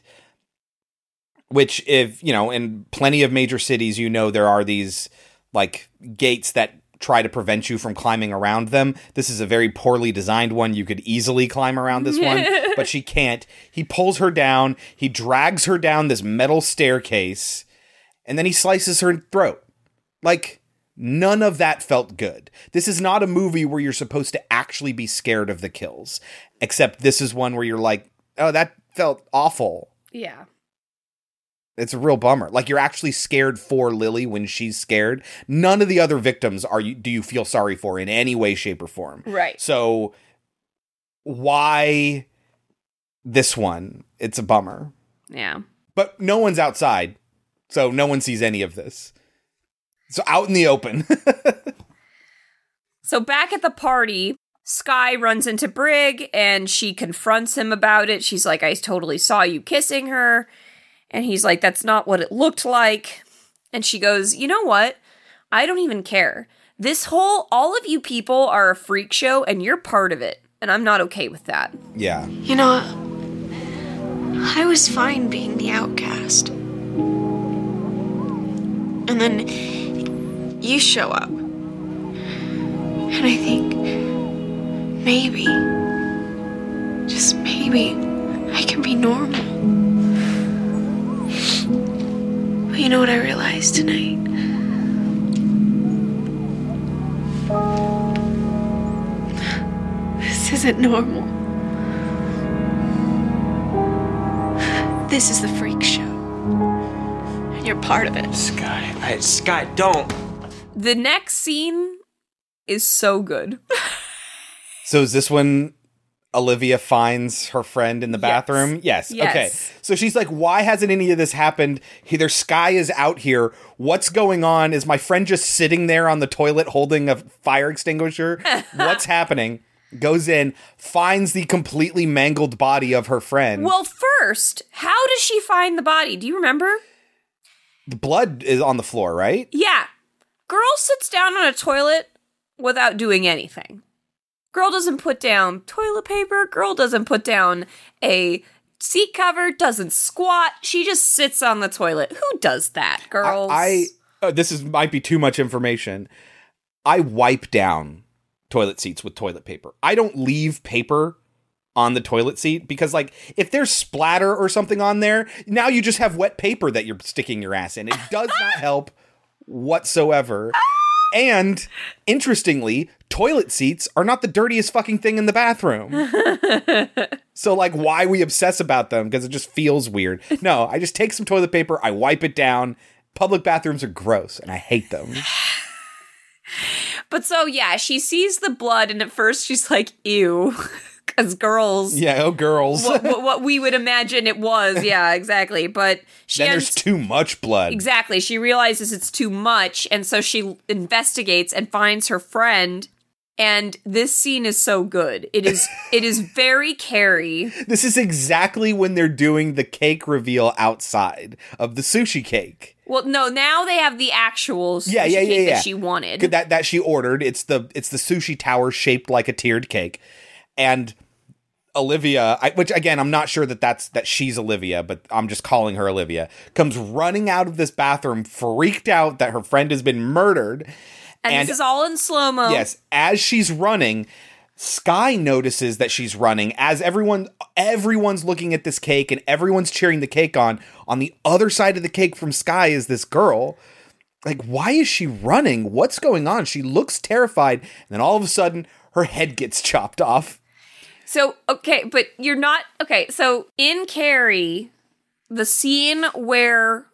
Speaker 3: which, if you know, in plenty of major cities, you know, there are these like gates that try to prevent you from climbing around them. This is a very poorly designed one. You could easily climb around this one, but she can't. He pulls her down, he drags her down this metal staircase, and then he slices her throat. Like, none of that felt good. This is not a movie where you're supposed to actually be scared of the kills, except this is one where you're like, oh, that felt awful.
Speaker 4: Yeah.
Speaker 3: It's a real bummer. Like you're actually scared for Lily when she's scared. None of the other victims are you do you feel sorry for in any way, shape, or form.
Speaker 4: Right.
Speaker 3: So why this one? It's a bummer.
Speaker 4: Yeah.
Speaker 3: But no one's outside, so no one sees any of this. So out in the open.
Speaker 4: So back at the party, Sky runs into Brig and she confronts him about it. She's like, I totally saw you kissing her. And he's like, That's not what it looked like. And she goes, You know what? I don't even care. This whole, all of you people are a freak show and you're part of it. And I'm not okay with that.
Speaker 3: yeah.
Speaker 14: You know, I was fine being the outcast. And then you show up. And I think maybe, just maybe, I can be normal. But you know what I realized tonight? This isn't normal. This is the freak show. And you're part of it.
Speaker 11: Sky, I, Sky, don't.
Speaker 4: The next scene is so good.
Speaker 3: So is this when Olivia finds her friend in the bathroom? Yes.
Speaker 4: Yes.
Speaker 3: Okay. So she's like, why hasn't any of this happened? Either Sky is out here. What's going on? Is my friend just sitting there on the toilet holding a fire extinguisher? What's happening? Goes in, finds the completely mangled body of her friend.
Speaker 4: Well, first, how does she find the body? Do you remember?
Speaker 3: the blood is on the floor, right?
Speaker 4: Yeah. Girl sits down on a toilet without doing anything. Girl doesn't put down toilet paper. Girl doesn't put down a seat cover. Doesn't squat. She just sits on the toilet. Who does that, girls?
Speaker 3: I uh, this is might be too much information. I wipe down toilet seats with toilet paper. I don't leave paper on the toilet seat because like if there's splatter or something on there, now you just have wet paper that you're sticking your ass in. It does not help whatsoever. And interestingly, toilet seats are not the dirtiest fucking thing in the bathroom. so like why we obsess about them because it just feels weird. No, I just take some toilet paper, I wipe it down. Public bathrooms are gross and I hate them.
Speaker 4: But so yeah, she sees the blood, and at first she's like, "Ew," because girls.
Speaker 3: Yeah, oh girls.
Speaker 4: What, what, we would imagine it was, yeah, exactly. But she
Speaker 3: then there's too much blood.
Speaker 4: Exactly. She realizes it's too much, and so she investigates and finds her friend. And this scene is so good. It is. it is very Carrie.
Speaker 3: This is exactly when they're doing the cake reveal outside of the sushi cake.
Speaker 4: Well, no, now they have the actual sushi
Speaker 3: Yeah, yeah, yeah, yeah.
Speaker 4: that she wanted.
Speaker 3: That that she ordered. It's the it's the sushi tower shaped like a tiered cake, and Olivia, I, which again I'm not sure that that's that she's Olivia, but I'm just calling her Olivia, comes running out of this bathroom, freaked out that her friend has been murdered.
Speaker 4: and, this is all in slow mo.
Speaker 3: Yes, as she's running, Sky notices that she's running as everyone everyone's looking at this cake and everyone's cheering the cake on. On the other side of the cake from Sky is this girl. Like, why is she running? What's going on? She looks terrified, and then all of a sudden, her head gets chopped off.
Speaker 4: So, okay, but you're not okay. So, in Carrie, the scene where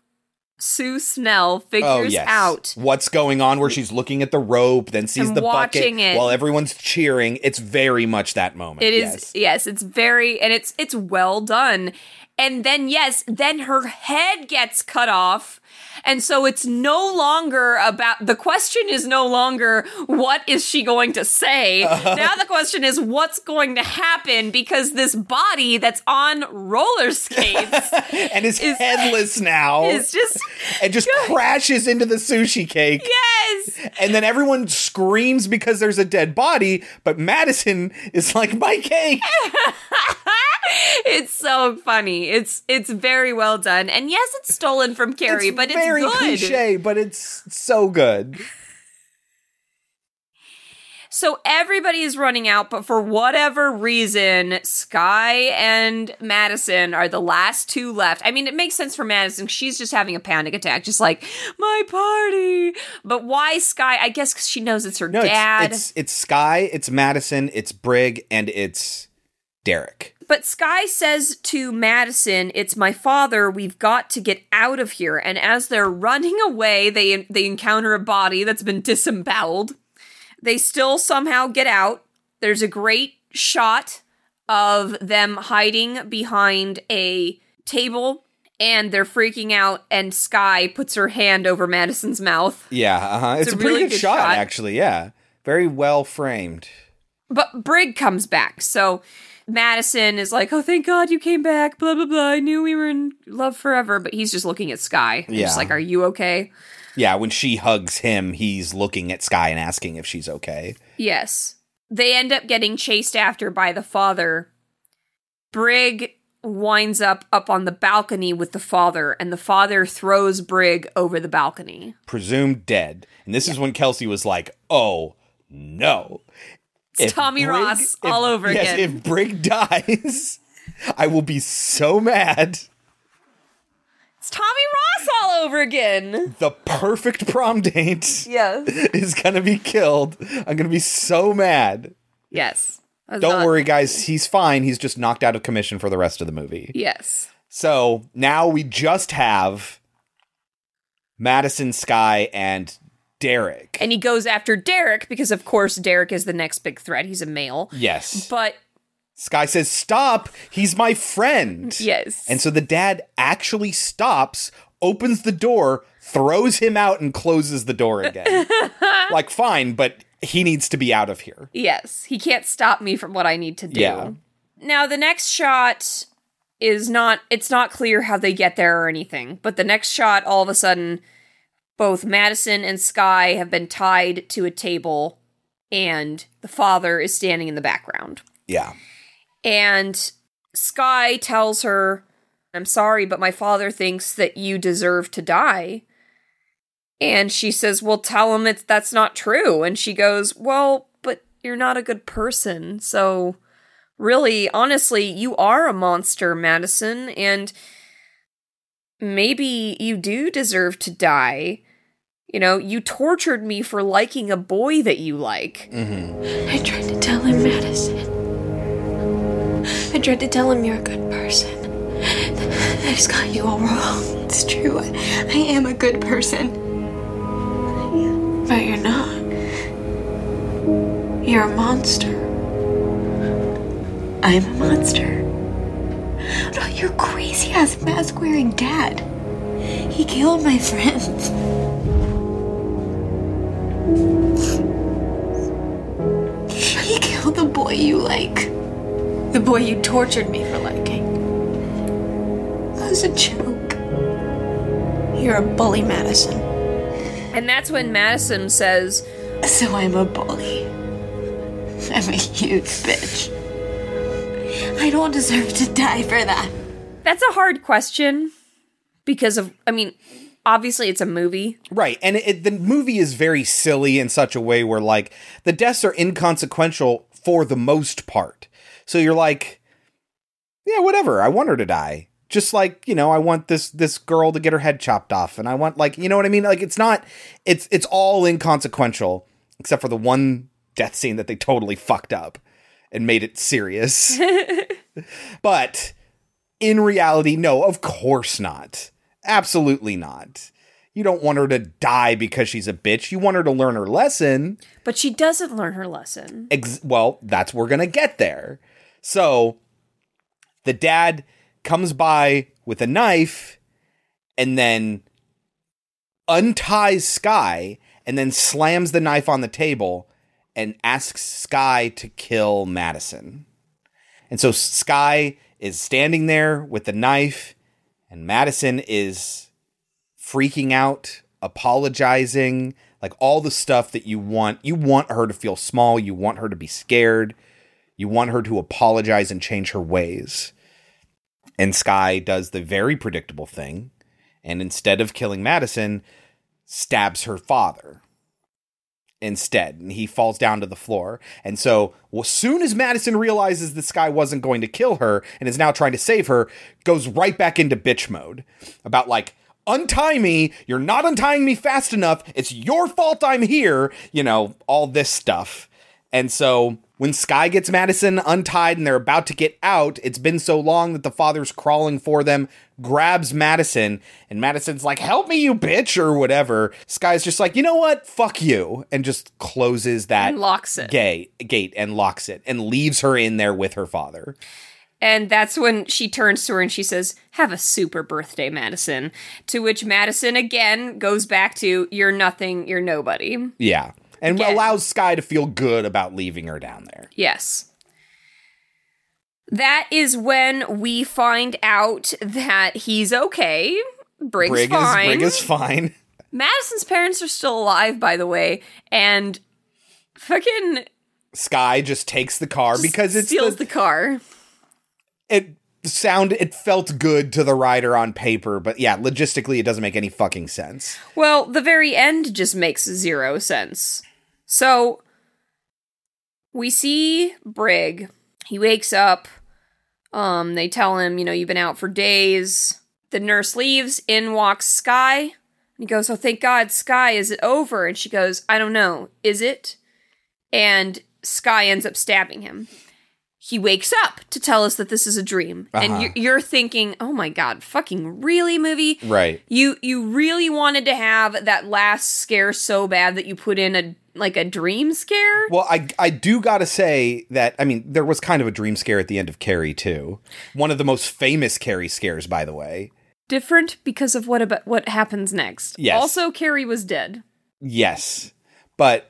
Speaker 4: Sue Snell figures
Speaker 3: oh yes,
Speaker 4: out
Speaker 3: what's going on? Where she's looking at the rope, then sees the bucket
Speaker 4: it.
Speaker 3: while everyone's cheering. It's very much that moment.
Speaker 4: It is
Speaker 3: yes.
Speaker 4: yes. it's very and it's it's well done. And then yes, then her head gets cut off. And so it's no longer about the question is no longer what is she going to say?
Speaker 3: Uh-huh.
Speaker 4: Now the question is what's going to happen because this body that's on roller skates
Speaker 3: and is headless now.
Speaker 4: is just
Speaker 3: and just crashes into the sushi cake.
Speaker 4: Yes.
Speaker 3: And then everyone screams because there's a dead body, but Madison is like, my cake.
Speaker 4: it's so funny. It's it's very well done. And yes, it's stolen from Carrie, but it's
Speaker 3: Very
Speaker 4: good.
Speaker 3: cliche, but it's so good.
Speaker 4: So everybody is running out, but for whatever reason, Sky and Madison are the last two left. I mean, it makes sense for Madison. She's just having a panic attack, just like, my party. But why Sky? I guess because she knows it's her
Speaker 3: No, it's,
Speaker 4: dad.
Speaker 3: it's it's Sky, it's Madison, it's Brig, and it's Derek.
Speaker 4: But Sky says to Madison, "It's my father. We've got to get out of here." And as they're running away, they they encounter a body that's been disemboweled. They still somehow get out. There's a great shot of them hiding behind a table and they're freaking out and Sky puts her hand over Madison's mouth.
Speaker 3: Yeah, uh-huh.
Speaker 4: It's
Speaker 3: It's,
Speaker 4: a
Speaker 3: a, pretty
Speaker 4: really
Speaker 3: good,
Speaker 4: good
Speaker 3: shot,
Speaker 4: shot.
Speaker 3: actually. Yeah, very well framed.
Speaker 4: But Brig comes back. So Madison is like, "Oh, thank God you came back." Blah blah blah. I knew we were in love forever, but he's just looking at Sky.
Speaker 3: Yeah.
Speaker 4: just like, "Are you okay?"
Speaker 3: Yeah, when she hugs him, he's looking at Sky and asking if she's okay.
Speaker 4: Yes. They end up getting chased after by the father. Brig winds up up on the balcony with the father, and the father throws Brig over the balcony.
Speaker 3: Presumed dead. And this is when Kelsey was like, "Oh no."
Speaker 4: It's Tommy Ross all over
Speaker 3: yes,
Speaker 4: again.
Speaker 3: if Brig dies, I will be so mad.
Speaker 4: It's Tommy Ross all over again.
Speaker 3: The perfect prom date
Speaker 4: Yes.
Speaker 3: is gonna be killed. I'm gonna be so mad.
Speaker 4: Yes.
Speaker 3: Don't
Speaker 4: not-
Speaker 3: worry, guys. He's fine. He's just knocked out of commission for the rest of the movie.
Speaker 4: Yes.
Speaker 3: So now we just have Madison, Sky, and Derek.
Speaker 4: And he goes after Derek because, of course, Derek is the next big threat. He's a male.
Speaker 3: Yes.
Speaker 4: But
Speaker 3: Sky says, Stop! He's my friend.
Speaker 4: Yes.
Speaker 3: And so the dad actually stops, opens the door, throws him out, and closes the door again. like, fine, but he needs to be out of here.
Speaker 4: yes, he can't stop me from what I need to do.
Speaker 3: Yeah.
Speaker 4: Now, the next shot is not, it's not clear how they get there or anything, but the next shot, all of a sudden, both Madison and Sky have been tied to a table, and the father is standing in the background.
Speaker 3: Yeah.
Speaker 4: And Sky tells her, I'm sorry, but my father thinks that you deserve to die. And she says, Well, tell him it's that's not true. And she goes, Well, but you're not a good person. So really, honestly, you are a monster, Madison, and maybe you do deserve to die. You know, you tortured me for liking a boy that you like.
Speaker 3: Mm-hmm.
Speaker 14: I tried to tell him, Madison. I tried to tell him you're a good person. I just got you all wrong. It's true. I, I am a good person. But you're not. You're a monster. I'm a monster. No, your crazy ass mask wearing dad. He killed my friends. He killed the boy you like. The boy you tortured me for liking. It was a joke. You're a bully, Madison.
Speaker 4: And that's when Madison says,
Speaker 14: So I'm a bully. I'm a huge bitch. I don't deserve to die for that.
Speaker 4: That's a hard question because of, I mean, obviously it's a movie.
Speaker 3: Right. And it, the movie is very silly in such a way where, like, the deaths are inconsequential for the most part. So you're like, yeah, whatever. I want her to die. Just like, you know, I want this this girl to get her head chopped off and I want like, you know what I mean? Like it's not it's it's all inconsequential except for the one death scene that they totally fucked up and made it serious. but in reality, no, of course not. Absolutely not. You don't want her to die because she's a bitch. You want her to learn her lesson.
Speaker 4: But she doesn't learn her lesson.
Speaker 3: Ex- well, that's we're going to get there. So the dad comes by with a knife and then unties Sky and then slams the knife on the table and asks Sky to kill Madison. And so Sky is standing there with the knife, and Madison is freaking out, apologizing, like all the stuff that you want. You want her to feel small, you want her to be scared, you want her to apologize and change her ways. And Sky does the very predictable thing, and instead of killing Madison, stabs her father instead and he falls down to the floor. And so well, as soon as madison realizes this guy wasn't going to kill her and is now trying to save her goes right back into bitch mode about like untie me. You're not untying me fast enough. It's your fault i'm here. You know all this stuff. And so when Sky gets Madison untied and they're about to get out, it's been so long that the father's crawling for them, grabs Madison, and Madison's like, Help me, you bitch, or whatever. Sky's just like, You know what? Fuck you. And just closes that
Speaker 4: And locks it.
Speaker 3: Gay, gate and locks it and leaves her in there with her father.
Speaker 4: And that's when she turns to her and she says, Have a super birthday, Madison. To which Madison again goes back to, You're nothing, you're nobody.
Speaker 3: Yeah. And
Speaker 4: Again.
Speaker 3: allows Sky to feel good about leaving her down there.
Speaker 4: Yes. That is when we find out that he's okay. Briggs
Speaker 3: Brig
Speaker 4: fine.
Speaker 3: is Brig is fine.
Speaker 4: Madison's parents are still alive, by the way, and fucking
Speaker 3: Sky just takes the car because it's
Speaker 4: steals
Speaker 3: the,
Speaker 4: the car.
Speaker 3: it sound it felt good to the rider on paper, but yeah, logistically it doesn't make any fucking sense.
Speaker 4: Well, the very end just makes zero sense. So we see Brig. He wakes up. Um, they tell him, you know, you've been out for days. The nurse leaves. In walks Sky. He goes, Oh, thank God, Sky, is it over? And she goes, I don't know. Is it? And Sky ends up stabbing him. He wakes up to tell us that this is a dream.
Speaker 3: Uh-huh.
Speaker 4: And you're, you're thinking, oh my God, fucking really, movie?
Speaker 3: Right.
Speaker 4: You you really wanted to have that last scare so bad that you put in a like a dream scare?
Speaker 3: Well, I I do got to say that I mean there was kind of a dream scare at the end of Carrie too. One of the most famous Carrie scares by the way.
Speaker 4: Different because of what about what happens next.
Speaker 3: Yes.
Speaker 4: Also, Carrie was dead.
Speaker 3: Yes. But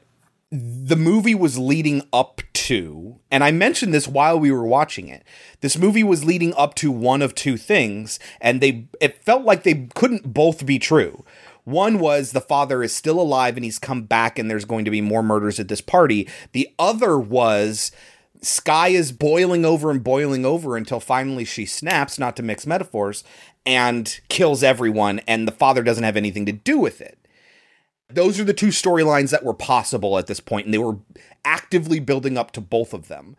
Speaker 3: the movie was leading up to, and I mentioned this while we were watching it. This movie was leading up to one of two things, and they it felt like they couldn't both be true. One was the father is still alive and he's come back and there's going to be more murders at this party. The other was Sky is boiling over and boiling over until finally she snaps, not to mix metaphors, and kills everyone, and the father doesn't have anything to do with it. Those are the two storylines that were possible at this point, and they were actively building up to both of them.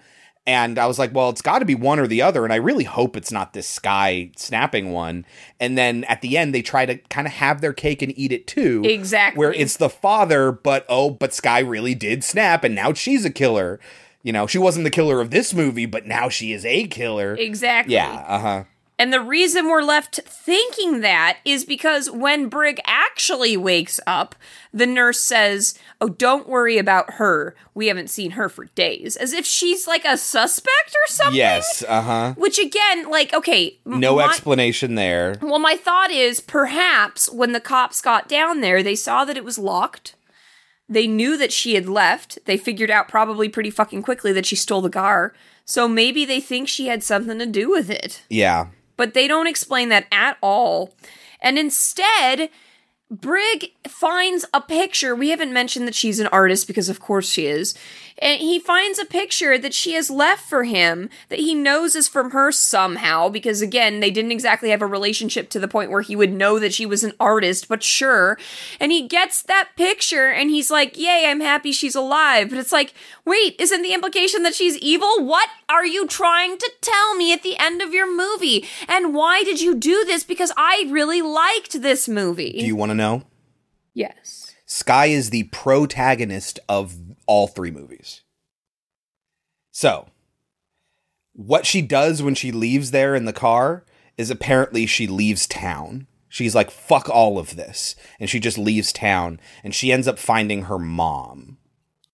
Speaker 3: And I was like, well, it's got to be one or the other. And I really hope it's not this Sky snapping one. And then at the end, they try to kind of have their cake and eat it too.
Speaker 4: Exactly.
Speaker 3: Where it's the father, but oh, but Sky really did snap, and now she's a killer. You know, she wasn't the killer of this movie, but now she is a killer.
Speaker 4: Exactly.
Speaker 3: Yeah, uh huh.
Speaker 4: And the reason we're left thinking that is because when Brig actually wakes up, the nurse says, Oh, don't worry about her. We haven't seen her for days. As if she's like a suspect or something.
Speaker 3: Yes, uh huh.
Speaker 4: Which again, like, okay.
Speaker 3: No
Speaker 4: my-
Speaker 3: explanation there.
Speaker 4: Well, my thought is perhaps when the cops got down there, they saw that it was locked. They knew that she had left. They figured out probably pretty fucking quickly that she stole the car. So maybe they think she had something to do with it
Speaker 3: Yeah.
Speaker 4: But they don't explain that at all. And instead, Brig finds a picture. We haven't mentioned that she's an artist because, of course, she is. And he finds a picture that she has left for him that he knows is from her somehow because, again, they didn't exactly have a relationship to the point where he would know that she was an artist, but sure. And he gets that picture and he's like, Yay, I'm happy she's alive. But it's like, wait, isn't the implication that she's evil? What are you trying to tell me at the end of your movie? And why did you do this? Because I really liked this movie.
Speaker 3: Do you want to know?
Speaker 4: Yes.
Speaker 3: Sky is the protagonist of all three movies. So, what she does when she leaves there in the car is apparently she leaves town. She's like, fuck all of this. And she just leaves town and she ends up finding her mom.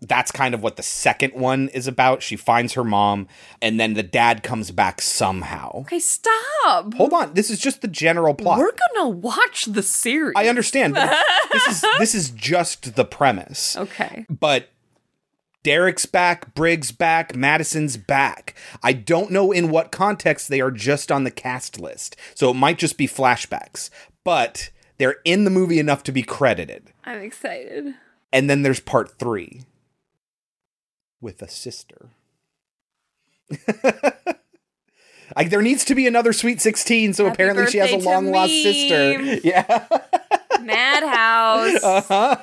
Speaker 3: That's kind of what the second one is about. She finds her mom and then the dad comes back somehow.
Speaker 4: Okay, stop.
Speaker 3: Hold on. This is just the general plot.
Speaker 4: We're gonna watch the series.
Speaker 3: I understand, this is this is just the premise.
Speaker 4: Okay.
Speaker 3: But Derek's back, Briggs back, Madison's back. I don't know in what context they are just on the cast list. So it might just be flashbacks. But they're in the movie enough to be credited.
Speaker 4: I'm excited.
Speaker 3: And then there's part 3 with a sister. Like there needs to be another Sweet 16, so
Speaker 4: Happy
Speaker 3: apparently she has a long lost sister. Yeah.
Speaker 4: Madhouse.
Speaker 3: Uh-huh.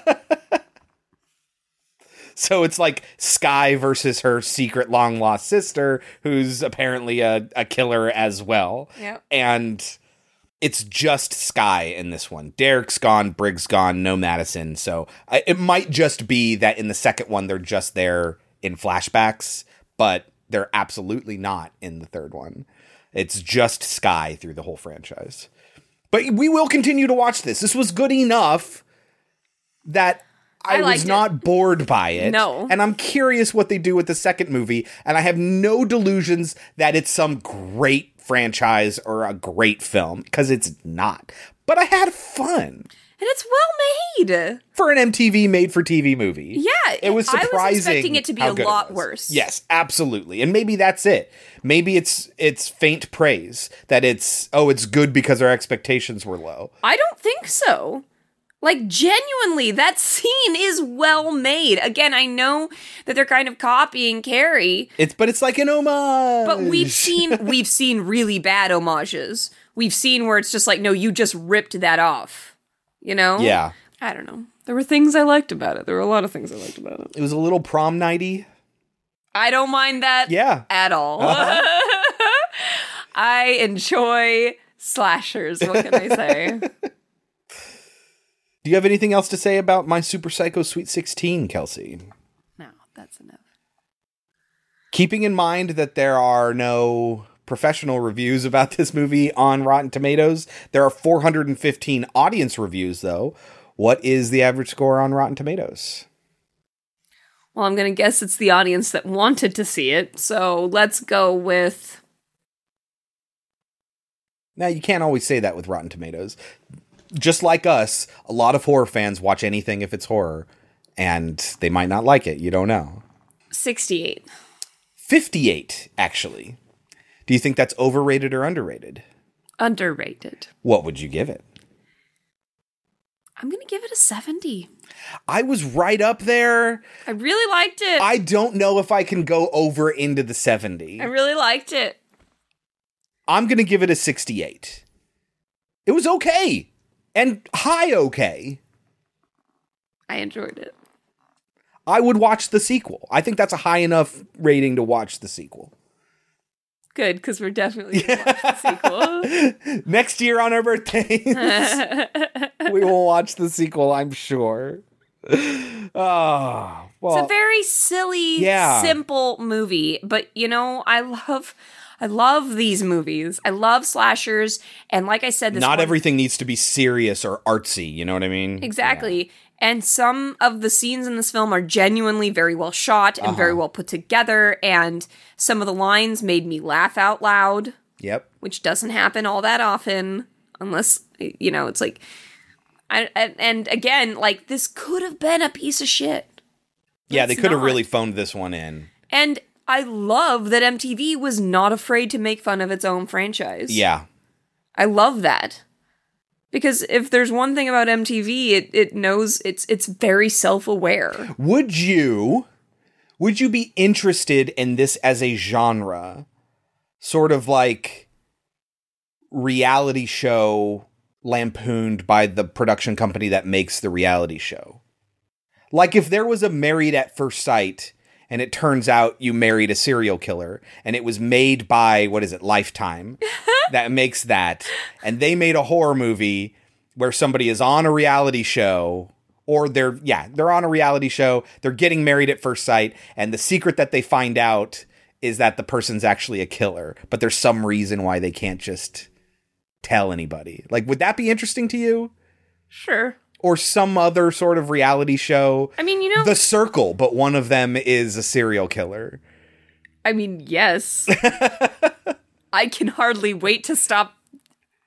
Speaker 3: So it's like Sky versus her secret long lost sister, who's apparently a, a killer as well.
Speaker 4: Yep.
Speaker 3: And it's just Sky in this one. Derek's gone, Briggs gone, no Madison. So I, it might just be that in the second one, they're just there in flashbacks, but they're absolutely not in the third one. It's just Sky through the whole franchise. But we will continue to watch this. This was good enough that I,
Speaker 4: I
Speaker 3: was
Speaker 4: liked it.
Speaker 3: not bored by it.
Speaker 4: No.
Speaker 3: And I'm curious what they do with the second movie. And I have no delusions that it's some great franchise or a great film because it's not. But I had fun
Speaker 4: And it's well made.
Speaker 3: for an MTV made for TV movie.
Speaker 4: Yeah.
Speaker 3: It was surprising.
Speaker 4: I was expecting it to be a lot worse.
Speaker 3: Yes, absolutely. And maybe that's it. Maybe it's it's faint praise that it's oh it's good because our expectations were low.
Speaker 4: I don't think so. Like genuinely, that scene is well made. Again, I know that they're kind of copying Carrie,
Speaker 3: It's but it's like an homage.
Speaker 4: but we've seen we've seen really bad homages. We've seen where it's just like, no, you just ripped that off. You know?
Speaker 3: Yeah.
Speaker 4: I don't know. There were things I liked about it. There were a lot of things I liked about it.
Speaker 3: It was a little prom nighty.
Speaker 4: I don't mind that
Speaker 3: Yeah.
Speaker 4: at all.
Speaker 3: Uh-huh.
Speaker 4: I enjoy slashers. What can I say?
Speaker 3: Do you have anything else to say about my Super Psycho Sweet 16, Kelsey?
Speaker 4: no, that's enough.
Speaker 3: Keeping in mind that there are no professional reviews about this movie on Rotten Tomatoes, there are 415 audience reviews, though. What is the average score on Rotten Tomatoes?
Speaker 4: Well, I'm going to guess it's the audience that wanted to see it. So let's go with.
Speaker 3: Now, you can't always say that with Rotten Tomatoes. Just like us, a lot of horror fans watch anything if it's horror, and they might not like it. You don't know.
Speaker 4: 68.
Speaker 3: 58, actually. Do you think that's overrated or underrated?
Speaker 4: Underrated.
Speaker 3: What would you give it?
Speaker 4: I'm going to give it a 70.
Speaker 3: I was right up there.
Speaker 4: I really liked it.
Speaker 3: I don't know if I can go over into the 70.
Speaker 4: I really liked it.
Speaker 3: I'm going to give it a 68. It was okay. And high okay.
Speaker 4: I enjoyed it.
Speaker 3: I would watch the sequel. I think that's a high enough rating to watch the sequel.
Speaker 4: Good, because we're definitely going to watch the sequel.
Speaker 3: Next year on our birthdays, we will watch the sequel, I'm sure. Oh, well.
Speaker 4: it's a very silly,
Speaker 3: Yeah.
Speaker 4: simple movie, but you know, I love I love these movies. I love slashers, and like I said, this
Speaker 3: not
Speaker 4: one-
Speaker 3: everything needs to be serious or artsy, you know what I mean?
Speaker 4: Exactly. And some of the scenes in this film are genuinely very well shot and very
Speaker 3: Uh-huh.
Speaker 4: well put together. And some of the lines made me laugh out loud,
Speaker 3: Yep.
Speaker 4: which doesn't happen all that often, unless, you know, it's like. I, and, again, like, this could have been a piece of shit.
Speaker 3: Yeah, they
Speaker 4: It's
Speaker 3: could have really phoned this one in.
Speaker 4: And I love that MTV was not afraid to make fun of its own franchise.
Speaker 3: Yeah.
Speaker 4: I love that. Because if there's one thing about MTV, it, it knows it's it's very self-aware.
Speaker 3: Would you would you be interested in this as a genre? Sort of like reality show lampooned by the production company that makes the reality show. Like if there was a married at first sight and it turns out you married a serial killer and it was made by what is it lifetime that makes that. And they made a horror movie where somebody is on a reality show or they're yeah they're on a reality show they're getting married at first sight and the secret that they find out is that the person's actually a killer but there's some reason why they can't just tell anybody. Like would that be interesting to you?
Speaker 4: Sure.
Speaker 3: Or some other sort of reality show
Speaker 4: I mean, you know,
Speaker 3: the circle but one of them is a serial killer
Speaker 4: I mean, yes. I can hardly wait to stop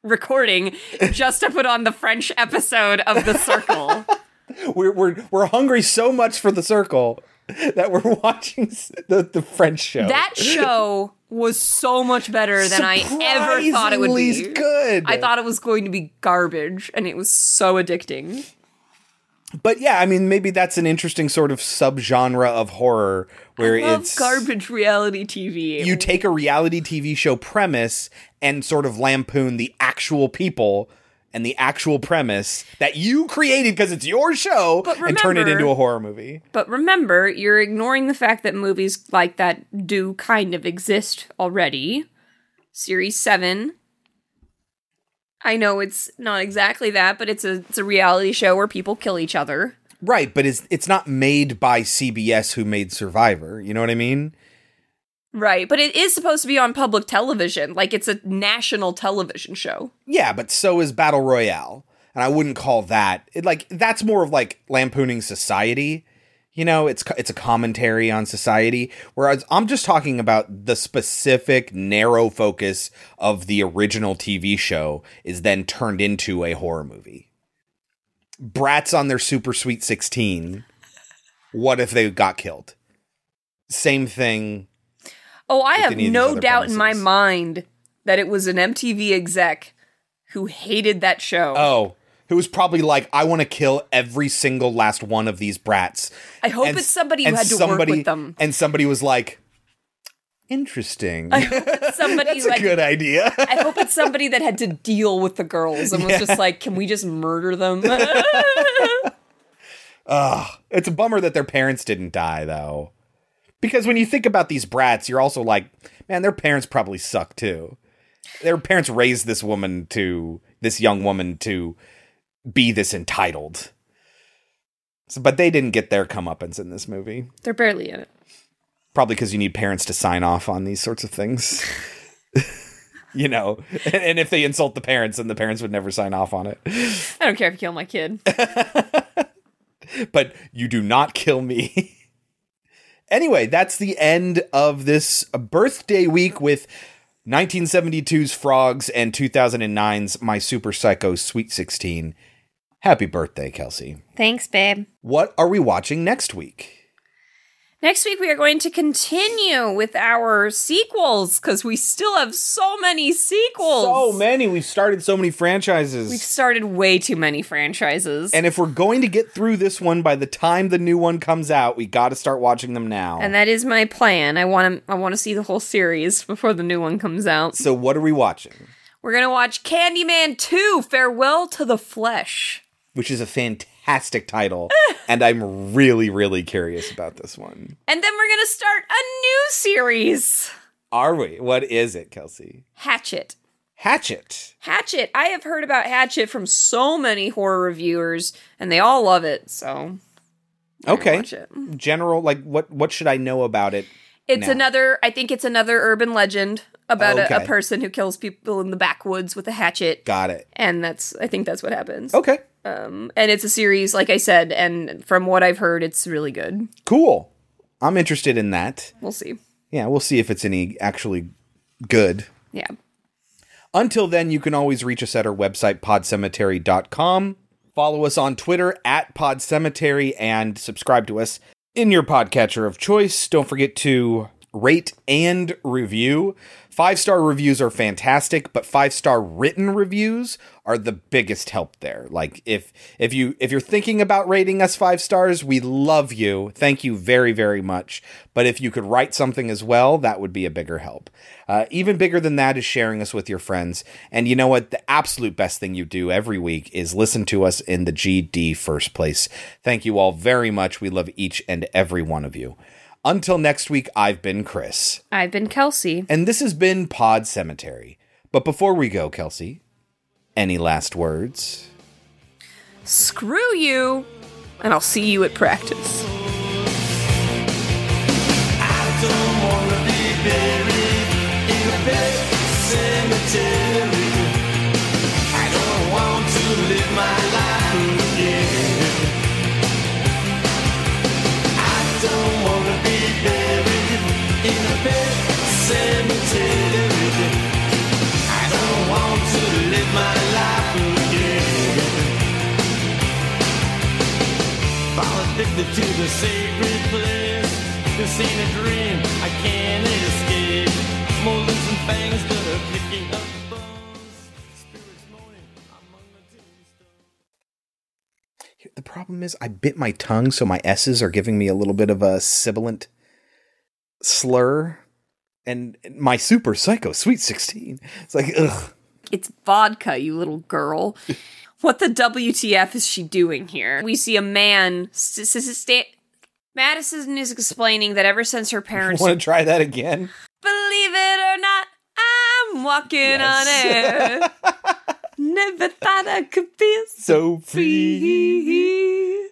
Speaker 4: recording just to put on the French episode of The Circle.
Speaker 3: we're we're we're hungry so much for the circle that we're watching the the French show.
Speaker 4: That show was so much better than I ever thought it would be.
Speaker 3: Good.
Speaker 4: I thought it was going to be garbage, and it was so addicting.
Speaker 3: but yeah, I mean, maybe that's an interesting sort of subgenre of horror where it's
Speaker 4: garbage reality TV.
Speaker 3: you take a reality TV show premise and sort of lampoon the actual people and the actual premise that you created because it's your show
Speaker 4: But
Speaker 3: and turn it into a horror movie.
Speaker 4: But remember, you're ignoring the fact that movies like that do kind of exist already. Series 7. I know it's not exactly that, but it's a it's a reality show where people kill each other.
Speaker 3: Right, but it's it's not made by CBS who made Survivor. You know what I mean?
Speaker 4: Right, but it is supposed to be on public television. Like it's a national television show.
Speaker 3: Yeah, but so is Battle Royale. And I wouldn't call that it like that's more of like lampooning society. You know, it's it's a commentary on society whereas I'm just talking about the specific narrow focus of the original TV show is then turned into a horror movie. Brats on their super sweet 16. What if they got killed? Same thing
Speaker 4: Oh, I have
Speaker 3: any of these
Speaker 4: no doubt in my mind that it was an MTV exec who hated that show.
Speaker 3: Oh, who was probably like, I want to kill every single last one of these brats.
Speaker 4: I hope
Speaker 3: And
Speaker 4: it's somebody who had to
Speaker 3: somebody-
Speaker 4: work with them.
Speaker 3: And somebody was like, interesting.
Speaker 4: Somebody
Speaker 3: That's a
Speaker 4: had
Speaker 3: good idea.
Speaker 4: I hope it's somebody that had to deal with the girls and was just like, can we just murder them?
Speaker 3: Ugh. It's a bummer that their parents didn't die, though. Because when you think about these brats, you're also like, man, their parents probably suck too. Their parents raised this woman to, this young woman to be this entitled. So, but they didn't get their comeuppance in this movie.
Speaker 4: They're barely in it.
Speaker 3: Probably because you need parents to sign off on these sorts of things. you know, and, and if they insult the parents, then the parents would never sign off on it.
Speaker 4: I don't care if you kill my kid.
Speaker 3: but you do not kill me. anyway, that's the end of this birthday week with 1972's Frogs and 2009's My Super Psycho Sweet 16. Happy birthday, Kelsey.
Speaker 4: Thanks, babe.
Speaker 3: What are we watching next week?
Speaker 4: Next week, we are going to continue with our sequels because we still have so many sequels.
Speaker 3: So many. We've started so many franchises.
Speaker 4: We've started way too many franchises.
Speaker 3: and if we're going to get through this one by the time the new one comes out, we got to start watching them now.
Speaker 4: And that is my plan. I want to I want to see the whole series before the new one comes out.
Speaker 3: so, what are we watching?
Speaker 4: We're going to watch Candyman 2: Farewell to the Flesh.
Speaker 3: Which is a fantastic title, and I'm really, really curious about this one.
Speaker 4: And then we're going to start a new series,
Speaker 3: Are we? What is it, Kelsey?
Speaker 4: Hatchet.
Speaker 3: Hatchet.
Speaker 4: Hatchet. I have heard about Hatchet from so many horror reviewers and they all love it. So,
Speaker 3: Okay. General, like what? What should I know about it?
Speaker 4: It's
Speaker 3: now?
Speaker 4: another, I think it's another urban legend about a, a person who kills people in the backwoods with a hatchet.
Speaker 3: Got it.
Speaker 4: And that's, I think that's what happens.
Speaker 3: Okay.
Speaker 4: Um, and it's a series, like I said, and from what I've heard, it's really good.
Speaker 3: Cool. I'm interested in that.
Speaker 4: We'll see.
Speaker 3: Yeah, we'll see if it's any actually good.
Speaker 4: Yeah.
Speaker 3: Until then, you can always reach us at our website, podcemetery.com. Follow us on Twitter at podcemetery and subscribe to us in your podcatcher of choice. Don't forget to rate and review. Five star reviews are fantastic, but five star written reviews are the biggest help there. Like if if you if you're thinking about rating us five stars, we love you. Thank you very very much. But if you could write something as well, that would be a bigger help. Uh, even bigger than that is sharing us with your friends. And you know what? The absolute best thing you do every week is listen to us in the GD first place. Thank you all very much. We love each and every one of you. Until next week, I've been Chris.
Speaker 4: I've been Kelsey.
Speaker 3: And this has been Pod Cemetery. But before we go, Kelsey, any last words?
Speaker 4: Screw you, and I'll see you at practice.
Speaker 2: cemetery. Addicted to the sacred place. This ain't a dream I can't escape. Molars and fangs that are picking up moaning among the tombstones.
Speaker 3: The problem is, I bit my tongue, so my S's are giving me a little bit of a sibilant slur. And my super psycho sweet 16. It's like, ugh.
Speaker 4: It's vodka, you little girl. what the WTF is she doing here? We see a man. S- s- sta- Madison is explaining that ever since her parents
Speaker 3: Want to try that again?
Speaker 4: Believe it or not, I'm walking on air. Never thought I could feel so free.